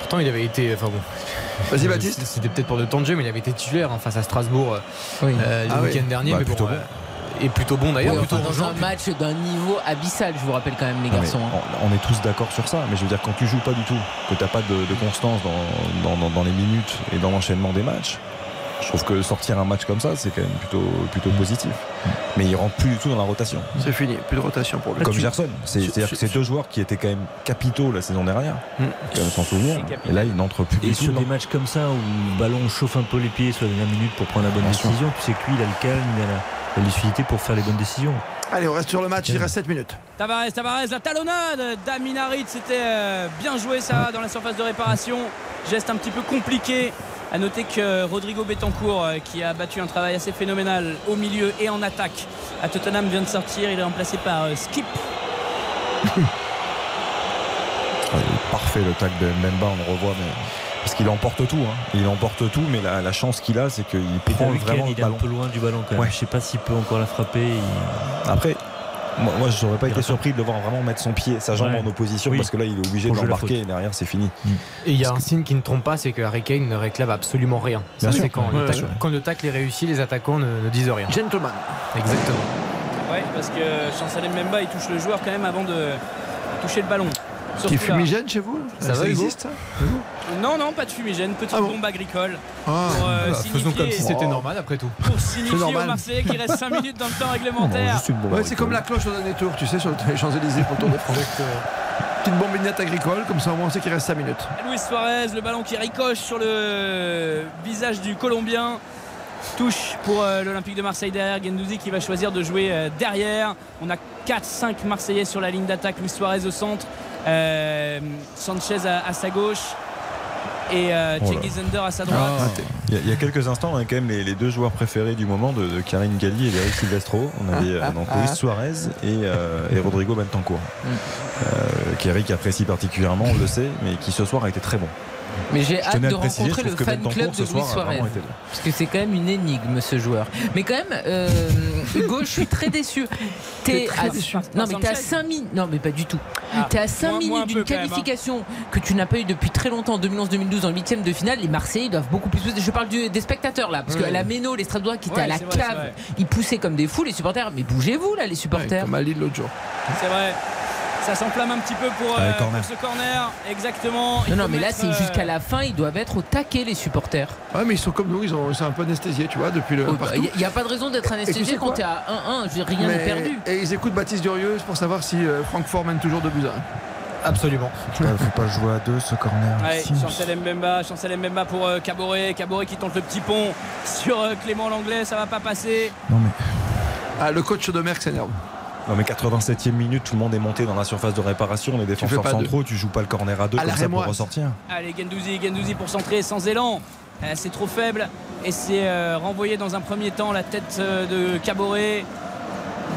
Pourtant, il avait été. Enfin bon. Vas-y, Baptiste. C'était peut-être pour le temps de jeu, mais il avait été titulaire hein, face à Strasbourg euh, Oui. euh, le Ah oui. week-end dernier. Bah, mais bon, plutôt bon. euh, et plutôt bon Oui, d'ailleurs. enfin, dans un bon. match d'un niveau abyssal, je vous rappelle quand même les Non, garçons. hein. on, on est tous d'accord sur ça, mais je veux dire, quand tu joues pas du tout, que tu n'as pas de, de constance dans, dans- dans- dans les minutes et dans l'enchaînement des matchs, je trouve que sortir un match comme ça, c'est quand même plutôt, plutôt positif. Mais il rentre plus du tout dans la rotation. C'est fini, plus de rotation pour lui. Comme Gerson. C'est- C'est-à-dire que c'est deux joueurs qui étaient quand même capitaux la saison dernière, Mm. quand même s'en souvenir. Et là, ils n'entrent plus Et du tout. sur des matchs comme ça où le ballon chauffe un peu les pieds sur la dernière minute pour prendre la bonne Bien sûr. décision, tu sais que lui il a le calme, il a la, la lucidité pour faire les bonnes décisions. Allez, on reste sur le match, il reste 7 minutes. Tavares, Tavares, la talonnade d'Aminarit, c'était euh, bien joué ça dans la surface de réparation. Geste un petit peu compliqué. À noter que Rodrigo Betancourt, euh, qui a battu un travail assez phénoménal au milieu et en attaque à Tottenham, vient de sortir. Il est remplacé par euh, Skip. Ah, parfait le tac de Mbemba, on le revoit, mais parce qu'il emporte tout. hein. Il emporte tout, mais la, la chance qu'il a, c'est qu'il prend vraiment le il est un ballon. peu loin du ballon quand même. Ouais. Je sais pas s'il peut encore la frapper. il- Après, moi, moi je n'aurais pas Il été surpris de le voir vraiment mettre son pied, sa jambe Ouais. en opposition, Oui. parce que là, il est obligé Pour de l'embarquer et derrière, c'est fini. Et il y a un signe qui ne trompe pas, c'est que Harry Kane ne réclame absolument rien. Ça, c'est quand, Ouais, ouais. quand le tacle est réussi, les attaquants ne, ne disent rien. Gentleman. Exactement. Ouais, parce que Chancel Mbemba, il touche le joueur quand même avant de toucher le ballon. Qui fumigène chez vous Ça existe Non, non, pas de fumigène. Petite Ah bon bombe agricole. Ah, Pour, euh, Voilà, faisons comme si c'était Oh. normal après tout. pour signifier aux. Marseillais qu'il reste 5 minutes dans le temps réglementaire. Ouais, c'est comme la cloche au dernier tour, tu sais, sur les Champs-Élysées pour le Tour de France. Petite bombinette agricole, comme ça au moins on sait qu'il reste 5 minutes. Luis Suarez, le ballon qui ricoche sur le visage du Colombien. Touche pour euh, l'Olympique de Marseille derrière. Gendouzi qui va choisir de jouer euh, derrière. On a 4-5 Marseillais sur la ligne d'attaque. Luis Suarez au centre. Euh, Sanchez à, à sa gauche. Et euh, Oh Under à sa droite. Il y, a, il y a quelques instants, on a quand même les, les deux joueurs préférés du moment de, de Karine Galli et d'Eric Silvestro. On avait euh, donc Luis Suarez et, euh, et Rodrigo Bentancourt. Euh, qu'Eric apprécie particulièrement, on le sait, mais qui ce soir a été très bon. Mais j'ai hâte de le préciser, rencontrer le fan club de ce Luis Suarez. Parce que c'est quand même une énigme ce joueur. Mais quand même, euh, Hugo, je suis très déçu. T'es très à, déçu. non mais t'es à Sanchez 5 minutes. Non mais pas du tout. Ah, t'es à 5 moins- moins minutes un d'une même, hein. qualification que tu n'as pas eu depuis très longtemps en 2011-2012 en huitième de finale. Les Marseillais doivent beaucoup plus. Je parle du- des spectateurs là, parce que la Méno, les Stradois qui étaient Ouais, à la cave, vrai. ils poussaient comme des fous les supporters. Mais bougez-vous là, les Ouais, supporters. comme à Lille l'autre jour. C'est vrai. Ça s'enflamme un petit peu pour, euh, corner. pour ce corner. Exactement. Non non mais là c'est euh, jusqu'à la fin, ils doivent être au taquet les supporters. Ouais, mais ils sont comme nous, ils, ont, ils sont un peu anesthésiés, tu vois, depuis le. Il partout. n'y a, pas de raison d'être tu anesthésié sais quand quoi t'es à 1-1. Je veux dire, Rien n'est perdu. Et ils écoutent Baptiste Durieux pour savoir si euh, Francfort mène toujours de buts à un. Absolument. Il faut pas jouer à deux ce corner. Ouais. Chancel Mbemba, Chancel Mbemba pour euh, Caboret, Caboret qui tente le petit pont sur euh, Clément Langlais, ça va pas passer. Non mais, Ah, le coach de Merck s'énerve. Non mais 87e minute, tout le monde est monté dans la surface de réparation. Les défenseurs centraux, tu joues pas le corner à deux À comme ça pour ressortir. Allez, Gendouzi, Gendouzi pour centrer sans élan. Euh, c'est trop faible et c'est euh, renvoyé dans un premier temps la tête euh, de Caboret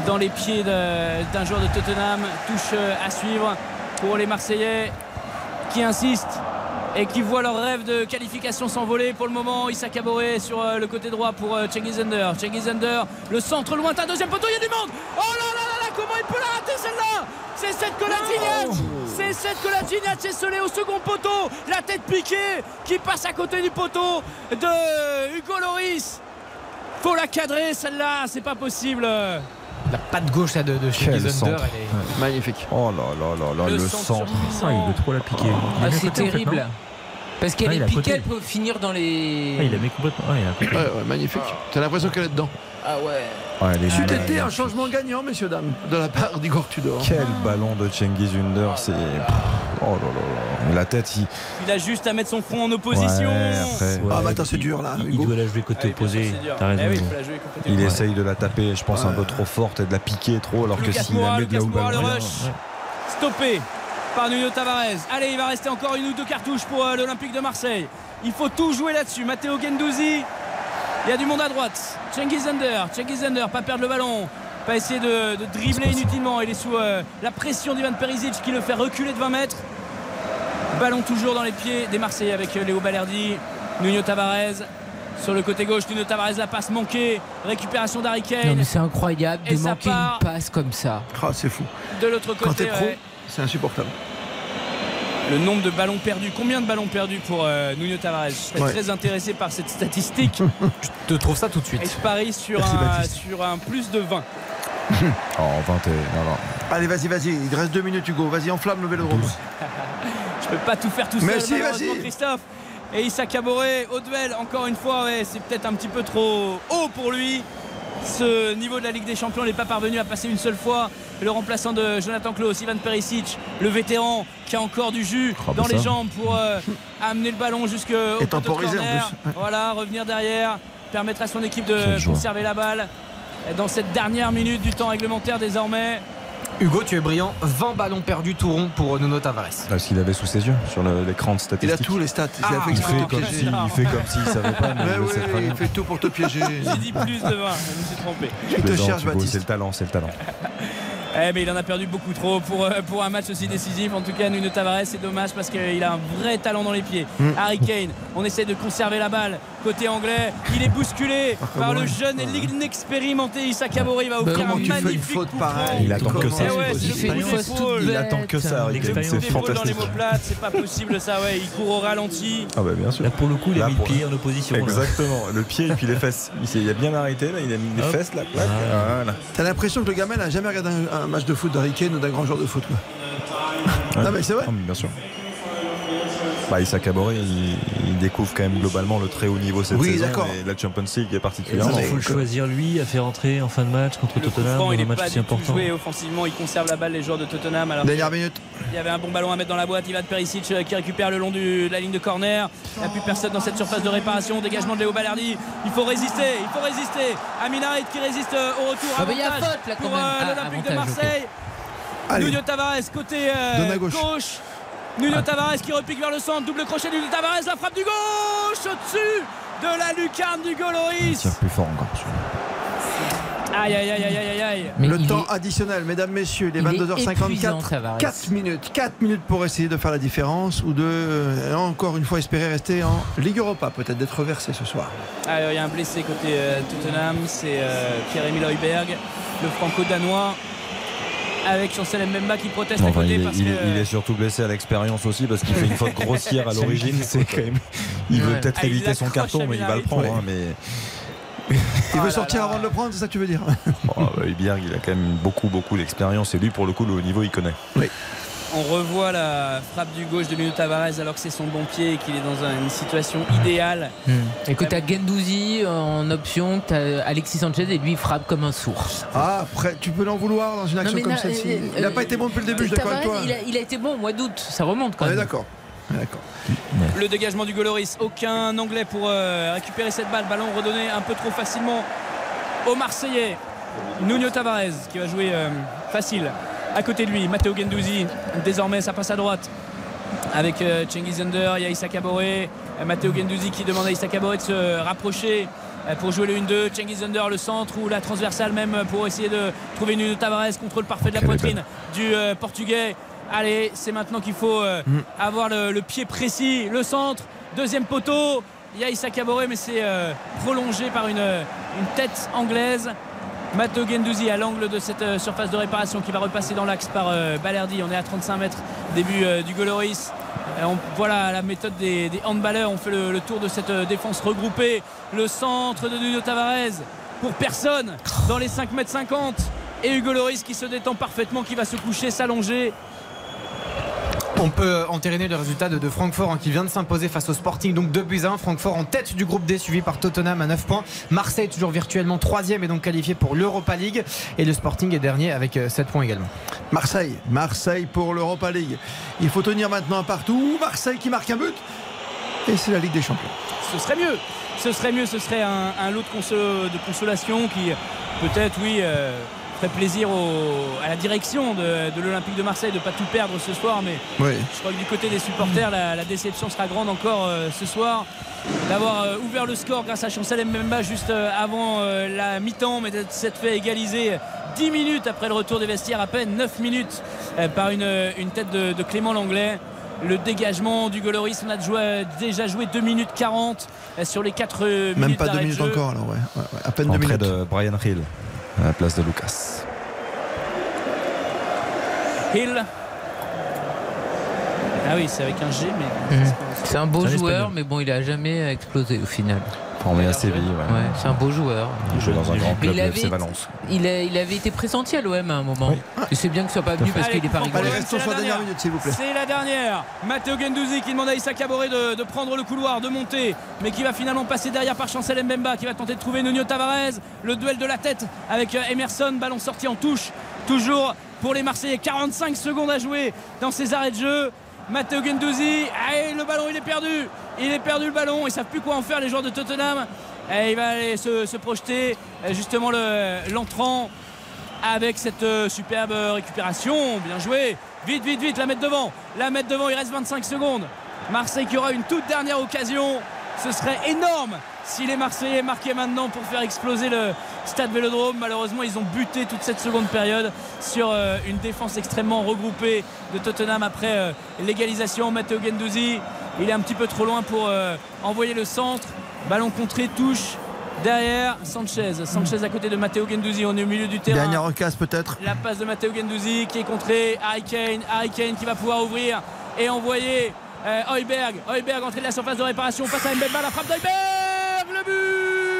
dans les pieds de- d'un joueur de Tottenham. Touche à suivre pour les Marseillais qui insistent et qui voient leur rêve de qualification s'envoler. Pour le moment, Issa Caboret sur euh, le côté droit pour euh, Cengiz Under. Cengiz Under, le centre lointain, deuxième poteau, il y a du monde Oh là là là là, comment il peut la rater celle-là? C'est cette Colatiniat C'est cette Colatiniat, c'est scellé au second poteau La tête piquée qui passe à côté du poteau de Hugo Loris faut la cadrer celle-là, c'est pas possible. La patte gauche là, de, de chez Quel Thunder, centre. elle est- Magnifique. Oh là là là là, Le le, centre. Ah, il veut trop la piquer. Ah, c'est côté, en fait, terrible. Parce qu'elle Ah, il est piquée, elle peut finir dans les. Ah, il a mis complètement. Ah, il a complètement. Ouais, ouais, magnifique. T'as l'impression qu'elle est dedans. Ah ouais. Ouais, C'eût été un changement gagnant, messieurs, dames, de la part d'Igor Tudor. Quel ballon de Cengiz Under, c'est. Oh là là là. La tête, il. Il a juste à mettre son front en opposition. Ouais, après, Ah, bah attends, c'est dur là. Il doit la jouer côté Ah opposé. T'as raison. Eh oui, la jouer complètement. il essaye de la taper, je pense, un peu trop forte et de la piquer trop, alors que s'il la met de là où rush. Stoppé par Nuno Tavares. Allez, il va rester encore une ou deux cartouches pour euh, l'Olympique de Marseille. Il faut tout jouer là-dessus. Matteo Gendouzi. Il y a du monde à droite. Cengiz Under. Cengiz Under, pas perdre le ballon. Pas essayer de, de dribbler inutilement. Il est sous euh, la pression d'Ivan Perisic qui le fait reculer de 20 mètres. Ballon toujours dans les pieds des Marseillais avec euh, Léo Balerdi. Nuno Tavares. Sur le côté gauche, Nuno Tavares, la passe manquée. Récupération d'Harry Non, Kane. mais c'est incroyable Et de manquer part. une passe comme ça. Ah, c'est fou. De l'autre Quand côté, t'es pro, ouais. c'est insupportable. Le nombre de ballons perdus. Combien de ballons perdus pour euh, Nuno Tavares Je serais Ouais. très intéressé par cette statistique. Je te trouve ça tout de Et suite. je parie sur Merci, un, Baptiste. sur un plus de 20. Oh, 20 et. non, non. Allez, vas-y, vas-y. Il te reste deux minutes, Hugo. Vas-y, enflamme le vélodrome. Je peux pas tout faire tout seul, Mais si, malheureusement, vas-y. Christophe. Et Issa Caboret, au duel, encore une fois, ouais, c'est peut-être un petit peu trop haut pour lui. Ce niveau de la Ligue des Champions n'est pas parvenu à passer une seule fois. Le remplaçant de Jonathan Klaus, Ivan Perisic, le vétéran qui a encore du jus Oh, dans bah les ça. jambes pour euh, amener le ballon jusqu'au Et poteau de temporiser en corner. plus. Ouais. Voilà, revenir derrière, permettre à son équipe de conserver la balle. Dans cette dernière minute du temps réglementaire désormais, Hugo, tu es brillant. 20 ballons perdus tout rond pour Nuno Tavares. Parce qu'il avait sous ses yeux, sur l'écran de Il a statistiques. tous les stats. Il a Ah, fait Il exprès fait, comme piéger. si, il fait comme s'il savait pas, mais Mais il oui, il fait tout pour te piéger. j'ai dit plus de 20, je me suis trompé. Je te cherche, Hugo, Baptiste. C'est le talent, c'est le talent. Eh, mais il en a perdu beaucoup trop pour, euh, pour un match aussi décisif. En tout cas, Nuno Tavares, c'est dommage parce qu'il a un vrai talent dans les pieds. Mm. Harry Kane, on essaie de conserver la balle. Côté anglais, il est bousculé par le jeune et l'inexpérimenté Issa Caboret. Il va offrir Comment un une magnifique faute coup pareil. Il attend que ça. Eh ouais, Il fait une toute Il attend que ça, c'est d'épaule dans les fantastique. mots c'est pas possible ça, ouais. Il court au ralenti. Ah bah bien sûr. Là, pour le coup, il a Là, mis le pied en opposition. là. Exactement, le pied et puis les fesses. Il, a bien arrêté, là, il a mis les Hop. fesses. Ah. Voilà. T'as l'impression que le gamin n'a jamais regardé un, un match de foot Kane ou d'un grand joueur de foot. Quoi. Non, mais c'est vrai. Mais bien sûr. Bah, Issa il, il découvre quand même globalement le très haut niveau cette Oui, saison et la Champions League est particulièrement. Il faut le choisir lui à faire entrer en fin de match contre Le Tottenham franc, il un est match pas aussi du tout joué offensivement. Il conserve la balle, les joueurs de Tottenham. Alors Dernière minute. Il y avait un bon ballon à mettre dans la boîte. Ivan Perisic euh, qui récupère le long du- de la ligne de corner. Il n'y a plus personne dans cette surface de réparation. Dégagement de Léo Balardi. Il faut résister. Il faut résister. Aminarit qui résiste euh, au retour. Ah, il y a faute, là, quand pour même. euh, Ah, l'Olympique de. Marseille. Nuno Tavares côté euh, gauche. Nuno Tavares qui repique vers le centre. Double crochet de Nuno Tavares. La frappe du gauche au-dessus de la lucarne du Il Goloris. tire plus fort encore. Aïe aïe aïe aïe aïe aïe. Mais le temps est- additionnel, mesdames, messieurs, il est il est épuisant, 22h54. Tavares. 4 minutes, 4 minutes pour essayer de faire la différence ou de, euh, encore une fois, espérer rester en Ligue Europa, peut-être d'être reversé ce soir. Alors, il y a un blessé côté euh, Tottenham, c'est euh, Pierre-Emile Heuberg, le franco-danois, avec Chancel Mbemba qui proteste à côté il, est, parce il que. est- il est surtout blessé à l'expérience aussi parce qu'il fait une faute grossière à l'origine. C'est quand même. Il veut Ouais. peut-être Ah, éviter son carton, mais il va le prendre. Ouais. hein, mais Il Oh veut là sortir là. avant de le prendre, c'est ça que tu veux dire oh, bah, il a quand même beaucoup, beaucoup d'expérience. Et lui, pour le coup, le haut niveau, il connaît. On revoit la frappe du gauche de Nuno Tavares alors que c'est son bon pied et qu'il est dans un- une situation idéale. Et que t'as Gendouzi en option, t'as Alexis Sanchez et lui il frappe comme un sourd. Ah, après, tu peux l'en vouloir dans une action comme celle-ci. euh, Il n'a euh, pas été bon depuis le début, je suis d'accord avec toi. Il a, il a été bon au mois d'août, ça remonte quand même. d'accord. On est d'accord. Le dégagement du Goloris, aucun anglais pour euh, récupérer cette balle. Ballon redonné un peu trop facilement au Marseillais. Nuno Tavares qui va jouer euh, facile. À côté de lui, Matteo Gendouzi. Désormais, ça passe à droite. avec euh, Cengiz Under, il y a Issa Kaboré, euh, Matteo Gendouzi qui demande à Issa Kaboré de se rapprocher euh, pour jouer le 1-2. Cengiz Under, le centre ou la transversale même pour essayer de trouver une Tavares, contrôle parfait de la poitrine du portugais. Allez, c'est maintenant qu'il faut Mm. avoir le, le pied précis, le centre, deuxième poteau. Il y a Issa Kaboré, mais c'est prolongé par une, une tête anglaise. Matteo Gendouzi à l'angle de cette euh, surface de réparation qui va repasser dans l'axe par euh, Balerdi. On est à 35 mètres début euh, du Goloris. Voilà la méthode des, des handballeurs. On fait le, le tour de cette défense regroupée. Le centre de Nuno Tavares pour personne dans les 5 mètres 50. Et Hugo Loris qui se détend parfaitement, qui va se coucher, s'allonger. On peut entériner le résultat de, de Francfort hein, qui vient de s'imposer face au Sporting. Donc 2 buts à 1. Francfort en tête du groupe D suivi par Tottenham à 9 points. Marseille toujours virtuellement 3 et donc qualifié pour l'Europa League. Et le Sporting est dernier avec euh, 7 points également. Marseille, Marseille pour l'Europa League. Il faut tenir maintenant un partout. Marseille qui marque un but. Et c'est la Ligue des Champions. Ce serait mieux. Ce serait mieux, ce serait un, un lot de, conso- de consolation qui peut-être, oui, euh, ferait plaisir au- à la direction de, de l'Olympique de Marseille de ne pas tout perdre ce soir. Mais Oui. je crois que du côté des supporters, la, la déception sera grande encore euh, ce soir. D'avoir euh, ouvert le score grâce à Chancel Mbemba juste euh, avant euh, la mi-temps, mais d'être s'être fait égaliser 10 minutes après le retour des vestiaires, à peine 9 minutes euh, par une, une tête de, de Clément Langlais. Le dégagement du Goloris, on a joué- déjà joué 2 minutes 40 euh, sur les 4 minutes. Même pas deux d'arrêt de minutes jeu. encore, alors ouais. Ouais, ouais, À peine deux Entrée minutes. de Brian Hill à la place de Lucas. Hill. Ah oui, c'est avec un G, mais. C'est un beau joueur, Espagnol. mais bon, il a jamais explosé au final. Formé à Séville. ouais. Ouais, c'est un beau joueur. Il joue dans un grand club, il le avait, FC Valence. il, a- il avait été pressenti à l'OM à un moment. Et c'est bien que ce soit pas venu parce qu'il est pas rigolo. C'est sur la la dernière dernière. minute, s'il vous plaît. C'est la dernière. Matteo Gendouzi qui demande à Issa Kaboré de, de prendre le couloir, de monter, mais qui va finalement passer derrière par Chancel Mbemba, qui va tenter de trouver Nuno Tavares. Le duel de la tête avec euh, Emerson, ballon sorti en touche. Toujours pour les Marseillais, 45 secondes à jouer dans ces arrêts de jeu. Matteo Gendouzi, allez, le ballon il est perdu. Il est perdu le ballon, ils savent plus quoi en faire les joueurs de Tottenham. Il va aller se, projeter euh, justement le- l'entrant avec cette euh, superbe récupération. Bien joué. Vite, vite, vite, la mettre devant. La mettre devant, il reste 25 secondes. Marseille qui aura une toute dernière occasion. Ce serait énorme si les Marseillais marquaient maintenant pour faire exploser le stade Vélodrome. Malheureusement, ils ont buté toute cette seconde période sur euh, une défense extrêmement regroupée de Tottenham après euh, l'égalisation. Matteo Gendouzi, il est un petit peu trop loin pour euh, envoyer le centre. Ballon contré, touche. Derrière, Sanchez. Sanchez à côté de Matteo Gendouzi. On est au milieu du terrain. Dernière occasion peut-être. La passe de Matteo Gendouzi qui est contrée. Harry Kane. Harry Kane qui va pouvoir ouvrir et envoyer euh, Heuberg. Heuberg entrée de la surface de réparation face à Mbemba. La frappe d'Heuberg. Le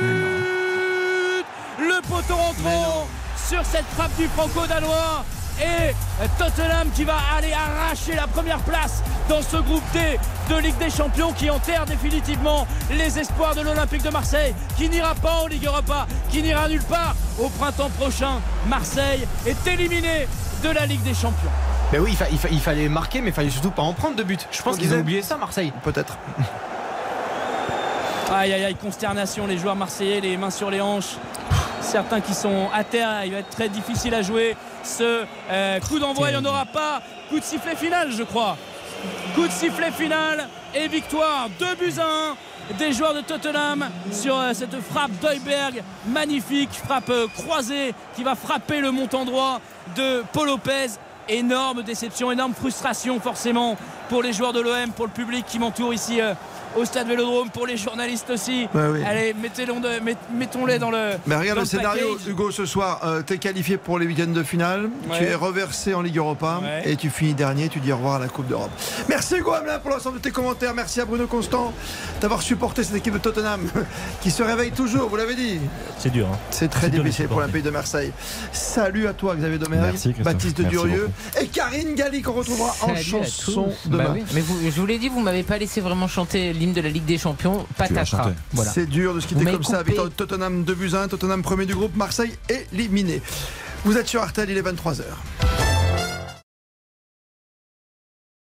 but Le poteau rentrant sur cette frappe du franco-danois. Et Tottenham qui va aller arracher la première place dans ce groupe D de Ligue des Champions qui enterre définitivement les espoirs de l'Olympique de Marseille qui n'ira pas en Ligue Europa, qui n'ira nulle part au printemps prochain. Marseille est éliminé de la Ligue des Champions. Mais oui, il, fa- il fa- il fallait marquer, mais il fallait surtout pas en prendre de but. Je pense qu'ils ont oublié ça, Marseille. Peut-être. Aïe aïe aïe, consternation, les joueurs marseillais, les mains sur les hanches. Certains qui sont à terre, il va être très difficile à jouer. Ce euh, coup d'envoi, il n'y en aura pas. Coup de sifflet final, je crois. Coup de sifflet final et victoire. 2 buts à 1 des joueurs de Tottenham sur euh, cette frappe d'Heuberg. Magnifique frappe euh, croisée qui va frapper le montant droit de Paul Lopez. Énorme déception, énorme frustration forcément pour les joueurs de l'OM, pour le public qui m'entoure ici au stade Vélodrome, pour les journalistes aussi. Ouais, oui. Allez, met- mettons-les dans le. Mais regarde dans le scénario, package. Hugo, ce soir, euh, t'es qualifié pour les week-ends de finale, Ouais. tu es reversé en Ligue Europa Ouais. et tu finis dernier, tu dis au revoir à la Coupe d'Europe. Merci Hugo Hamelin pour l'ensemble de tes commentaires, merci à Bruno Constant d'avoir supporté cette équipe de Tottenham qui se réveille toujours, vous l'avez dit. C'est dur. hein. C'est très difficile pour supporter. l'Olympique de Marseille. Salut à toi Xavier Domergue. Baptiste Merci Durieux et Karine Galli qu'on retrouvera en Salut chanson demain. Bah oui, Mais vous- je vous l'ai dit, vous m'avez pas laissé vraiment chanter l'hymne de la Ligue des Champions. Patatras. Voilà. C'est dur de se quitter comme ça. coupé. De Tottenham 2 buts à 1, Tottenham premier du groupe, Marseille éliminé. Vous êtes sur Artel, il est 23h.